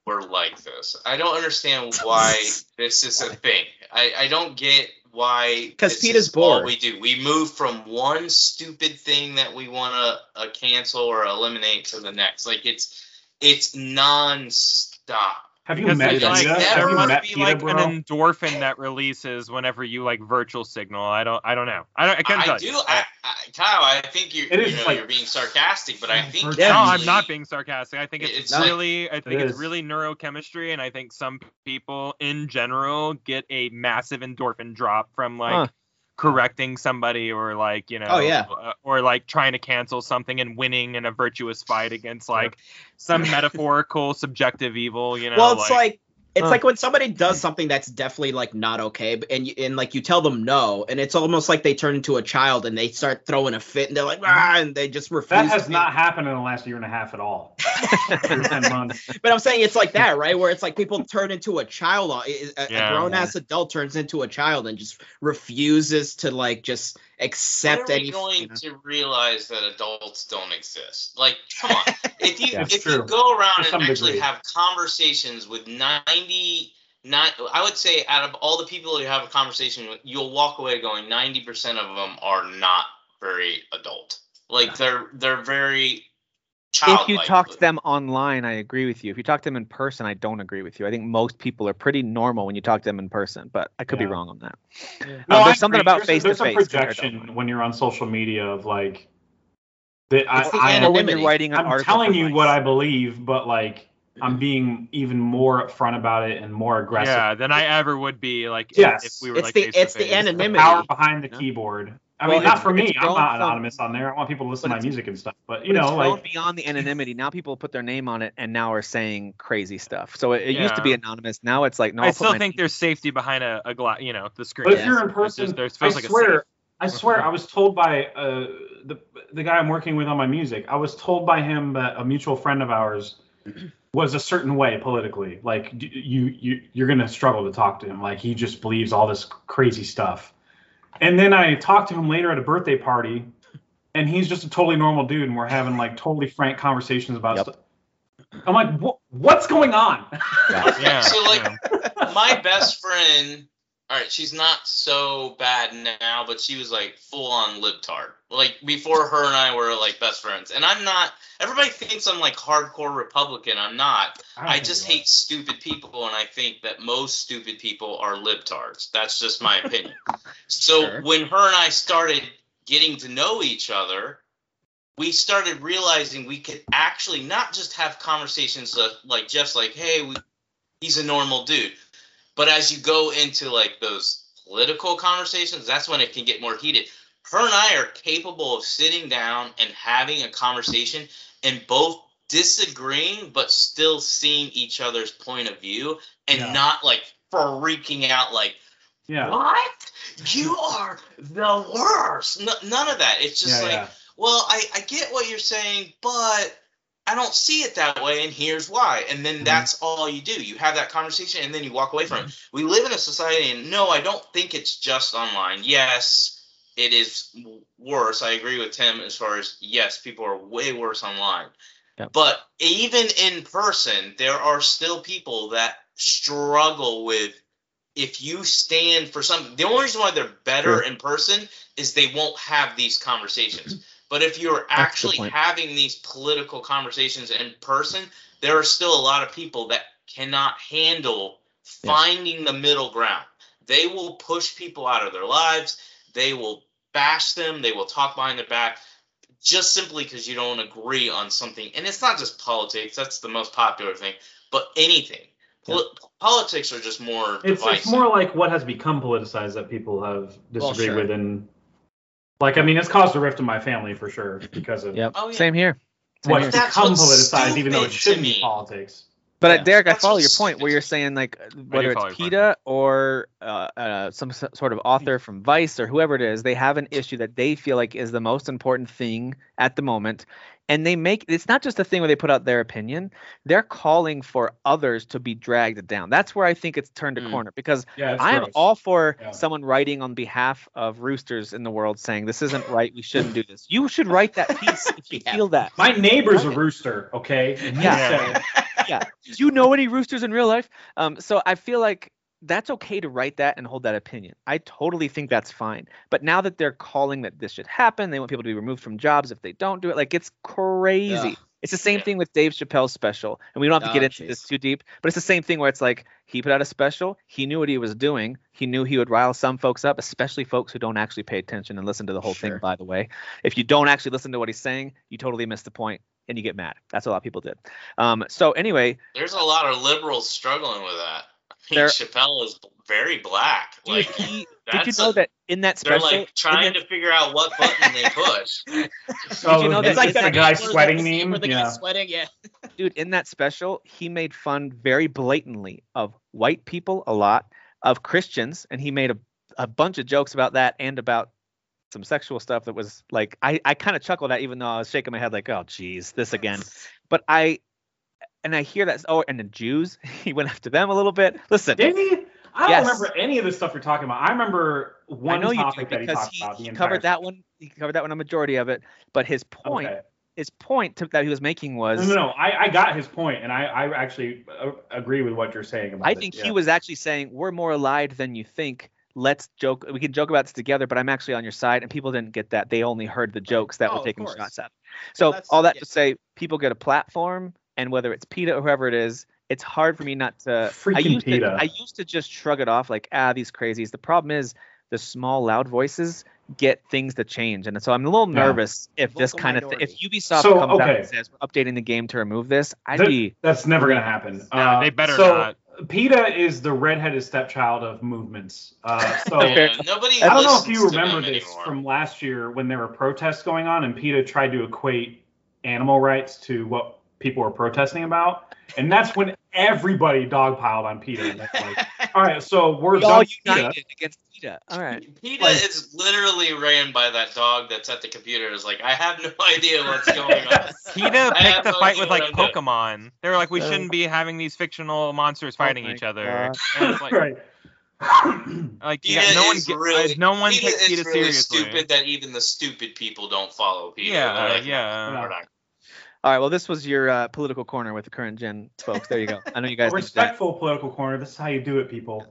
we're like this. I don't understand why this is a thing. I, I don't get why. 'Cause this PETA's bored. we do. We move from one stupid thing that we want to uh, cancel or eliminate to the next. Like it's it's non-stop. Have you Because met there's, PETA? like, never Have there you must met be PETA, like bro? an endorphin that releases whenever you like virtual signal. I don't I don't know. I don't I couldn't I tell do. you. I, I, Kyle, I think you, It you know, like, you're being sarcastic, but I think Yeah. no, I'm not being sarcastic. I think it's, It's like- really, I think It it's is. really neurochemistry, and I think some people in general get a massive endorphin drop from like Huh. Correcting somebody or like you know, Oh, yeah. uh, or like trying to cancel something and winning in a virtuous fight against like some metaphorical subjective evil. You know, well, it's like, it's Huh. like when somebody does something that's definitely like not okay, and you, and like you tell them no, and it's almost like they turn into a child and they start throwing a fit and they're like ah, and they just refuse. That to has be- not happened in the last year and a half at all. Or ten months. But I'm saying it's like that, right? Where it's like people turn into a child, a, a Yeah. grown ass adult turns into a child and just refuses to like just accept when are any. we going you know? to realize that adults don't exist? Like, come on. If you Yeah, it's if you go around and some actually degree. have conversations with ninety nine, I would say out of all the people you have a conversation with, you'll walk away going ninety percent of them are not very adult. Like they're they're very. If you talk to them online, I agree with you. If you talk to them in person, I don't agree with you. I think most people are pretty normal when you talk to them in person, but I could be wrong on that. No, Um, I there's something agree. about face-to-face There's a projection when you're on social media of like that. I, It's the I, Or when you're Anonymity. writing an I'm article. telling you what I believe, but like I'm being even more upfront about it and more aggressive. yeah, than I ever would be like Yes. if, we were It's like the- it's the face. the anonymity. power behind the Yeah. keyboard. I Well, mean, not for me. I'm grown not from- anonymous on there. I want people to listen to my music and stuff. But But you know, it's grown like beyond the anonymity. Now people put their name on it and now are saying crazy stuff. So it, it used to be anonymous. Now it's like no. I I'll put still think name- there's safety behind a, a glass, you know, the screen. But if Yeah. you're in person, just- there I feels like a swear, safe- I swear, I was told by uh, the the guy I'm working with on my music. I was told by him that a mutual friend of ours was a certain way politically. Like you, you, you're gonna struggle to talk to him. Like he just believes all this crazy stuff. And then I talked to him later at a birthday party, and he's just a totally normal dude, and we're having like totally frank conversations about Yep. stuff. I'm like, what's going on? Yeah. So, like, yeah. my best friend, all right, she's not so bad now, but she was like full on libtard. Like before her and I were like best friends. And I'm not everybody thinks I'm like hardcore Republican. I'm not. don't I just hate stupid people and I think that most stupid people are libtards. That's just my opinion. so Sure. when her and I started getting to know each other, we started realizing we could actually not just have conversations uh, like Jeff's like, hey, we, he's a normal dude. But as you go into like those political conversations, that's when it can get more heated. Her and I are capable of sitting down and having a conversation and both disagreeing but still seeing each other's point of view and Yeah. not like freaking out like Yeah. what you are the worst none of that it's just yeah, like yeah. well I, I get what you're saying but i don't see it that way and here's why and then Mhm. that's all you do you have that conversation and then you walk away from it we live in a society and no i don't think it's just online yes it is worse. I agree with tim as far as yes people are way worse online. Yep. but even in person there are still people that struggle with if you stand for something. The only reason why they're better Sure. in person is they won't have these conversations. But if you're actually having these political conversations in person there are still a lot of people that cannot handle Yeah. finding the middle ground. They will push people out of their lives. They will bash them they will talk behind their back just simply because you don't agree on something and it's not just politics that's the most popular thing but anything Pol- politics are just more It's, it's more like what has become politicized that people have Well, disagreed sure. with, and like I mean, it's caused a rift in my family for sure because of Yep. Oh, yeah. Same here. Same what's here. That's become politicized, even though it shouldn't be politics. But uh, Yeah. Derek, I That's follow what's your point where you're saying like whether it's. PETA or uh, uh, some sort of author from Vice or whoever it is, they have an issue that they feel like is the most important thing at the moment, and they make it's not just a thing where they put out their opinion; they're calling for others to be dragged down. That's where I think it's turned a Mm. corner because Yeah, I am gross. all for Yeah. someone writing on behalf of roosters in the world saying this isn't right, we shouldn't do this. You should write that piece if you Yeah. feel that. My neighbor's a rooster, okay? And he Yeah. Yeah. Do you know any roosters in real life? Um, so I feel like that's okay to write that and hold that opinion. I totally think that's fine. But now that they're calling that this should happen, they want people to be removed from jobs if they don't do it. Like it's crazy. Yeah. It's the same Yeah. thing with Dave Chappelle's special, and we don't have to Oh, get into this too deep. But it's the same thing where it's like he put out a special. He knew what he was doing. He knew he would rile some folks up, especially folks who don't actually pay attention and listen to the whole thing. By the way, if you don't actually listen to what he's saying, you totally miss the point and you get mad. That's what a lot of people did. Um, so anyway, There's a lot of liberals struggling with that. I mean, There- Chappelle is very black. Like, he, did you know a- that in that special? they're special? like trying in to figure out what button they push. Oh, you know it's that- like is the that- guy sweating where meme. the Yeah. guy's sweating, yeah. dude, in that special, he made fun very blatantly of white people a lot, of Christians, and he made a, a bunch of jokes about that and about some sexual stuff that was like I, I kind of chuckled at even though I was shaking my head like, oh geez, this again. But I and I hear that oh and the Jews, he went after them a little bit. Listen, Did he? I don't Yes. remember any of the stuff you're talking about. I remember I one know you do topic that he because talked he, about. He covered that one. He covered that one a majority of it. But his point, Okay. his point to, that he was making was, No, no, no. I, I got his point, and I, I actually uh, agree with what you're saying about I it. think yeah. he was actually saying we're more allied than you think. Let's joke. We can joke about this together, but I'm actually on your side. And people didn't get that. They only heard the jokes that Oh, were taking shots at. So That's- all that yeah. to say, people get a platform, and whether it's PETA or whoever it is, it's hard for me not to. I Freaking used to, I used to just shrug it off like, ah, these crazies. The problem is the small, loud voices get things to change, and so I'm a little Yeah. nervous if this Vocal kind of thing. If. Ubisoft So, comes out and says we're updating the game to remove this, I'd That- be. That's never gonna happen. Yeah, Uh, they better so, not. PETA is the redheaded stepchild of movements. Uh, so Yeah, nobody I don't know if you remember this anymore. from last year when there were protests going on, and PETA tried to equate animal rights to what people were protesting about, and that's when everybody dogpiled on PETA. That's like, all right, so we're We all done with PETA. united against PETA. All right. PETA Like- is literally ran by that dog that's at the computer. Is like, I have no idea what's going on. PETA I picked a no fight with like I'm doing. Pokemon. They were like, we Uh, shouldn't be having these fictional monsters fighting my each other. God. Like, right. Like PETA yeah, no one is get, really, no one PETA takes is PETA really seriously. stupid that even the stupid people don't follow PETA. Yeah, like, yeah. We're not." All right. Well, this was your uh, political corner with the current gen folks. There you go. I know you guys. A need that. respectful political corner. This is how you do it, people.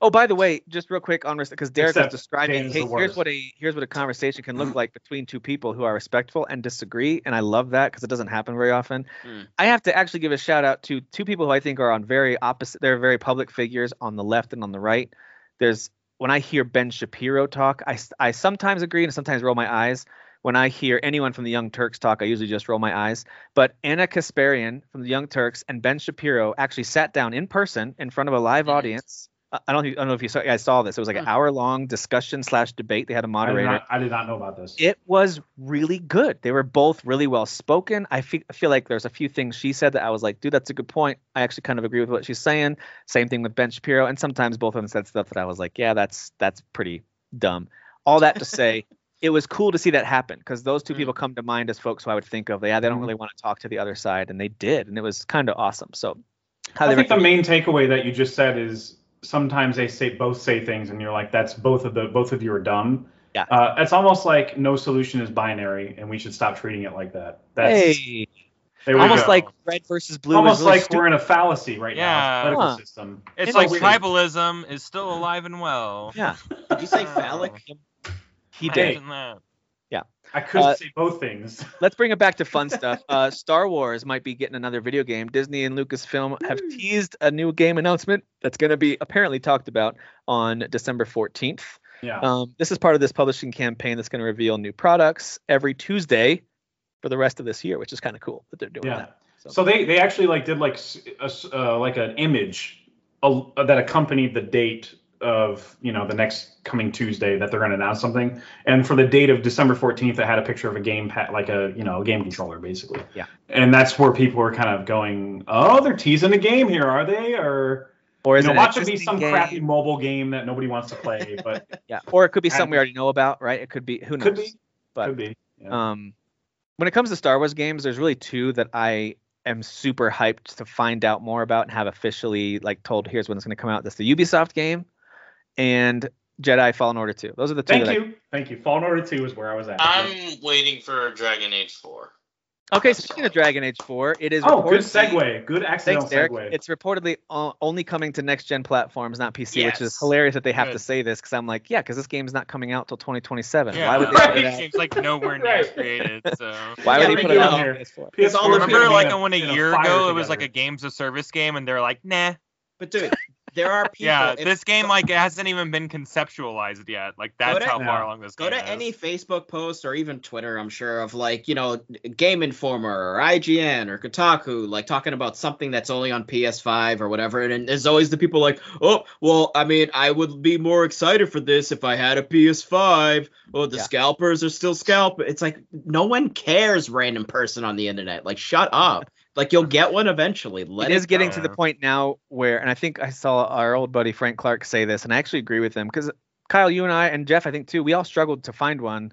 Oh, by the way, just real quick on respect, because Derek was describing. Hey, here's what a here's what a conversation can look like between two people who are respectful and disagree, and I love that because it doesn't happen very often. Mm. I have to actually give a shout out to two people who I think are on very opposite. They're very public figures on the left and on the right. There's when I hear Ben Shapiro talk, I I sometimes agree and sometimes roll my eyes. When I hear anyone from the Young Turks talk, I usually just roll my eyes. But Ana Kasparian from the Young Turks and Ben Shapiro actually sat down in person in front of a live Mhm. audience. I I don't, I don't know if you saw, guys saw this. It was like an Hmm. hour long discussion slash debate. They had a I did, moderator. not, I did not know about this. It was really good. They were both really well spoken. I feel, I feel like there's a few things she said that I was like, dude, that's a good point. I actually kind of agree with what she's saying. Same thing with Ben Shapiro. And sometimes both of them said stuff that I was like, yeah, that's that's pretty dumb. All that to say, it was cool to see that happen because those two Mm. people come to mind as folks who I would think of. Yeah, they don't Mhm. really want to talk to the other side, and they did, and it was kind of awesome. So, I highly think the main takeaway that you just said is sometimes they say both say things and you're like that's both of the both of you are dumb. Yeah. Uh, it's almost like no solution is binary, and we should stop treating it like that. That's hey, there almost go. like red versus blue. almost really like we're in a fallacy right Yeah. now. Political Huh. system. It's It's like weird. tribalism is still alive and well. Yeah, Did you say phallic? he did. Imagine that. I couldn't Uh, say both things. Let's bring it back to fun stuff. Uh, Star Wars might be getting another video game. Disney and Lucasfilm have teased a new game announcement that's going to be apparently talked about on December 14th. Yeah. Um, this is part of this publishing campaign that's going to reveal new products every Tuesday for the rest of this year, which is kind of cool that they're doing Yeah. that. So, So they they actually like did like s- a s- uh, like an image uh, that accompanied the date of you know the next coming Tuesday that they're going to announce something. And for the date of December 14th, it had a picture of a game pad, like a you know a game controller basically. Yeah. And that's where people were kind of going, oh, they're teasing a game here, are they? Or or you is know, it watch it be some game? crappy mobile game that nobody wants to play, but Yeah, or it could be something we already know about, right? It could be who knows. could be, But- could be. Yeah. Um, when it comes to Star Wars games, there's really two that I am super hyped to find out more about and have officially like told here's when it's going to come out. That's the Ubisoft game and Jedi Fallen Order 2. Those are the two. Thank that you, thank you. Fallen Order 2 is where I was at. I'm waiting for Dragon Age 4. I, okay, speaking of Dragon Age 4, it is oh, good segue. Good accidental Thanks, Derek. segue. It's reportedly only coming to next gen platforms, not PC, which is hilarious that they have Good. to say this because I'm like, yeah, because this game's not coming out till 2027. Yeah, Why would they Right. put it it out? seems like nowhere near Right. created. So Why Yeah, would they we put it out on on here. PS4? PS4 all is remember like in a- when a year ago it was like a games of service game and they're like, nah. But dude, there are people. Yeah, if- this game like hasn't even been conceptualized yet. Like that's to- how far Yeah. along this Go game to is. any Facebook post or even Twitter, I'm sure, of like, you know, Game Informer or IGN or Kotaku, like talking about something that's only on PS5 or whatever. And there's always the people like, oh, well, I mean, I would be more excited for this if I had a PS5. Oh, the Yeah. scalpers are still scalping. It's like, no one cares, random person on the internet. Like, shut up. Like, you'll get one eventually. Let it it is getting go. to the point now where, and I think I saw our old buddy Frank Clark say this, and I actually agree with him because Kyle, you and I, and Jeff, I think too, we all struggled to find one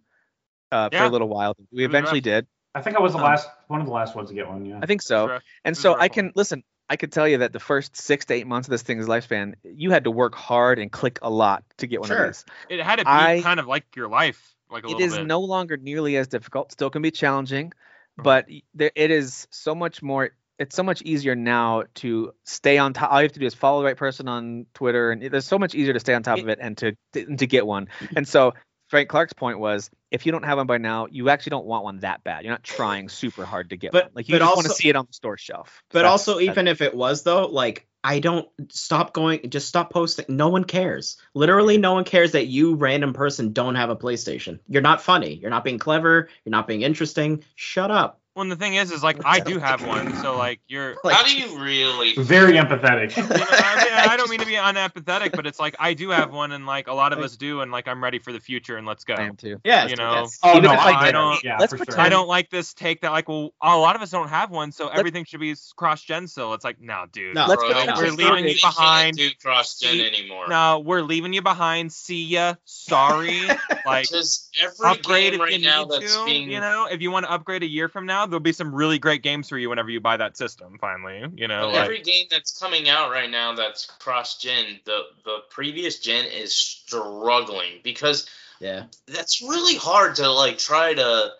uh, for a little while. We eventually did. I think I was the Um, last one of the last ones to get one. Yeah. I think so. And so I can listen. I could tell you that the first six to eight months of this thing's lifespan, you had to work hard and click a lot to get one Sure. of these. It had to be I- kind of like your life, like a It little is bit. no longer nearly as difficult. Still can be challenging. But there, it is so much more. It's so much easier now to stay on top. All you have to do is follow the right person on Twitter, and it- there's so much easier to stay on top of it and to to get one. And so Frank Clark's point was, if you don't have one by now, you actually don't want one that bad. You're not trying super hard to get But- one. Like you but just want to see it on the store shelf. But That's- also, that's- even if it was though, like I don't stop going. Just stop posting. No one cares. Literally, no one cares that you, random person, don't have a PlayStation. You're not funny. You're not being clever. You're not being interesting. Shut up. Well, the thing is, is like I do have one, so like you're. Like, How do you really? Very empathetic. You know, I, mean, I don't mean to be unempathetic, but it's like I do have one, and like a lot of us do, and like I'm ready for the future, and let's go. I am too. yeah, you know, yes. Oh no, I I, don't. Yeah, let's for pretend- sure. I don't like this take that like, well, a lot of us don't have one, so everything should be cross gen still. It's like, no, dude. No. Let's Bro, we're it's leaving we you can't behind. do cross gen See- anymore. No, we're leaving you behind. See ya. Sorry. like Just every upgrade game right now that's to. being You know, if you want to upgrade a year from now, there'll be some really great games for you whenever you buy that system. Finally, you know, But like, every game that's coming out right now that's cross gen, the the previous gen is struggling because Yeah. that's really hard to like try to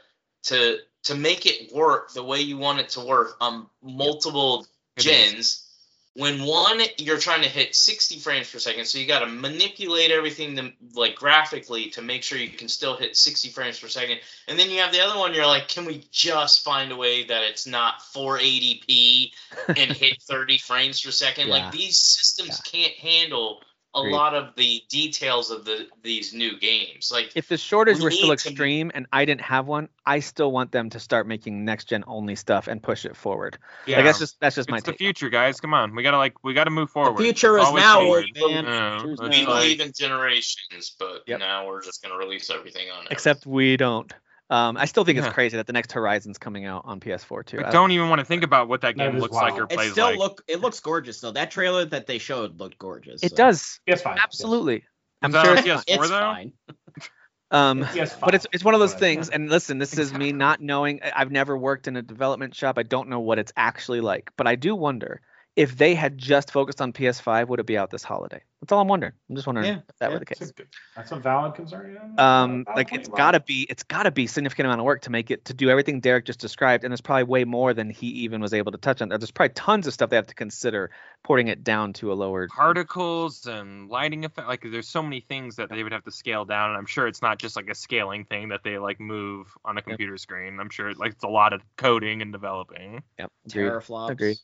to to make it work the way you want it to work on multiple It is. gens. When one you're trying to hit 60 frames per second, so you got to manipulate everything to, like graphically to make sure you can still hit 60 frames per second. And then you have the other one, you're like, can we just find a way that it's not 480p and hit 30 frames per second? Yeah. Like these systems can't handle a Agreed. lot of the details of the these new games. Like if the shortage We were still need to- extreme and I didn't have one, I still want them to start making next gen only stuff and push it forward. yeah, Like that's just that's just my it's the take. future, guys. Come on, we gotta like we gotta move forward. The future is now, forward. man. Yeah, Future's that's we now. like- believe in generations, but Yep. now we're just gonna release everything on it. Except we don't. Um, I still think Yeah. it's crazy that the next Horizon's coming out on PS4 too. I I- don't even want to think about what that That game is looks like wild. or It plays still like. look it looks gorgeous though. That trailer that they showed looked gorgeous. It so. does PS5. yes. absolutely. I'm Is that sure on it's PS4 It's though? fine. um, PS5. but it's it's one of those Right. things. And listen, this is me not knowing. I've never worked in a development shop. I don't know what it's actually like. But I do wonder if they had just focused on PS5, would it be out this holiday? That's all I'm wondering. I'm just wondering Yeah, if that yeah. were the That's case. a, good- that's a valid concern. Yeah. um Valid like it's gotta be it's gotta be significant amount of work to make it to do everything derek just described and there's probably way more than he even was able to touch on there's probably tons of stuff they have to consider porting it down to a lower particles and lighting effect like there's so many things that they would have to scale down and i'm sure it's not just like a scaling thing that they like move on a computer screen i'm sure like it's a lot of coding and developing yep agreed. Teraflops. Agreed.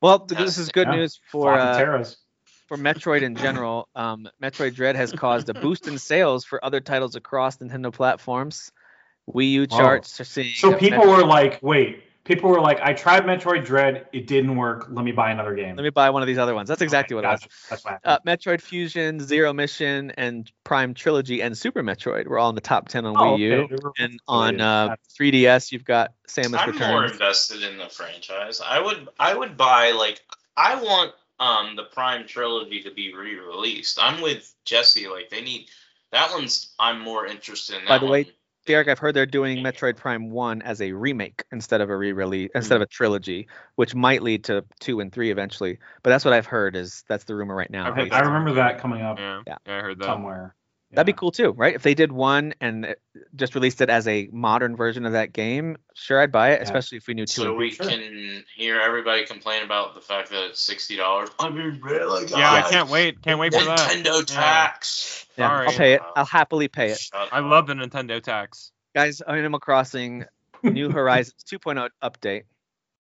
Well th- this is good Yeah. news for uh, for metroid in general um metroid dread has caused a boost in sales for other titles across nintendo platforms wii u Whoa. charts are seeing So people Met- were like, wait. People were like, I tried Metroid Dread, it didn't work. Let me buy another game. let me buy one of these other ones that's exactly what I was. That's what uh. Metroid Fusion, Zero Mission, and Prime Trilogy and Super Metroid were all in the top 10 on Oh, Wii U. okay. And on uh, 3DS, you've got Samus I'm more invested in the franchise. I would I would buy like I want um the Prime trilogy to be re-released. I'm with Jesse. Like they need that one's. I'm more interested in. That By the way, one. Derek, I've heard they're doing Metroid Prime 1 as a remake instead of a re-release, instead of mm. a trilogy, which might lead to 2 and 3 eventually. But that's what I've heard is that's the rumor right now. I've at I, heard. I remember that coming up yeah Yeah. yeah, i heard that somewhere. That'd be cool too, right? If they did one and uh, just released it as a modern version of that game, sure, I'd buy it, Yeah. especially if we knew 2 so we Sure. can hear everybody complain about the fact that it's sixty dollars. I mean, really, yeah i can't wait can't wait for that Nintendo tax. Yeah, Sorry. I'll pay it. Uh, I'll happily pay it. Shut i up. love the nintendo tax guys animal crossing new horizons 2.0 update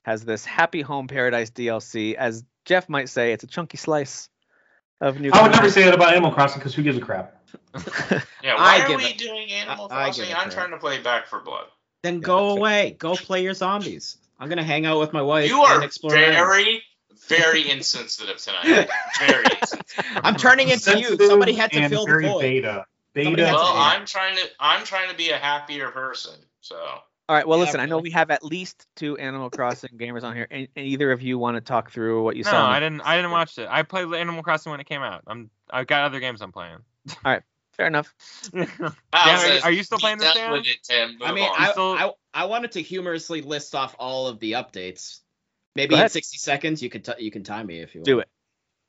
has this happy home paradise dlc as jeff might say it's a chunky slice of new I would never say that about Animal Crossing because who gives a crap? Yeah, I why are we it- doing Animal I- I give Crossing? it I'm credit. trying to play Back 4 Blood. Then go away. Go play your zombies. I'm gonna hang out with my wife You are and explore. around. very, very insensitive tonight. Very insensitive. I'm turning into you. Somebody had to and fill the very void. Beta. Beta. Somebody had to- Well. I'm trying to I'm trying to be a happier person. So all right well Yeah, listen i know we have at least two animal crossing gamers on here and, and either of you want to talk through what you no saw in i didn't i didn't watch it i played animal crossing when it came out i'm i've got other games i'm playing fair enough Dan, are, you- are you still playing this done Dan? with it, Tim. I mean. I, still- I I wanted to humorously list off all of the updates. Maybe in 60 seconds you could t- you can time me if you want. Do it.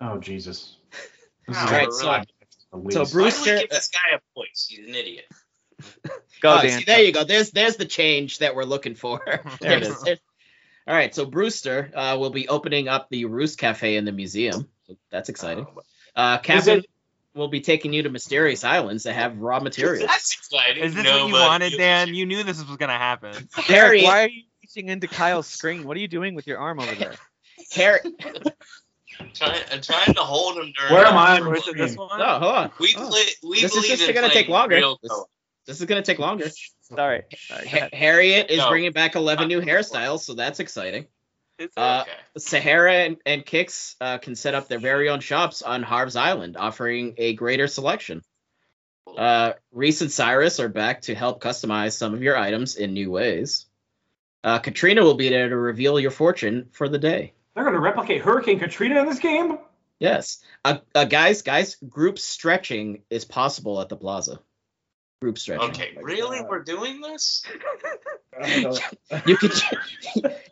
Oh Jesus. This All is right, a- so- so waste. Why Bruce- do we Brewster- give this guy a voice? He's an idiot. go Oh, dan see, there you go. There's there's the change that we're looking for. There it There's- there's- All right, so Brewster uh, will be opening up the Roost Cafe in the museum. So that's exciting. Oh, Uh, Is Captain it- will be taking you to mysterious islands that have raw materials. That's exciting. is this what you wanted dan you knew this was gonna happen Harry, why are you reaching into kyle's screen what are you doing with your arm over there Harry. Trying, I'm trying to hold him during. Where am I? intro. Where's it, this one No, hold on. We Oh, play, we This is just gonna take longer. This- This is gonna take longer. sorry, sorry Ha- Harriet is No. bringing back 11 new hairstyles, so that's exciting. It's Uh, Sahara and, and Kicks uh, can set up their very own shops on Harv's Island, offering a greater selection. Uh, Reese and Cyrus are back to help customize some of your items in new ways. Uh, Katrina will be there to reveal your fortune for the day. They're going to replicate Hurricane Katrina in this game? Yes, uh, uh, guys, guys, group stretching is possible at the plaza. Group stretching. Okay, my really? God. We're doing this? You can ch-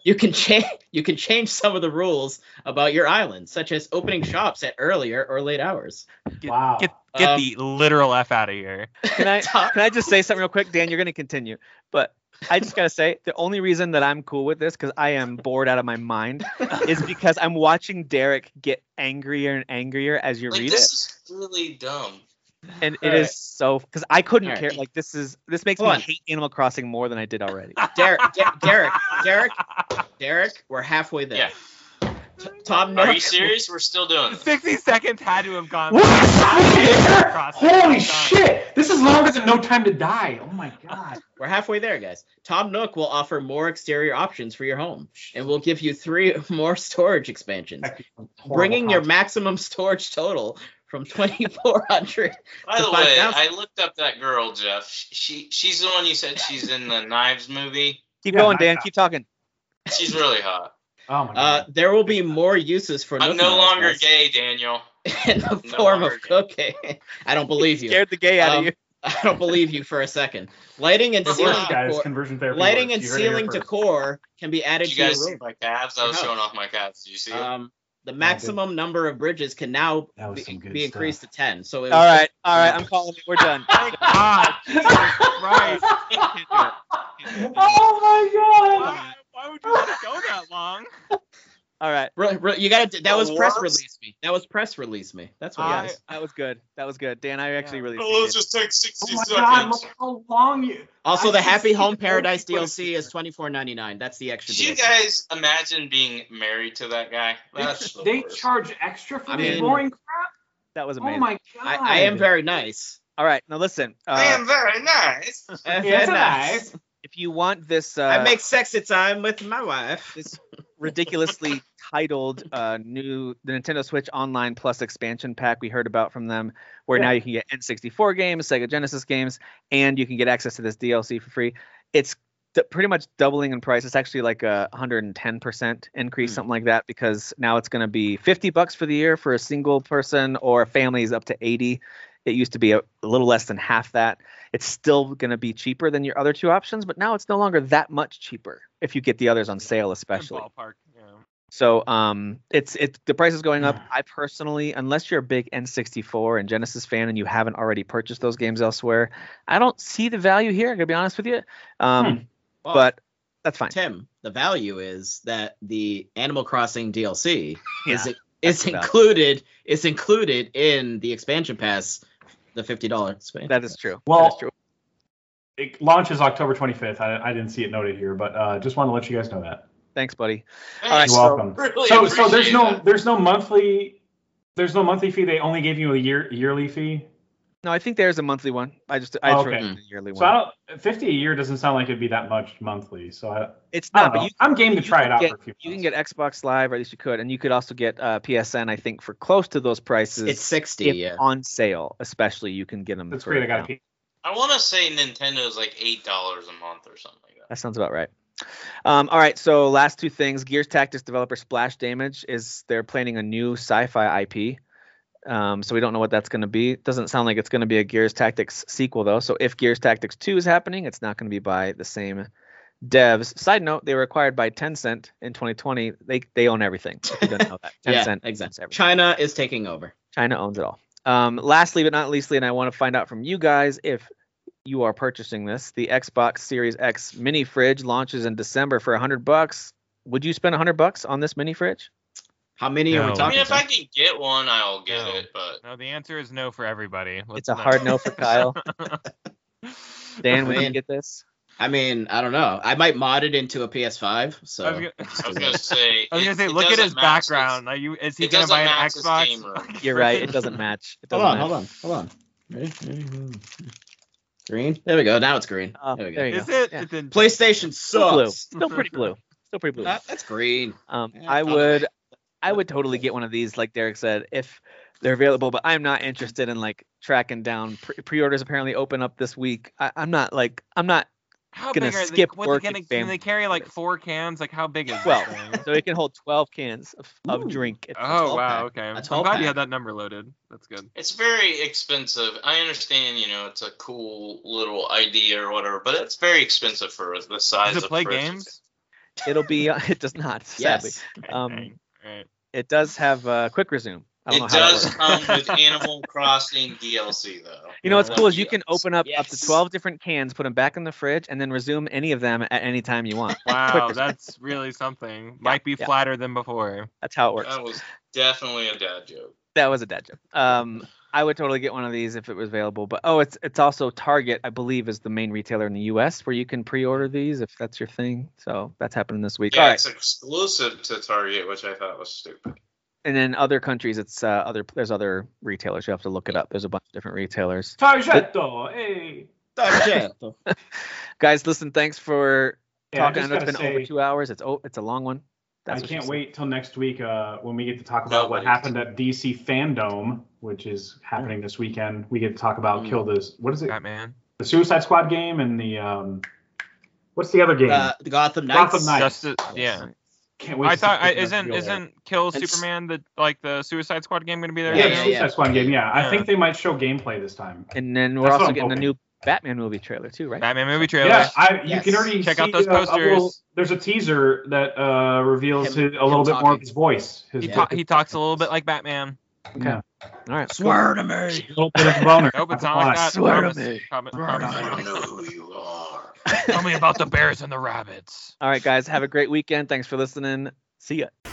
you can change you can change some of the rules about your island, such as opening shops at earlier or late hours. Get, Wow. get, get Um, the literal f out of here. Can I can I just say something real quick, Dan? You're gonna continue, but I just gotta say the only reason that I'm cool with this because I am bored out of my mind is because I'm watching Derek get angrier and angrier as you Like read this it, is really dumb. And it Alright. is so because I couldn't Alright. care. Like this is this makes Hold me on. hate Animal Crossing more than I did already. Derek, De- Derek, Derek, Derek, we're halfway there. Yeah. T- Tom Are Nook, you serious? We're still doing this. 60 seconds had to have gone. What? Animal Holy all the time. shit! This is longer than No Time to Die. Oh my god. We're halfway there, guys. Tom Nook will offer more exterior options for your home, and we'll give you three more storage expansions, bringing your maximum storage total from 2,400. By to the way, 5,000. I looked up that girl, Jeff. She she's the one you said she's in the Knives movie. Keep Yeah, going, Dan. God. Keep talking. She's really hot. Oh my Uh, there will be more uses for I'm no longer guys, gay, Daniel. in the No form longer of gay. cooking. I don't believe you. Scared the gay out Um, of you. I don't believe you for a second. Lighting and Of It works, ceiling guys. decor, Conversion therapy. lighting works. and You heard it here ceiling decor can be added Did to you your guys see my calves? I was showing off my calves. Did you see? Um, the maximum number of bridges can now be, be increased to 10. So it All was- right, all right. I'm calling it. We're done. Thank God. Jesus Christ. oh my god. Why, why would you let it go that long? All right. Re- re- you got to. That The was press worst- release me. That was press release me. That's what I- it was. That was good. That was good. Dan, I actually Yeah. really. Oh, appreciate let's it. just take Oh 60 my seconds. god, look how long you. Also, I the Happy Home Paradise DLC is twenty four ninety nine. That's the extra. Did you guys imagine being married to that guy? That's the They charge extra for I this mean- boring crap. That was amazing. Oh my god. I, I am very nice. All right. Now listen. I Uh, am very nice. Very nice. if you want this, uh, I make sexy time with my wife. this ridiculously titled uh, new the Nintendo Switch Online Plus expansion pack we heard about from them, where Yeah. now you can get N64 games, Sega Genesis games, and you can get access to this DLC for free. It's d- pretty much doubling in price. It's actually like a 110% increase, Hmm. something like that, because now it's going to be 50 bucks for the year for a single person, or families up to 80. It used to be a, a little less than half that. It's still going to be cheaper than your other two options, but now it's no longer that much cheaper if you get the others on sale, especially. Ballpark. Yeah. So um, it's it's the price is going up. I personally, unless you're a big N64 and Genesis fan and you haven't already purchased those games elsewhere, I don't see the value here. I'm gonna be honest with you. Um, Hmm. Well, but that's fine. Tim, the value is that the Animal Crossing DLC is Yeah, is the included is included in the expansion pass, the fifty dollar. That is true. Well, is true. It launches October 25th. I, I didn't see it noted here, but uh, just want to let you guys know that. Thanks, buddy. Thanks. You're welcome. Really So, so there's no that. there's no monthly there's no monthly fee. They only gave you a year yearly fee. No, I think there's a monthly one. I just I Oh, just okay. wrote the yearly So I one. don't 50 a year doesn't sound like it'd be that much monthly. So I, It's I not, don't but know. you I'm game to try it out get- for a few. you can get Xbox Live, or at least you could, and you could also get uh, PSN. I think for close to those prices. it's sixty. if Yeah. on sale, especially you can get them. That's for great. I a got discount. to I want to say Nintendo's like eight dollars a month or something like that. That sounds about right. Um, all right, so last two things. Gears Tactics developer Splash Damage is they're planning a new sci-fi IP. Um, so we don't know what that's going to be. It doesn't sound like it's going to be a Gears Tactics sequel though. So if Gears Tactics 2 is happening, it's not going to be by the same devs. Side note, they were acquired by Tencent in 2020. They they own everything. If you didn't know that. Yeah, Tencent owns exactly. China is taking over. China owns it all. Um, lastly but not leastly, and I want to find out from you guys if you are purchasing this. The Xbox Series X mini fridge launches in December for 100 bucks. Would you spend 100 bucks on this mini fridge? How many are we talking? I mean, if Tim? I can get one, I'll get No. it. But No, the answer is no for everybody. Let's It's a not- hard no for Kyle. Dan, would you Man. get this? I mean, I don't know. I might mod it into a PS5. So I was gonna, I was gonna say. I was gonna say, it look at doesn't his background. Are you? Is he gonna buy an Xbox? You're right. It doesn't match. It hold doesn't on, match. hold on, hold on. Ready? Ready? Hold on. Green. There we go. Now it's green. Oh, there we go. there you Is go. it? Yeah. It's in- PlayStation Still blue. sucks. Still pretty blue. Still pretty blue. That- that's green. Um, Yeah, I okay. would, I would totally get one of these, like Derek said, if they're available. But I'm not interested in like tracking down pre- pre-orders. Apparently, open up this week. I, I'm not like, I'm not How gonna big are skip they? What, work they and can, can they carry like four cans? Like how big is this 12. thing? so it can hold 12 cans of, of drink. It's- Oh wow, pack. okay. A I'm 12 glad you had that number loaded. That's good. It's very expensive. I understand, you know, it's a cool little idea or whatever, but it's very expensive for the size Does it of play fridges. games? It'll be. Uh, it does not. Sadly, Yes. Um, Dang. Alright. it does have uh, quick resume. I don't know It how does works. come with Animal Crossing DLC though. You know what's cool is you can open up up to 12 different cans, put them back in the fridge, and then resume any of them at any time you want. Wow, that's really something. Might be yeah. flatter than before. That's how it works. That was definitely a dad joke. That was a dad joke. Um, I would totally get one of these if it was available. But oh, it's it's also Target, I believe, is the main retailer in the U.S. where you can pre-order these if that's your thing. So that's happening this week. Yeah, All right. it's exclusive to Target, which I thought was stupid. And then other countries, it's uh, other there's other retailers. You have to look it up. There's a bunch of different retailers. Targetto, hey. Targetto. Guys, listen, thanks for Yeah, talking. I know it's gotta been over two hours. It's oh, it's a long one. I That's what she can't wait till next week uh, when we get to talk about what happened at DC Fandom, which is happening this weekend. We get to talk about Mm. Kill this. What is it? Batman. The Suicide Squad game and the um, what's the other game? Uh, the Gotham Knights. Gotham Knights. Justice, yeah. Can't wait. I to see thought I, what that isn't is. isn't Kill It's- Superman the like the Suicide Squad game gonna be there? Yeah, Yeah, the yeah, Suicide yeah. Squad game. Yeah, I Yeah. think they might show gameplay this time. And then we're That's also I'm getting a hoping. new Batman movie trailer too, right? Batman movie trailer. Yeah, I, you Yes. can already Check see out those a- a little- posters. there's a teaser that uh, reveals Him- his, a little him bit more of his voice. His He, ta- he talks a little bit like Batman. yeah. All right. Swear to me. a little bit of boner. Nope, it's not like that. Swear to me. promise- Swear promise I don't know who you are. Tell me about the bears and the rabbits. All right, guys. Have a great weekend. Thanks for listening. See ya.